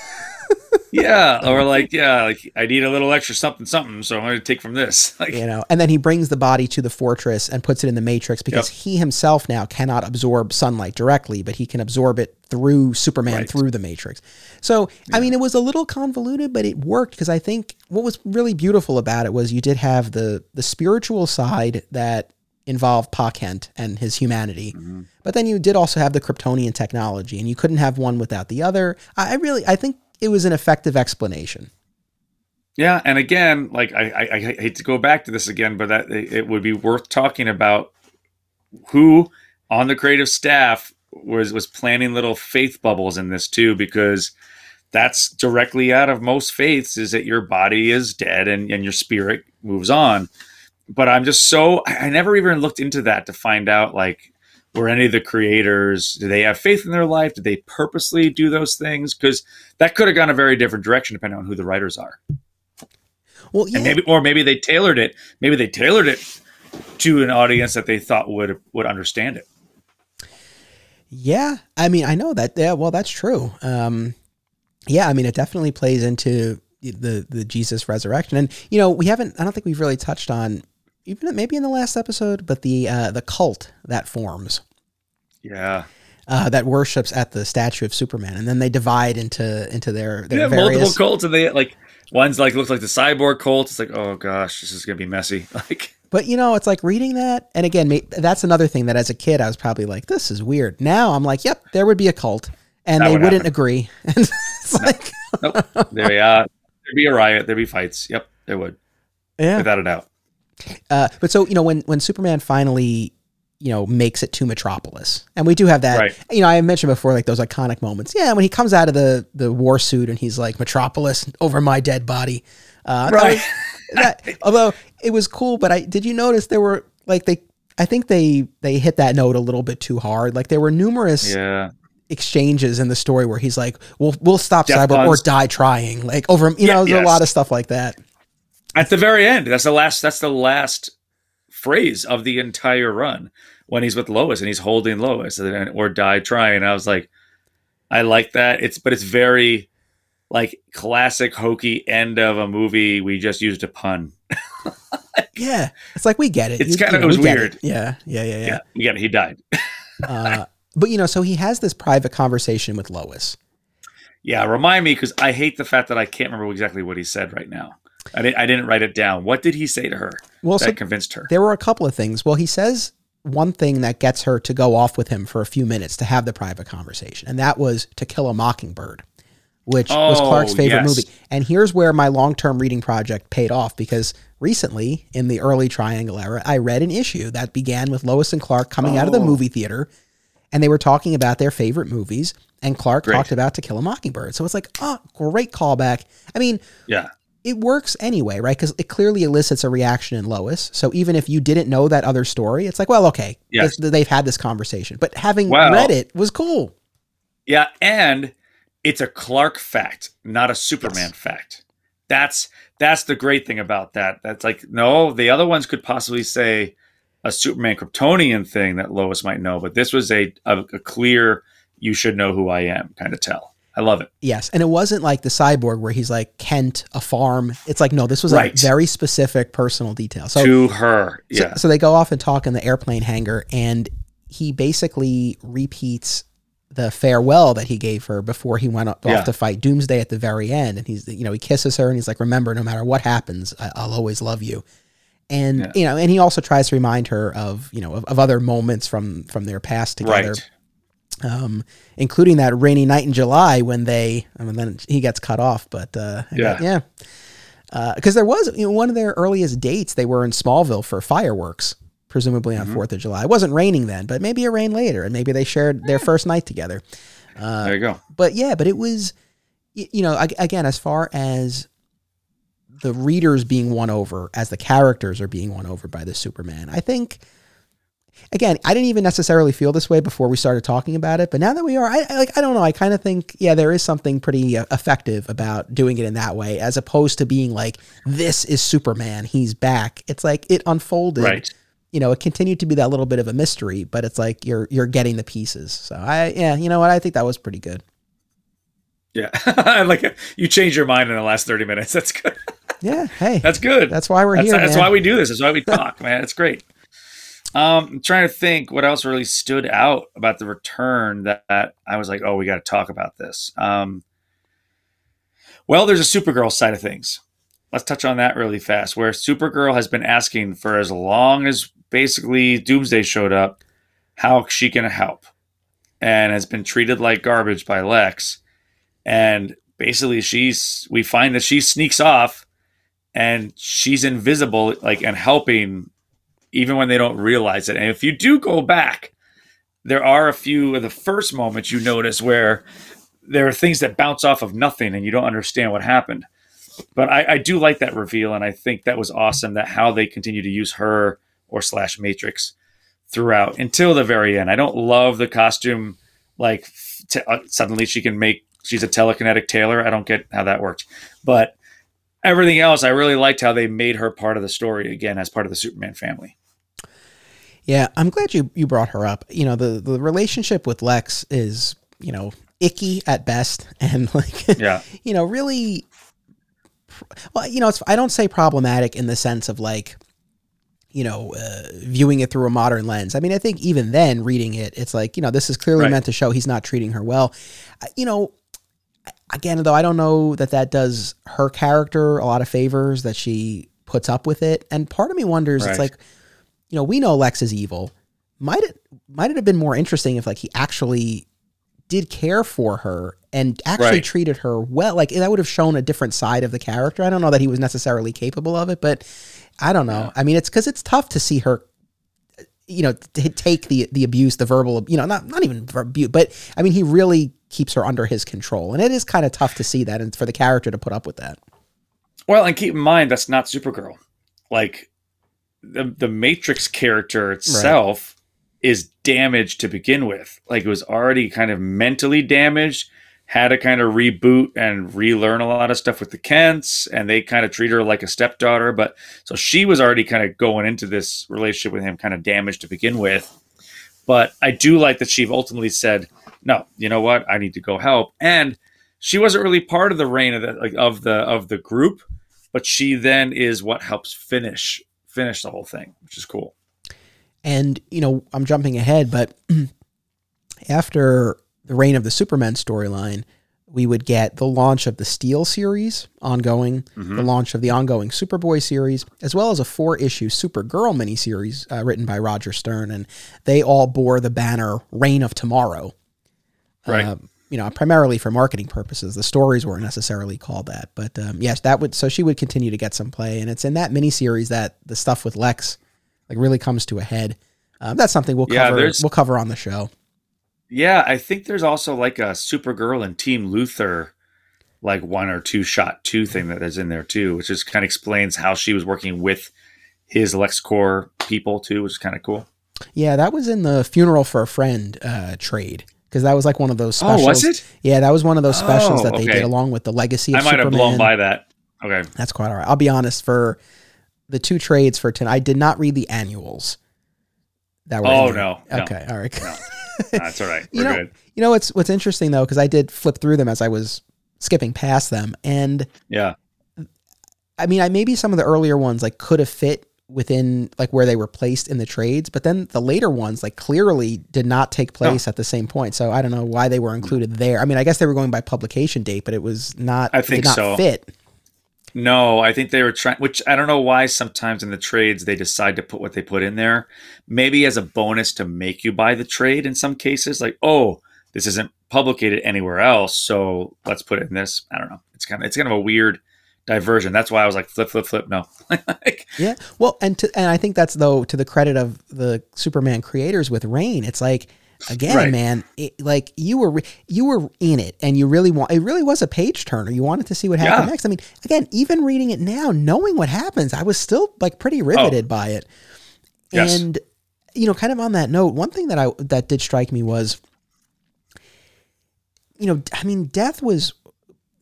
yeah, or like yeah, like I need a little extra something something, so I'm going to take from this. Like you know, and then he brings the body to the fortress and puts it in the matrix because yep. he himself now cannot absorb sunlight directly, but he can absorb it through Superman right. through the matrix. So yeah. I mean, it was a little convoluted, but it worked because I think what was really beautiful about it was you did have the the spiritual side that involved Pa Kent and his humanity. Mm-hmm. But then you did also have the Kryptonian technology, and you couldn't have one without the other. I really, I think it was an effective explanation. Yeah, and again, like I, I, I hate to go back to this again, but that it would be worth talking about who on the creative staff was was planning little faith bubbles in this too, because that's directly out of most faiths is that your body is dead and, and your spirit moves on. But I'm just so I never even looked into that to find out like were any of the creators do they have faith in their life? Did they purposely do those things? Because that could have gone a very different direction depending on who the writers are. Well yeah. and maybe or maybe they tailored it maybe they tailored it to an audience that they thought would would understand it. Yeah i mean i know that yeah well that's true. Um yeah i mean it definitely plays into the the jesus resurrection. And you know we haven't i don't think we've really touched on even maybe in the last episode, but the uh, the cult that forms. Yeah. Uh, that worships at the statue of Superman, and then they divide into into their their yeah, various... multiple cults, and they like one's like looks like the cyborg cult. It's like, oh gosh, this is gonna be messy. Like, But you know, it's like reading that, and again, that's another thing that as a kid I was probably like, "This is weird." Now I'm like, "Yep, there would be a cult, and That they would wouldn't happen. agree." And it's like, Nope. There you are. There'd be a riot. There'd be fights. Yep, there would, yeah. without a doubt. Uh, but so you know, when when Superman finally you know makes it to Metropolis, and we do have that. Right. You know, I mentioned before like those iconic moments. Yeah, when he comes out of the the war suit and he's like Metropolis over my dead body. Uh, Right. was- that- although it was cool, but I did you notice there were like they. I think they they hit that note a little bit too hard. Like there were numerous Yeah. exchanges in the story where he's like, "We'll we'll stop Death Cyborg or die trying." Like over, you Yeah, know, there's a lot of stuff like that. At the very end, that's the last. That's the last phrase of the entire run when he's with Lois and he's holding Lois and, or die trying. I was like, I like that. It's but it's very like classic hokey end of a movie. We just used a pun. Yeah, it's like we get it. It's you know, it was we get weird. Yeah, yeah, yeah, yeah. Yeah, we got it. He died. uh, but you know, so he has this private conversation with Lois. Yeah, remind me because I hate the fact that I can't remember exactly what he said right now. I didn't. I didn't write it down. What did he say to her Well, that so convinced her? there were a couple of things. Well, he says one thing that gets her to go off with him for a few minutes to have the private conversation, and that was to kill a mockingbird, which was Oh, Clark's favorite yes. movie. And here's where my long-term reading project paid off because recently, in the early Triangle era, I read an issue that began with Lois and Clark coming out of the Oh. movie theater, and they were talking about their favorite movies. And Clark Great. talked about To Kill a Mockingbird. So it's like, oh, great callback. I mean, Yeah, it works anyway, right? Because it clearly elicits a reaction in Lois. So even if you didn't know that other story, it's like, well, okay, Yes. this- they've had this conversation. But having Well- read it was cool. yeah, and it's a Clark fact, not a Superman Yes. fact. That's that's the great thing about that. That's like no, the other ones could possibly say a Superman Kryptonian thing that Lois might know, but this was a a, a clear you should know who I am kind of tell. I love it. Yes, and it wasn't like the cyborg where he's like Kent, a farm. It's like no, this was a very specific personal detail. So to her, yeah, so they go off and talk in the airplane hangar, and he basically repeats the farewell that he gave her before he went off Yeah. to fight Doomsday at the very end. And he's, you know, he kisses her and he's like, "Remember, no matter what happens, I- I'll always love you." And Yeah. you know, and he also tries to remind her of you know of, of other moments from from their past together right. Um, including that rainy night in July when they, I mean, then he gets cut off. But uh, Yeah. yeah, because there was you know one of their earliest dates. They were in Smallville for fireworks, presumably on Mhm. 4th of July. It wasn't raining then, but maybe it rained later, and maybe they shared their first night together. Uh, There you go. but yeah, but it was, you know, again, as far as the readers being won over, as the characters are being won over by the Superman, I think. Again, I didn't even necessarily feel this way before we started talking about it, but now that we are, I, I like, I don't know. I kind of think, yeah, there is something pretty uh, effective about doing it in that way, as opposed to being like, "This is Superman, he's back." It's like it unfolded Right. you know, it continued to be that little bit of a mystery, but it's like you're you're getting the pieces. So I yeah, you know what? I think that was pretty good. Yeah. like you change your mind in the last 30 minutes. That's good. Yeah. Hey, That's good. that's why we're that's, here. that's man. why we do this. That's why we talk, man. It's great. Um, I'm trying to think what else really stood out about the return that, that I was like, oh, we got to talk about this. Um, well, there's a Supergirl side of things. Let's touch on that really fast. Where Supergirl has been asking for as long as basically Doomsday showed up, how she can help, and has been treated like garbage by Lex. And basically, she's we find that she sneaks off and she's invisible like and helping even when they don't realize it. And if you do go back there are a few of the first moments you notice where there are things that bounce off of nothing and you don't understand what happened. But I, I do like that reveal and i think that was awesome that how they continue to use her or slash matrix throughout until the very end. I don't love the costume like t- uh, suddenly she can make she's a telekinetic tailor i don't get how that worked. But everything else, I really liked how they made her part of the story again as part of the Superman family. Yeah, I'm glad you you brought her up. You know, the the relationship with Lex is you know icky at best, and like Yeah, you know really. Well, you know, it's I don't say problematic in the sense of like you know, uh, viewing it through a modern lens. I mean, I think even then, reading it, it's like, you know, this is clearly Right. meant to show he's not treating her well. Uh, You know, again, though, I don't know that that does her character a lot of favors, that she puts up with it. And part of me wonders, Right. it's like, you know, we know Lex is evil. Might it might it have been more interesting if like he actually did care for her and actually Right. treated her well? Like that would have shown a different side of the character. I don't know that he was necessarily capable of it, but I don't know. I mean, it's because it's tough to see her you know t- take the the abuse the verbal you know not not even abuse but i mean he really keeps her under his control and it is kind of tough to see that and for the character to put up with that Well, and keep in mind that's not Supergirl. Like the the Matrix character itself is damaged to begin with. Like it was already kind of mentally damaged, had to kind of reboot and relearn a lot of stuff with the Kents, and they kind of treat her like a stepdaughter. But so she was already kind of going into this relationship with him kind of damaged to begin with. But I do like that she ultimately said, "No, you know what? I need to go help." And she wasn't really part of the reign of the like of the of the group, but she then is what helps finish finish the whole thing, which is cool. and you know i'm jumping ahead but after the reign of the superman storyline we would get the launch of the steel series ongoing the launch of the ongoing superboy series as well as a four issue supergirl miniseries uh, written by roger stern and they all bore the banner reign of tomorrow Right. Uh, you know, primarily for marketing purposes. The stories weren't necessarily called that, but um, yes, that would. So she would continue to get some play, and it's in that miniseries that the stuff with Lex like really comes to a head. Um, that's something we'll Yeah, cover. We'll cover on the show. Yeah, I think there's also like a Supergirl and Team Luther, like one or two shot two thing that is in there too, which just kind of explains how she was working with his LexCorp people too, which is kind of cool. Yeah, that was in the funeral for a friend uh, trade because that was like one of those Oh, was it? Yeah, that was one of those oh, specials Oh, that they okay. did along with the Legacy. Of I might have blown by that. Okay. That's quite all right. I'll be honest. For the two trades for tonight, I did not read the annuals. That were Oh no. no. Okay, all right. No. That's all right. You We're know- good. You know what's what's interesting though, because I did flip through them as I was skipping past them, and Yeah. I mean, I maybe some of the earlier ones like could have fit within like where they were placed in the trades, but then the later ones like clearly did not take place at the same point. So I don't know why they were included there. I mean, I guess they were going by publication date, but it was not. I think did not so. Fit. No, I think they were trying, which I don't know why sometimes in the trades they decide to put what they put in there. Maybe as a bonus to make you buy the trade in some cases, like, oh, this isn't publicated anywhere else, so let's put it in this. I don't know. It's kind of it's kind of a weird diversion. That's why I was like, flip, flip, flip. No. Like, Yeah. Well, and to, and I think that's though to the credit of the Superman creators with Reign. It's like again, Right. man, it, like you were re- you were in it and you really want it really was a page turner. You wanted to see what happened Yeah. next. I mean, again, even reading it now, knowing what happens, I was still like pretty riveted oh. by it. Oh. Yes. And you know, kind of on that note, one thing that I that did strike me was you know, I mean, death was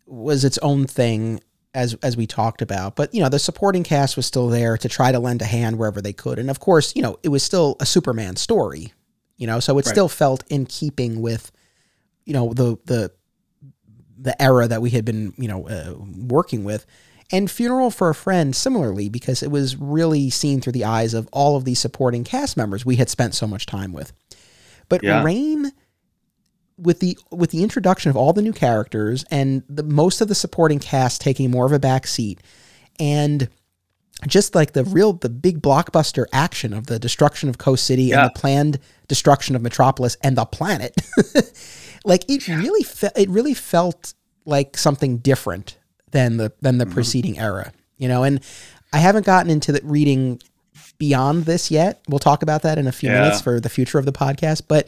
was its own thing as as we talked about, but you know, the supporting cast was still there to try to lend a hand wherever they could, and of course, you know, it was still a Superman story, you know, so it Right. still felt in keeping with, you know, the the the era that we had been, you know, uh, working with. And Funeral for a Friend, similarly, because it was really seen through the eyes of all of these supporting cast members we had spent so much time with. But Yeah. Reign, with the with the introduction of all the new characters and the most of the supporting cast taking more of a back seat, and just like the real the big blockbuster action of the destruction of Coast City Yeah. and the planned destruction of Metropolis and the planet, like it really fe- it really felt like something different than the than the Mm-hmm. preceding era, you know. And I haven't gotten into the reading beyond this yet. We'll talk about that in a few Yeah. minutes for the future of the podcast, but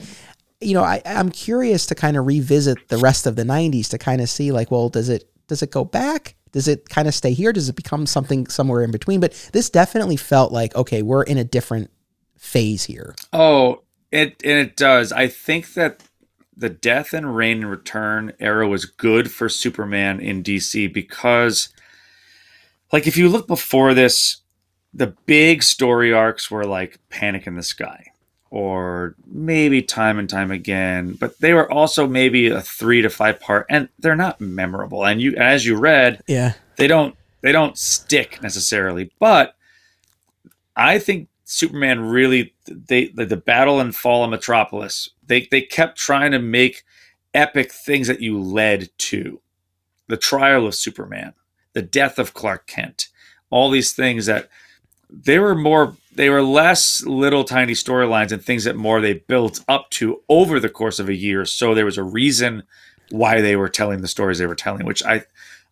you know, I, I'm curious to kind of revisit the rest of the '90s to kind of see, like, well, does it does it go back? Does it kind of stay here? Does it become something somewhere in between? But this definitely felt like, okay, we're in a different phase here. Oh, it and it does. I think that the Death and Reign and Return era was good for Superman in DC because, like, if you look before this, the big story arcs were like Panic in the Sky or maybe Time and Time Again, but they were also maybe a three to five part, and they're not memorable. And you, as you read, Yeah, they don't they don't stick necessarily but i think superman really they the, the battle and fall of metropolis they they kept trying to make epic things that you led to the trial of superman the death of clark kent all these things that they were more they were less little tiny storylines and things that more they built up to over the course of a year. So there was a reason why they were telling the stories they were telling, which I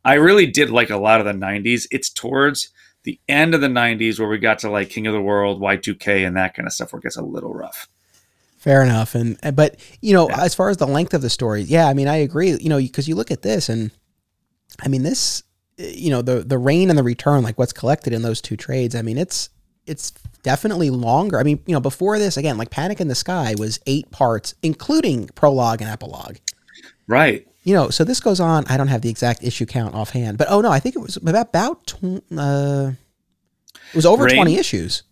I really did like a lot of the 90s. It's towards the end of the 90s where we got to like King of the World, Y2K and that kind of stuff where it gets a little rough. Fair enough. And eh, but you know, yeah. as far as the length of the story, yeah, I mean, I agree, you know, because you look at this and I mean, this eh, you know, the the reign and the return like what's collected in those two trades, I mean, it's it's definitely longer. I mean, you know, before this, again, like Panic in the Sky was eight parts, including prologue and epilogue. Right. You know, so this goes on. I don't have the exact issue count offhand, but oh no, I think it was about about tw- uh, it was over Reign, twenty issues.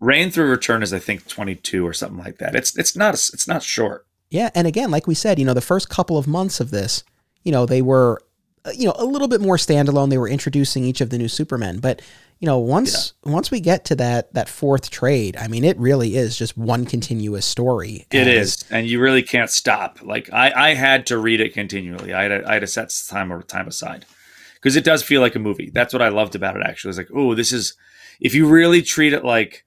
Reign through Return is I think twenty two or something like that. It's it's not it's not short. Yeah, and again, like we said, you know, the first couple of months of this, you know, they were, Uh, you know, a little bit more standalone. They were introducing each of the new Supermen, but you know, once yeah. once we get to that that fourth trade, I mean, it really is just one continuous story. It is, and you really can't stop. Like I, I had to read it continually. I had I had to set time or time aside because it does feel like a movie. That's what I loved about it. Actually, it's like, oh, this is if you really treat it like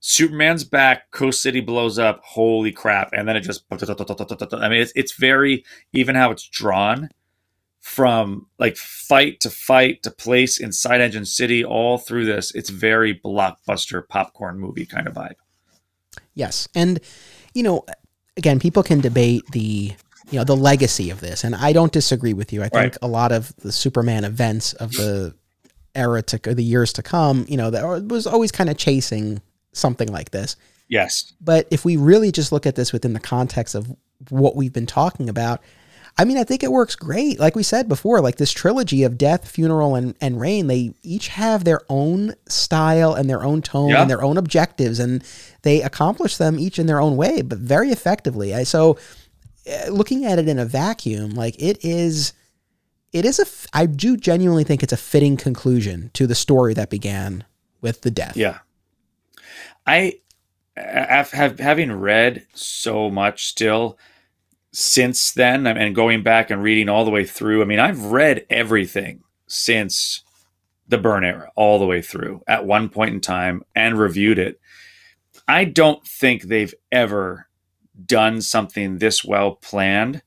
Superman's back, Coast City blows up, holy crap, and then it just. I mean, it's it's very even how it's drawn from like fight to fight to place inside Engine City, all through this. It's very blockbuster popcorn movie kind of vibe. Yes, and you know, again, people can debate the you know the legacy of this, and I don't disagree with you. I think right. a lot of the Superman events of the era to the years to come, you know, that was always kind of chasing something like this. Yes. But if we really just look at this within the context of what we've been talking about, I mean, I think it works great. Like we said before, like this trilogy of Death, Funeral, and, and Reign, they each have their own style and their own tone yeah. and their own objectives, and they accomplish them each in their own way, but very effectively. I, so, uh, looking at it in a vacuum, like it is, it is a. I do genuinely think it's a fitting conclusion to the story that began with the death. Yeah, I have having read so much still since then and going back and reading all the way through. I mean, I've read everything since the Byrne era all the way through at one point in time and reviewed it. I don't think they've ever done something this well planned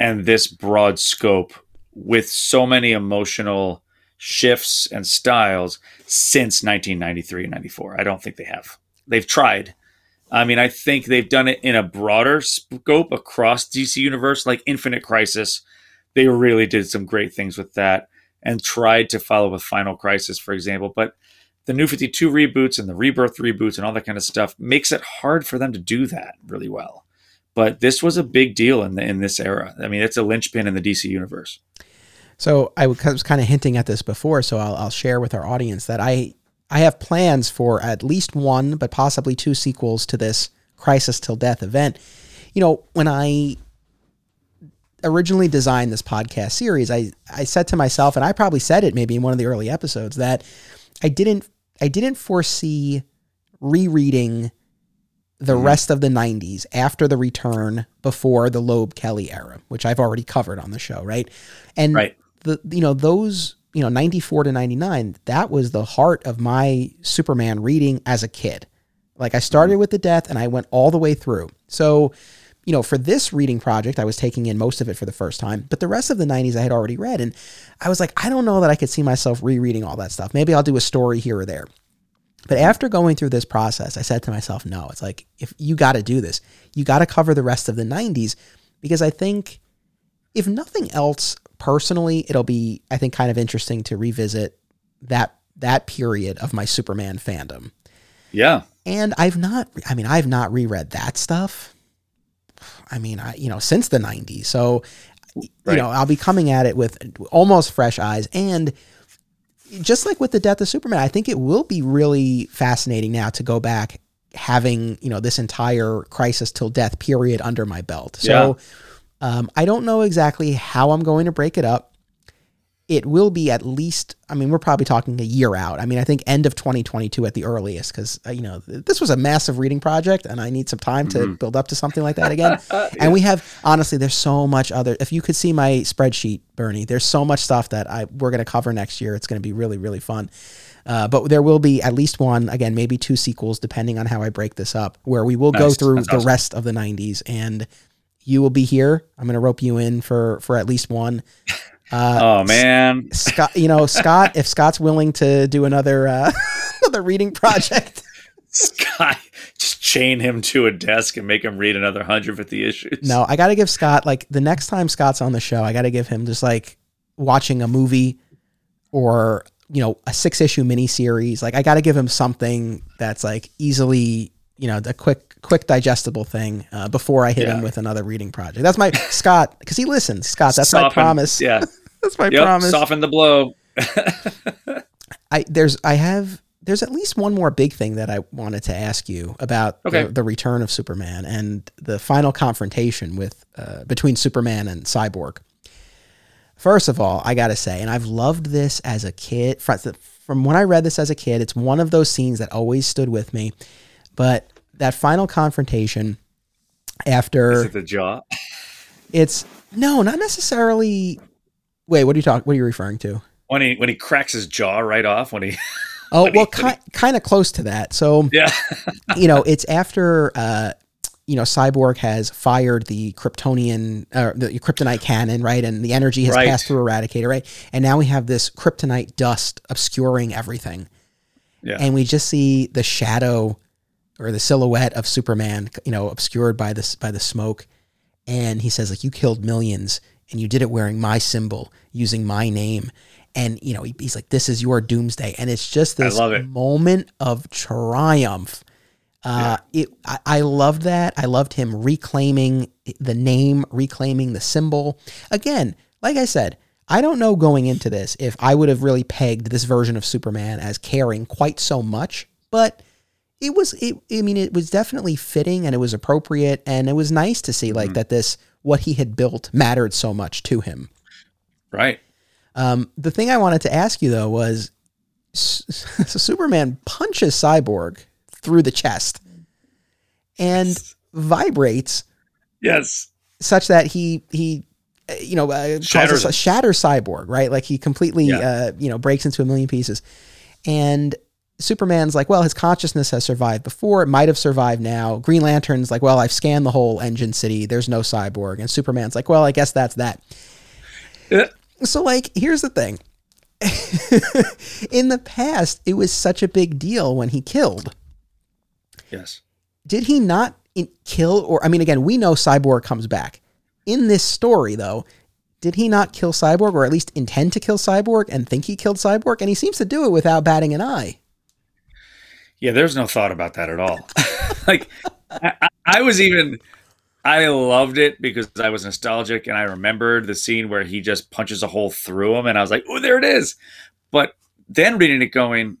and this broad scope with so many emotional shifts and styles since 1993 and 94. I don't think they have. They've tried, I mean, I think they've done it in a broader scope across DC Universe, like Infinite Crisis. They really did some great things with that and tried to follow with Final Crisis, for example. But the New 52 reboots and the Rebirth reboots and all that kind of stuff makes it hard for them to do that really well. But this was a big deal in the, in this era. I mean, it's a linchpin in the DC universe. So I was kind of hinting at this before, so I'll, I'll share with our audience that I I have plans for at least one, but possibly two sequels to this Crisis Till Death event. You know, when I originally designed this podcast series, I, I said to myself, and I probably said it maybe in one of the early episodes, that I didn't I didn't foresee rereading the mm-hmm. rest of the 90s after the return before the Loeb Kelly era, which I've already covered on the show, right? And right. the you know, those you know, 94 to 99, that was the heart of my Superman reading as a kid. Like I started mm-hmm. with the death and I went all the way through. So, you know, for this reading project, I was taking in most of it for the first time, but the rest of the 90s I had already read. And I was like, I don't know that I could see myself rereading all that stuff. Maybe I'll do a story here or there. But after going through this process, I said to myself, no, it's like, if you got to do this, you got to cover the rest of the 90s because I think, if nothing else, personally, it'll be I think kind of interesting to revisit that that period of my Superman fandom. Yeah. And I've not I mean, I've not reread that stuff. I mean, I you know, since the 90s. So right. you know, I'll be coming at it with almost fresh eyes and just like with the death of Superman, I think it will be really fascinating now to go back having, you know, this entire crisis till death period under my belt. So yeah um, I don't know exactly how I'm going to break it up. it will be at least i mean we're probably talking a year out i mean i think end of 2022 at the earliest because uh, you know this was a massive reading project and i need some time to Mm-hmm. build up to something like that again and we have honestly there's so much other if you could see my spreadsheet bernie there's so much stuff that i we're going to cover next year it's going to be really really fun uh, but there will be at least one again maybe two sequels depending on how i break this up where we will go through That's the awesome. rest of the 90s and you will be here i'm going to rope you in for for at least one oh man, Scott, you know, Scott, if Scott's willing to do another uh, another reading project, Scott, just chain him to a desk and make him read another 150 issues. no, I got to give Scott like the next time Scott's on the show, I got to give him just like watching a movie or you know a six issue miniseries. Like I got to give him something that's like easily you know a quick quick digestible thing uh, before I hit him with another reading project. That's my Scott because he listens. Scott, that's my promise. Yeah. That's my Yep. promise. Soften the blow. I there's I have there's at least one more big thing that I wanted to ask you about Okay. the, the return of Superman and the final confrontation with uh, between Superman and Cyborg. First of all, I gotta say, and I've loved this as a kid. From when I read this as a kid, it's one of those scenes that always stood with me. But that final confrontation after Is it the jaw? it's no, not necessarily. Wait, what are you talking? What are you referring to? When he when he cracks his jaw right off when he Oh, When well, when ki- kind of close to that. So Yeah. you know, it's after uh, you know Cyborg has fired the Kryptonian uh, the kryptonite cannon, right? And the energy has Right. passed through Eradicator, right? And now we have this kryptonite dust obscuring everything, Yeah. and we just see the shadow or the silhouette of Superman, you know, obscured by this by the smoke. And he says, like, you killed millions, and you did it wearing my symbol, using my name. And you know, he- he's like, "This is your doomsday," and it's just this it. moment of triumph. Uh, it I, I loved that. I loved him reclaiming the name, reclaiming the symbol. Again, like I said, I don't know going into this if I would have really pegged this version of Superman as caring quite so much, but it was it I mean it was definitely fitting and it was appropriate and it was nice to see like that this what he had built mattered so much to him. right. Um, the thing I wanted to ask you though was S- Superman punches Cyborg through the chest and vibrates Yes. such that he he uh, you know uh, Shatters causes a shatter cyborg right like he completely Yeah. uh, you know breaks into a million pieces and superman's like well his consciousness has survived before. It might have survived now. Green lantern's like well i've scanned the whole engine city. There's no cyborg. And superman's like well i guess that's that. Uh, so like here's the thing. In the past it was such a big deal when he killed. Yes. did he not in- kill or i mean again we know cyborg comes back. In this story though did he not kill cyborg or at least intend to kill cyborg and think he killed cyborg? And he seems to do it without batting an eye Yeah, there's no thought about that at all. like, I, I- was even, I loved it because I was nostalgic and I remembered the scene where he just punches a hole through him, and I was like, "Oh, there it is." But then reading it, going,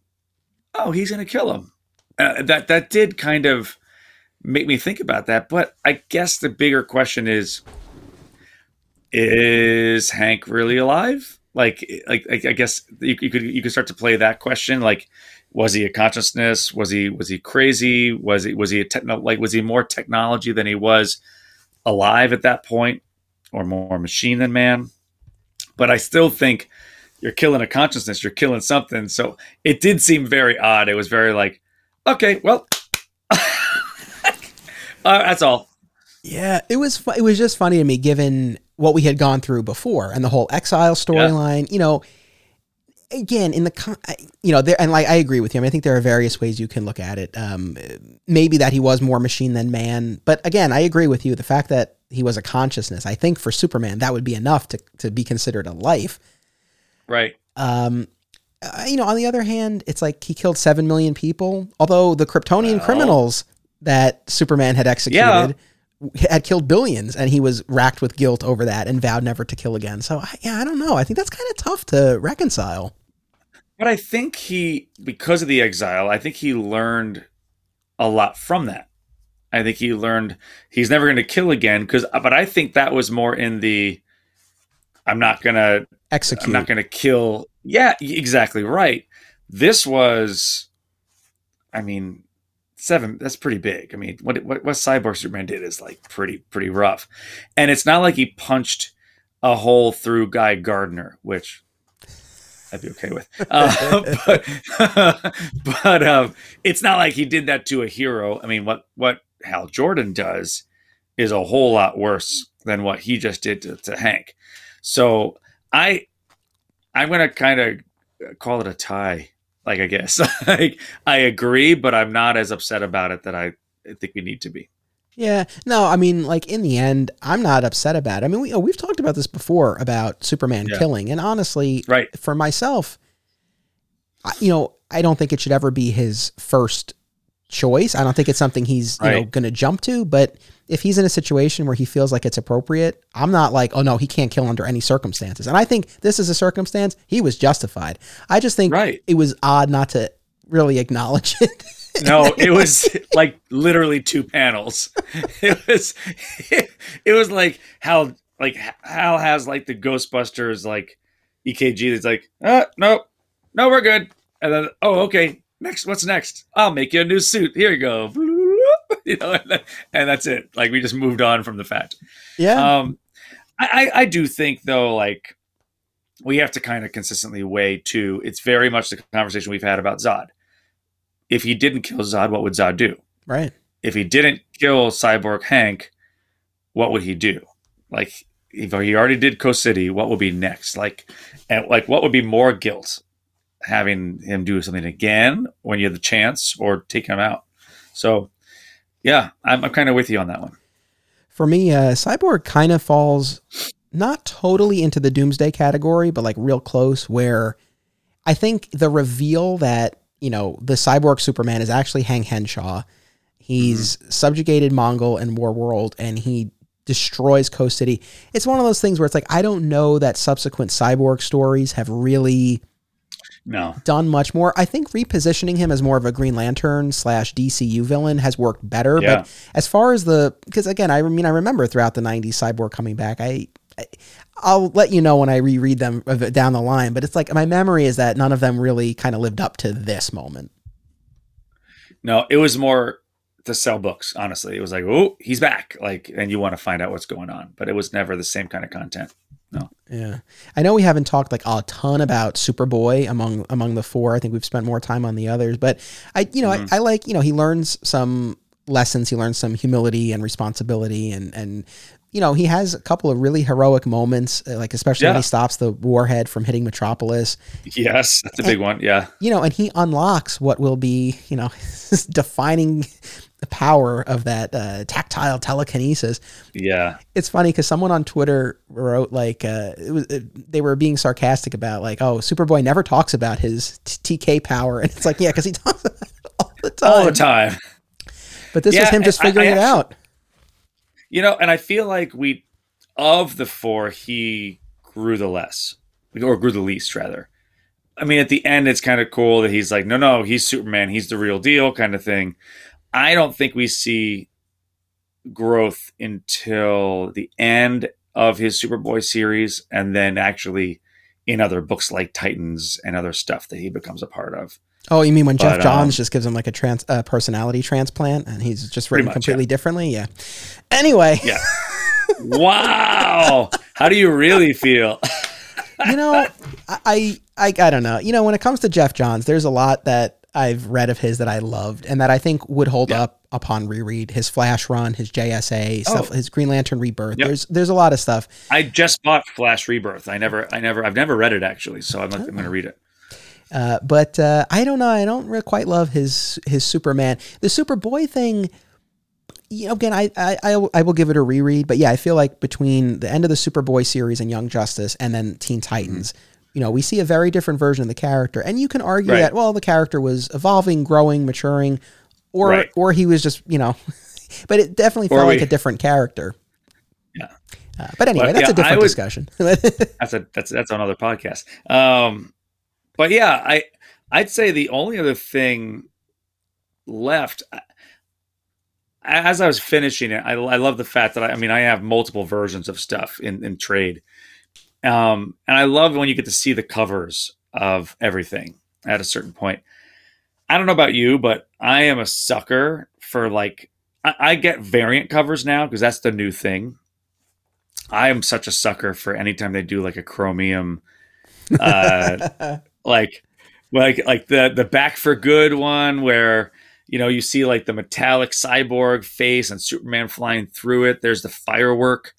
"Oh, he's gonna kill him." Uh, that that did kind of make me think about that. But I guess the bigger question is, is Hank really alive? Like, like, like I guess you, you could you could start to play that question. Like, was he a consciousness? Was he was he crazy? Was he was he a techno like was he more technology than he was alive at that point, or more machine than man? But I still think you're killing a consciousness. You're killing something. So it did seem very odd. It was very like, okay, well, uh, that's all. yeah it was fu- it was just funny to me given what we had gone through before and the whole exile storyline you know again in the con- you know there and like I agree with you I, mean, I think there are various ways you can look at it um maybe that he was more machine than man but again I agree with you the fact that he was a consciousness I think for Superman that would be enough to to be considered a life Right. um uh, you know on the other hand it's like he killed 7 million people although the Kryptonian Well. criminals that Superman had executed had killed billions and he was racked with guilt over that and vowed never to kill again so I, yeah I don't know I think that's kind of tough to reconcile But I think he, because of the exile, I think he learned a lot from that. I think he learned he's never going to kill again. Because, uh, but I think that was more in the, I'm not gonna, execute. I'm not going to kill. Yeah, exactly right. This was, I mean, seven. That's pretty big. I mean, what what, what Cyborg Superman did is like pretty pretty rough, and it's not like he punched a hole through Guy Gardner, which I'd be okay with. Uh, but but um, it's not like he did that to a hero. I mean, what what Hal Jordan does is a whole lot worse than what he just did to, to Hank. So I I'm gonna kind of call it a tie. Like I guess like I agree, but I'm not as upset about it that I, think we need to be. Yeah, no, I mean, like in the end, I'm not upset about it. I mean, we, uh, we've talked about this before about Superman Yeah. killing, and honestly, Right. for myself, I, you know, I don't think it should ever be his first choice. I don't think it's something he's you know going to jump to. But if he's in a situation where he feels like it's appropriate, I'm not like, oh no, he can't kill under any circumstances. And I think this is a circumstance he was justified. I just think Right. it was odd not to really acknowledge it. No, it was like literally two panels. It was it, was like how like Hal has like the Ghostbusters like EKG that's like, uh no, no, we're good. And then oh okay, next what's next? I'll make you a new suit. Here you go. You know, and, then- and that's it. Like we just moved on from the fact. yeah, Um, I, I I do think though, like we have to kind of consistently weigh too. It's very much the conversation we've had about Zod. If he didn't kill Zod, what would Zod do? right. If he didn't kill Cyborg Hank, what would he do? Like if he already did Coast City, what would be next? Like, and like what would be more guilt? Having him do something again when you have the chance, or taking him out. So, yeah, I'm, I'm kind of with you on that one. For me, uh, Cyborg kind of falls not totally into the Doomsday category, but like real close. Where I think the reveal that you know the Cyborg Superman is actually Hank Henshaw. He's subjugated Mongul and War World, and he destroys Coast City. It's one of those things where it's like I don't know that subsequent Cyborg stories have really No, done much more. I think repositioning him as more of a Green Lantern slash DCU villain has worked better. Yeah. But as far as the, because again, I mean, I remember throughout the '90s Cyborg coming back. I, I I'll let you know when I reread them uh, down the line. But it's like my memory is that none of them really kind of lived up to this moment. No, it was more to sell books. Honestly, it was like, oh, he's back, like, and you want to find out what's going on. But it was never the same kind of content. Yeah, I know we haven't talked like a ton about Superboy among among the four. I think we've spent more time on the others, but I, you know, I, I like you know he learns some lessons. He learns some humility and responsibility, and and you know he has a couple of really heroic moments, uh, like especially when he stops the warhead from hitting Metropolis. Yes, that's a big one. Yeah, You know, and he unlocks what will be you know this defining power of that uh, tactile telekinesis yeah, it's funny because someone on Twitter wrote like uh, it was it, they were being sarcastic about like oh Superboy never talks about his t- TK power and it's like yeah because he talks about it all the time. all the time. But this was him just I- I figuring it actually- out. You know, and I feel like we, of the four, he grew the less, or grew the least, rather. I mean, at the end, it's kind of cool that he's like, no, no, he's Superman, he's the real deal, kind of thing. I don't think we see growth until the end of his Superboy series, and then actually in other books like Titans and other stuff that he becomes a part of. Oh, you mean when Geoff Johns um, just gives him like a trans uh, personality transplant and he's just written much, completely differently? Yeah. Anyway, Yeah. wow. How do you really feel? you know, I, I I I don't know. You know, when it comes to Geoff Johns, there's a lot that I've read of his that I loved and that I think would hold Yeah. up upon reread. His Flash run, his JSA stuff, Oh. his Green Lantern Rebirth. Yep. There's there's a lot of stuff. I just bought Flash Rebirth. I never, I never, I've never read it actually, so I'm, I'm going to read it. Uh, but uh, I don't know. I don't really quite love his his Superman. The Superboy thing. You know, again, I, I I will- I will give it a reread. But yeah, I feel like between the end of the Superboy series and Young Justice, and then Teen Titans, you know, we see a very different version of the character. And you can argue Right. that well, the character was evolving, growing, maturing, or Right. or he was just you know, but it definitely Or felt like a different character. Yeah. Uh, but anyway, But, that's yeah, a different would- discussion. That's a that's that's another podcast. Um, but yeah, I I'd say the only other thing left. As I was finishing it, I, I love the fact that I, I mean I have multiple versions of stuff in, in trade, Um, and I love when you get to see the covers of everything at a certain point. I don't know about you, but I am a sucker for like I, I get variant covers now because that's the new thing. I am such a sucker for anytime they do like a chromium, uh, like like like the the back for good one where you know you see like the metallic cyborg face and Superman flying through it. There's the firework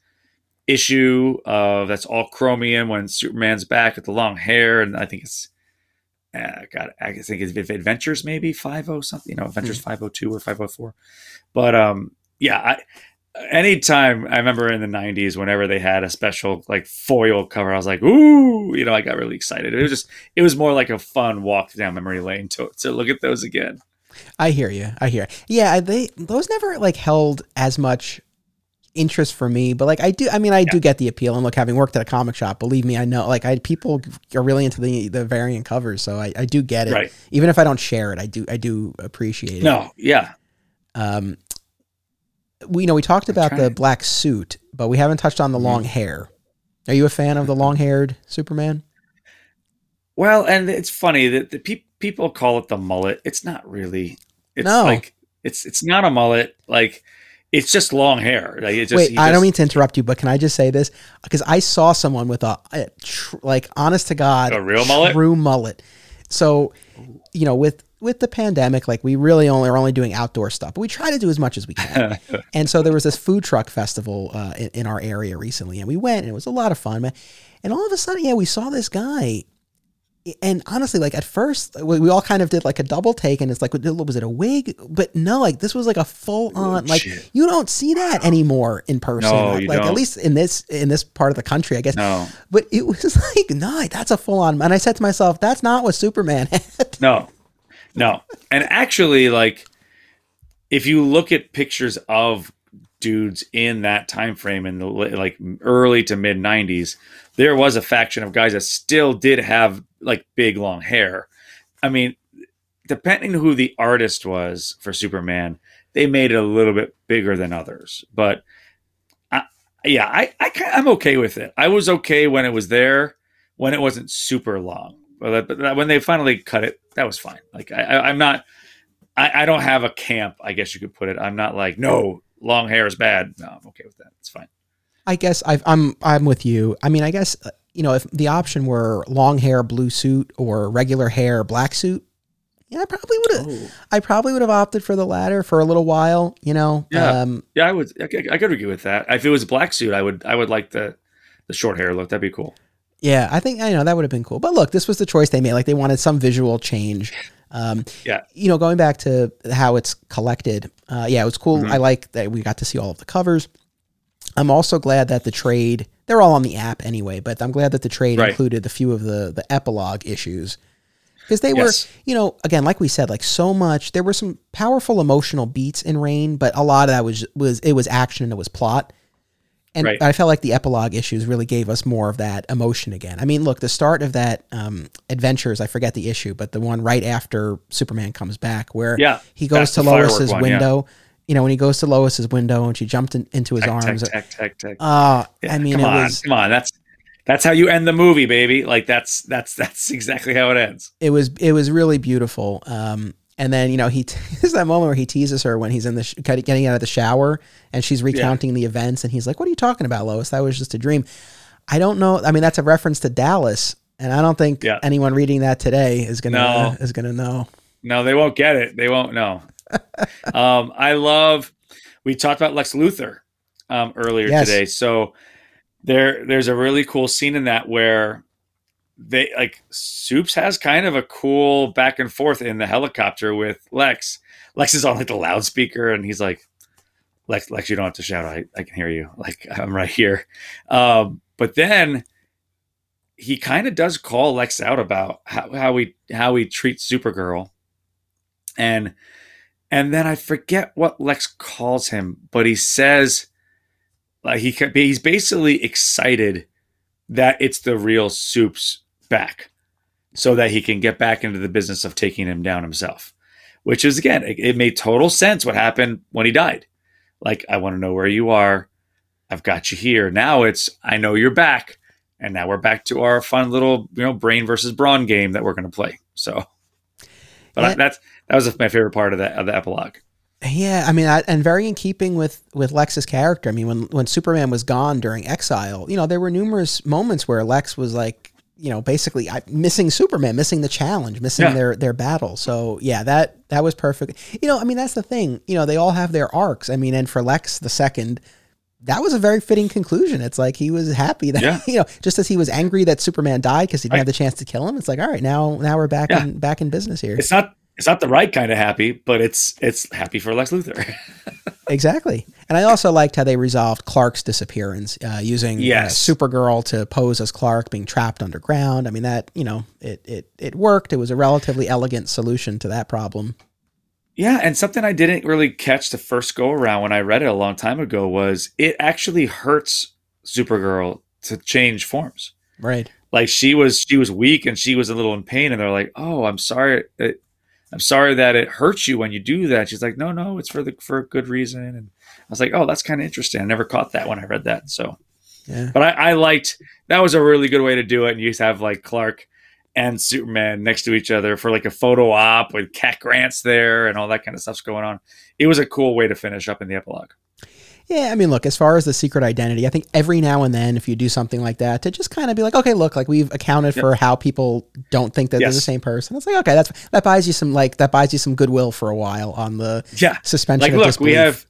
issue of that's all chromium when Superman's back with the long hair, and I think it's uh, God, I think it's Adventures maybe five oh something, you know, Adventures mm-hmm. five oh two or five oh four, but um, yeah, I. Anytime I remember in the '90s, whenever they had a special like foil cover, I was like, "Ooh!" You know, I got really excited. It was just, it was more like a fun walk down memory lane to to look at those again. I hear you. I hear. Yeah, they those never like held as much interest for me, but like I do, I mean, I yeah. do get the appeal. And look, having worked at a comic shop, believe me, I know like I people are really into the the variant covers, so I, I do get it. Right. Even if I don't share it, I do I do appreciate it. No, yeah. Um, we you know we talked about the black suit, but we haven't touched on the mm-hmm. long hair. Are you a fan of the long haired Superman? Well, and it's funny that the pe- people call it the mullet. It's not really. It's no. like it's it's not a mullet. Like it's just long hair. Like just, Wait, I don't mean to interrupt you, but can I just say this? Because I saw someone with a, a tr- like honest to God, a real mullet, true mullet. So, you know, with with the pandemic, like we really only are only doing outdoor stuff, but we try to do as much as we can. and so there was this food truck festival uh, in, in, our area recently, and we went, and it was a lot of fun. Man. And all of a sudden, yeah, we saw this guy and honestly, like at first, we, we, all kind of did like a double take, and it's like, what was it a wig? But no, like this was like a full oh, on, like shit. you don't see that anymore in person. No, like don't. at least in this in this part of the country, I guess. No. But it was like, no, that's a full on. And I said to myself, that's not what Superman had. No, no. And actually, like, if you look at pictures of dudes in that time frame in the like early to mid 90s there was a faction of guys that still did have like big long hair. I mean, depending who the artist was for Superman, they made it a little bit bigger than others. But I, yeah, I, I I'm okay with it. I was okay when it was there, when it wasn't super long. But, when they finally cut it, that was fine. Like I, I'm not. I, I don't have a camp, I guess you could put it. I'm not like, no, long hair is bad. No, I'm okay with that. It's fine. I guess i am I'm, I'm with you. I mean, I guess uh, you know, if the option were long hair blue suit or regular hair black suit, yeah, I probably would have. Oh. I probably would have opted for the latter for a little while. You know. Yeah. Um, yeah, I would. I, I could agree with that. If it was a black suit, I would. I would like the the short hair look. That'd be cool. Yeah, I think I know that would have been cool. But look, this was the choice they made. Like they wanted some visual change. Um, yeah. You know, going back to how it's collected. Uh, yeah, it was cool. Mm-hmm. I like that we got to see all of the covers. I'm also glad that the trade they're all on the app anyway, but I'm glad that the trade right. included a few of the the epilogue issues because they yes. were, you know, again, like we said, like so much. There were some powerful emotional beats in Reign, but a lot of that was was it was action and it was plot. And right. I felt like the epilogue issues really gave us more of that emotion again. I mean, look, the start of that um, adventures, I forget the issue, but the one right after Superman comes back, where yeah, he goes to Lois's one, window. Yeah you know, when he goes to Lois's window and she jumped in, into his arms. Tech, tech, tech, uh, yeah, I mean, come on, was, come on. That's that's how you end the movie, baby. Like that's that's that's exactly how it ends. It was it was really beautiful. Um, and then you know he there's that moment where he teases her when he's in the sh- getting out of the shower and she's recounting yeah. the events and he's like, "What are you talking about, Lois? That was just a dream." I don't know. I mean, that's a reference to Dallas, and I don't think yeah. anyone reading that today is gonna no. is gonna know. No, they won't get it. They won't know. um, I love. We talked about Lex Luthor um, earlier yes. today, so there there's a really cool scene in that where they like Soups has kind of a cool back and forth in the helicopter with Lex. Lex is on like the loudspeaker, and he's like, "Lex, Lex, you don't have to shout. I, I can hear you. Like I'm right here." Um, but then he kind of does call Lex out about how, how we how he treats Supergirl, and and then I forget what Lex calls him, but he says like he he's basically excited that it's the real Soups back, so that he can get back into the business of taking him down himself. Which is again, it, it made total sense what happened when he died. Like I want to know where you are. I've got you here. Now it's I know you're back. and now we're back to our fun little you know brain versus brawn game that we're going to play. So, but I, that's that was my favorite part of the of the epilogue. Yeah, I mean, I, and very in keeping with with Lex's character. I mean, when when Superman was gone during exile, you know, there were numerous moments where Lex was like, you know, basically missing Superman, missing the challenge, missing yeah. their their battle. So yeah, that that was perfect. You know, I mean, that's the thing. You know, they all have their arcs. I mean, and for Lex the second, that was a very fitting conclusion. It's like he was happy that yeah. you know, just as he was angry that Superman died because he didn't right. have the chance to kill him. It's like, all right, now now we're back yeah. in back in business here. It's not it's not the right kind of happy, but it's it's happy for Lex Luthor. exactly. And I also liked how they resolved Clark's disappearance uh, using uh, yes. uh, Supergirl to pose as Clark being trapped underground. I mean that you know it it it worked. It was a relatively elegant solution to that problem. Yeah, and something I didn't really catch the first go around when I read it a long time ago was it actually hurts Supergirl to change forms. Right. Like she was she was weak and she was a little in pain and they're like, "Oh, I'm sorry. It, I'm sorry that it hurts you when you do that. She's like, no, no, it's for the for a good reason. And I was like, oh, that's kind of interesting. I never caught that when I read that. So, yeah. But I, I liked that was a really good way to do it. And you have like Clark and Superman next to each other for like a photo op with Cat Grant's there and all that kind of stuff's going on. It was a cool way to finish up in the epilogue. Yeah, I mean, look, as far as the secret identity, I think every now and then, if you do something like that, to just kind of be like, okay, look, like we've accounted yep. for how people don't think that yes. they're the same person. It's like, okay, that's that buys you some like that buys you some goodwill for a while on the yeah suspension. Like, look, disbelief. we have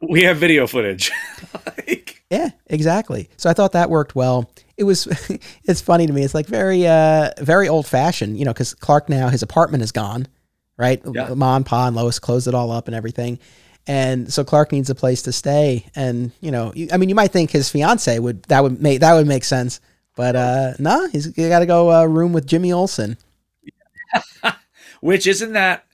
we have video footage. like, yeah, exactly. So I thought that worked well. It was it's funny to me. It's like very uh very old fashioned, you know, because Clark now his apartment is gone, right? Yeah. Ma and Pa and Lois closed it all up and everything and so Clark needs a place to stay. And you know, I mean, you might think his fiance would that would make that would make sense, but uh, no, nah, he's got to go uh, room with Jimmy Olsen. Which isn't that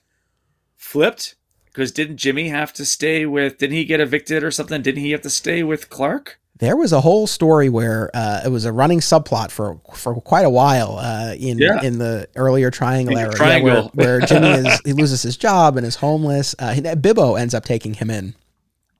flipped? Because didn't Jimmy have to stay with? Didn't he get evicted or something? Didn't he have to stay with Clark? There was a whole story where uh, it was a running subplot for for quite a while uh, in yeah. in the earlier Triangle era, triangle. Yeah, where, where, Jimmy is he loses his job and is homeless. Uh, Bibbo ends up taking him in.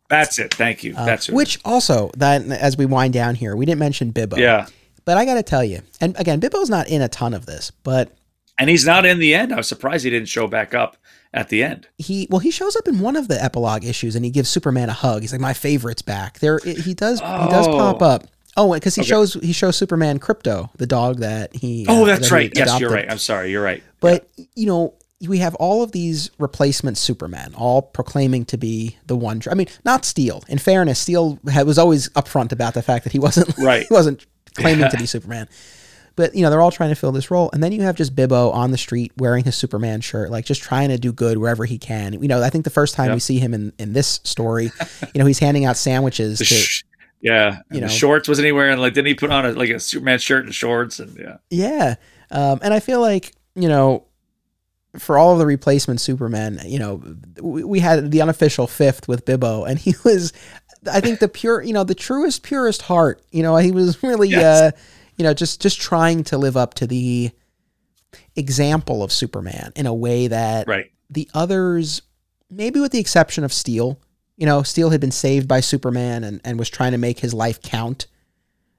That's it. Thank you. Uh, That's it. Which also that as we wind down here, we didn't mention Bibbo. Yeah. But I got to tell you, and again, Bibbo's not in a ton of this, but and he's not in the end. I was surprised he didn't show back up at the end. He well, he shows up in one of the epilogue issues and he gives Superman a hug. He's like, "My favorite's back." There, he does. Oh. He does pop up. Oh, because he okay. shows he shows Superman Krypto, the dog that he. Oh, uh, that's that right. Yes, you're right. I'm sorry. You're right. But yeah. you know, we have all of these replacement Superman, all proclaiming to be the one. I mean, not Steel. In fairness, Steel was always upfront about the fact that he wasn't right. he wasn't claiming to be Superman. But you know, they're all trying to fill this role, and then you have just Bibbo on the street wearing his Superman shirt, like just trying to do good wherever he can. You know, I think the first time yep. we see him in in this story, you know, he's handing out sandwiches to. Sh- yeah, you know, shorts wasn't he wearing? Like, didn't he put on a like a Superman shirt and shorts? And yeah, yeah. Um, and I feel like you know, for all of the replacement Superman, you know, we, we had the unofficial fifth with Bibbo, and he was, I think, the pure, you know, the truest, purest heart. You know, he was really. Yes. Uh, you know, just just trying to live up to the example of Superman in a way that right. the others, maybe with the exception of Steel, you know, Steel had been saved by Superman and, and was trying to make his life count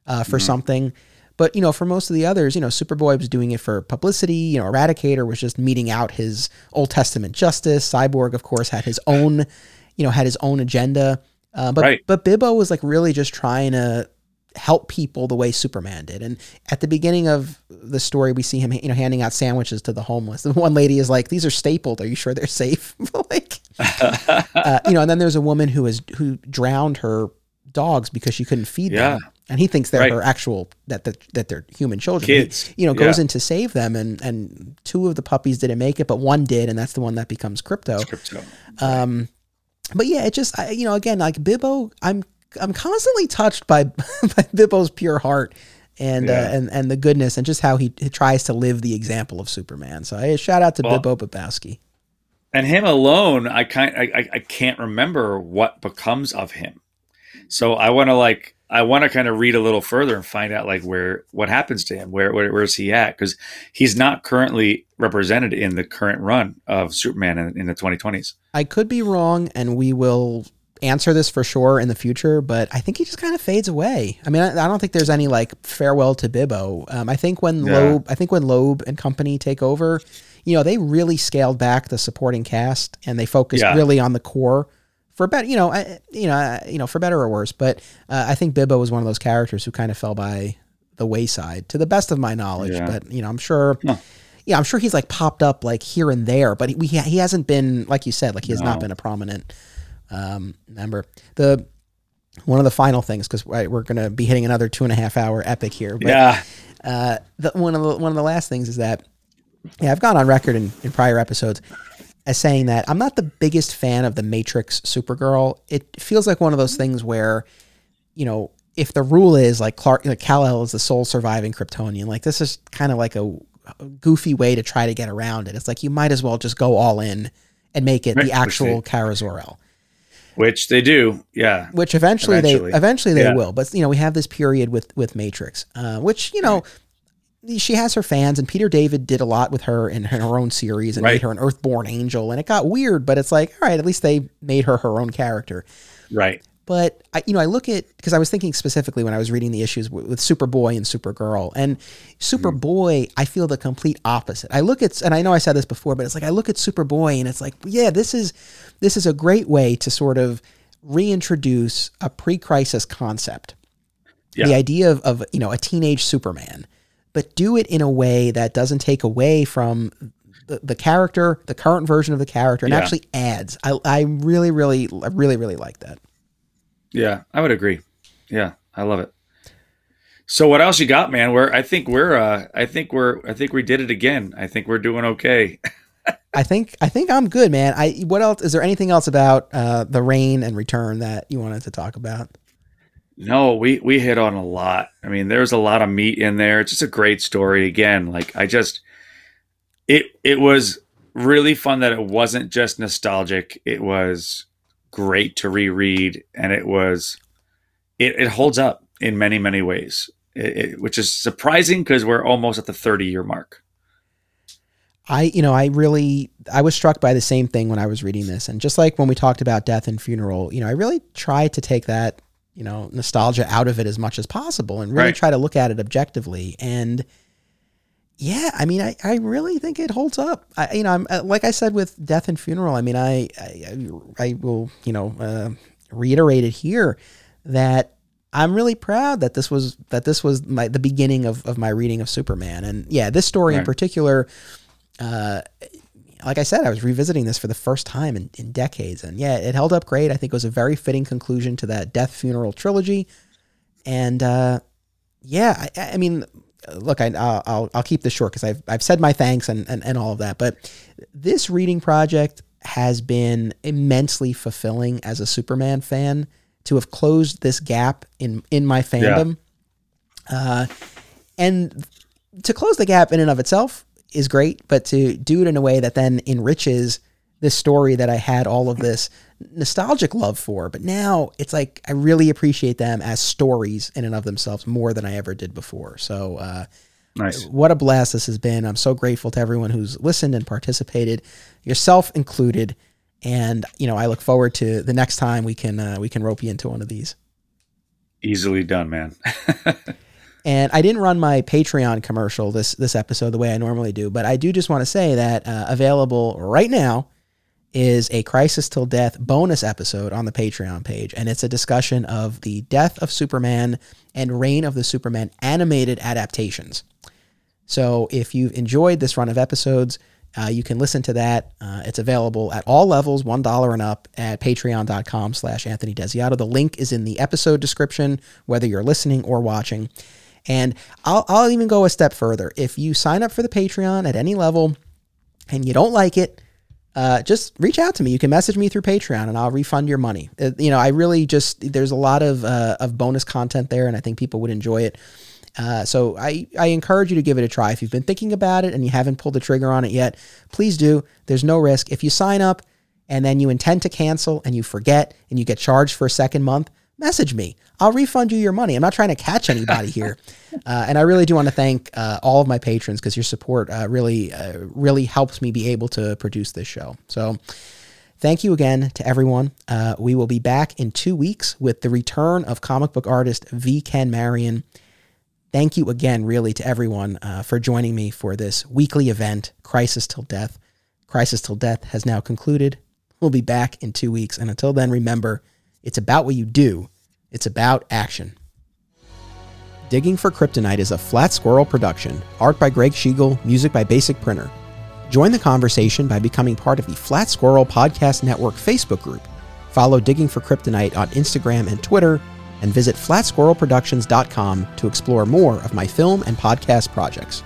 uh, for mm-hmm. something. But, you know, for most of the others, you know, Superboy was doing it for publicity. You know, Eradicator was just meting out his Old Testament justice. Cyborg, of course, had his own, you know, had his own agenda. Uh, but right. but Bibbo was like really just trying to help people the way Superman did. And at the beginning of the story, we see him, you know, handing out sandwiches to the homeless. The one lady is like, "These are stapled. Are you sure they're safe?" like, uh, you know. And then there's a woman who is who drowned her dogs because she couldn't feed yeah. them, and he thinks they're right. her actual that the, that they're human children. Kids, he, you know, goes yeah. in to save them, and and two of the puppies didn't make it, but one did, and that's the one that becomes Krypto. Krypto. Um, but yeah, it just I, you know again like Bibbo, I'm I'm constantly touched by by Bibbo's pure heart and uh, yeah. uh, and and the goodness and just how he, he, tries to live the example of Superman. So hey, shout out to well, Bibbo Bibbowski. And him alone, I can't I, I can't remember what becomes of him. So I want to like I want to kind of read a little further and find out like where what happens to him. Where where where's he at? Because he's not currently represented in the current run of Superman in, in the 2020s. I could be wrong, and we will answer this for sure in the future, but I think he just kind of fades away. I mean, I, I don't think there's any like farewell to Bibbo. Um, I think when Yeah. Loeb, I think when Loeb and company take over, you know, they really scaled back the supporting cast and they focused Yeah. really on the core for better, you know, I, you know, I, you know, for better or worse. But uh, I think Bibbo was one of those characters who kind of fell by the wayside, to the best of my knowledge. Yeah. But you know, I'm sure. Huh. Yeah, I'm sure he's like popped up like here and there, but he, we, he hasn't been like you said, like he has not been a prominent um, member. The one of the final things because right, we're going to be hitting another two and a half hour epic here. But yeah. uh, the, one of the one of the last things is that yeah, I've gone on record in, in prior episodes as saying that I'm not the biggest fan of the Matrix Supergirl. It feels like one of those things where, you know, if the rule is like Clark, like Kal-El is the sole surviving Kryptonian, like this is kind of like a, a goofy way to try to get around it. It's like you might as well just go all in and make it the actual Kara Zor-El Which they do. Yeah. which eventually, Eventually. they eventually they Yeah. will. But you know, we have this period with with Matrix, uh, which you know. She has her fans, and Peter David did a lot with her in her, her own series and Right. made her an Earthborn angel. And it got weird, but it's like, all right, at least they made her her own character. Right. But I, you know, I look at because I was thinking specifically when I was reading the issues with, with Superboy and Supergirl, and Superboy, mm-hmm. I feel the complete opposite. I look at, and I know I said this before, but it's like I look at Superboy, and it's like, yeah, this is this is a great way to sort of reintroduce a pre-crisis concept, Yeah. the idea of, of you know a teenage Superman, but do it in a way that doesn't take away from the, the character, the current version of the character, and Yeah. actually adds. I, I really, really, I really, really like that. Yeah, I would agree. Yeah, I love it. So what else you got, man? We're I think we're uh I think we're I think we did it again. I think we're doing okay. I think I think I'm good, man. I what else is there anything else about uh, the reign and return that you wanted to talk about? No, we we hit on a lot. I mean, there's a lot of meat in there. It's just a great story. Again, like I just it it was really fun that it wasn't just nostalgic. It was great to reread, and it was it, it holds up in many many ways, it, it, which is surprising because we're almost at the 30 year mark. I you know I really I was struck by the same thing when I was reading this, and just like when we talked about death and funeral, you know, I really try to take that you know nostalgia out of it as much as possible, and really Right. try to look at it objectively. And yeah, I mean, I, I really think it holds up. I you know I'm uh, like I said with death and funeral. I mean, I I, I will you know uh, reiterate it here that I'm really proud that this was that this was my the beginning of, of my reading of Superman. And yeah, this story in particular, uh, like I said, I was revisiting this for the first time in, in decades, and yeah, it held up great. I think it was a very fitting conclusion to that death funeral trilogy. And uh, yeah, I, I mean, look, I, I'll, I'll keep this short because I've I've said my thanks and, and and all of that, but this reading project has been immensely fulfilling as a Superman fan to have closed this gap in in my fandom. Uh, and to close the gap in and of itself is great, but to do it in a way that then enriches this story that I had all of this nostalgic love for. But now it's like I really appreciate them as stories in and of themselves more than I ever did before. So, uh, Nice. what a blast this has been. I'm so grateful to everyone who's listened and participated, yourself included. And you know, I look forward to the next time we can uh, we can rope you into one of these. Easily done, man. And I didn't run my Patreon commercial this this episode the way I normally do, but I do just want to say that uh, available right now is a Crisis Till Death bonus episode on the Patreon page, and it's a discussion of the death of Superman and Reign of the Supermen animated adaptations. So if you've enjoyed this run of episodes, uh, you can listen to that. Uh, it's available at all levels, one dollar and up, at patreon.com slash Anthony Desiato. The link is in the episode description, whether you're listening or watching. And I'll, I'll even go a step further. If you sign up for the Patreon at any level and you don't like it, uh, just reach out to me. You can message me through Patreon, and I'll refund your money. Uh, you know, I really just there's a lot of uh, of bonus content there, and I think people would enjoy it. Uh, so I, I encourage you to give it a try. If you've been thinking about it and you haven't pulled the trigger on it yet, please do. There's no risk. If you sign up and then you intend to cancel and you forget and you get charged for a second month, message me. I'll refund you your money. I'm not trying to catch anybody here. Uh, and I really do want to thank uh, all of my patrons because your support uh, really, uh, really helps me be able to produce this show. So Thank you again to everyone. Uh, we will be back in two weeks with the return of comic book artist V. Ken Marion. Thank you again, really, to everyone uh, for joining me for this weekly event, Crisis Till Death. Crisis Till Death has now concluded. We'll be back in two weeks. And until then, remember it's about what you do, it's about action. Digging for Kryptonite is a Flat Squirrel production, art by Greg Schiegel, music by Basic Printer. Join the conversation by becoming part of the Flat Squirrel Podcast Network Facebook group. Follow Digging for Kryptonite on Instagram and Twitter, and visit flatsquirrelproductions.com to explore more of my film and podcast projects.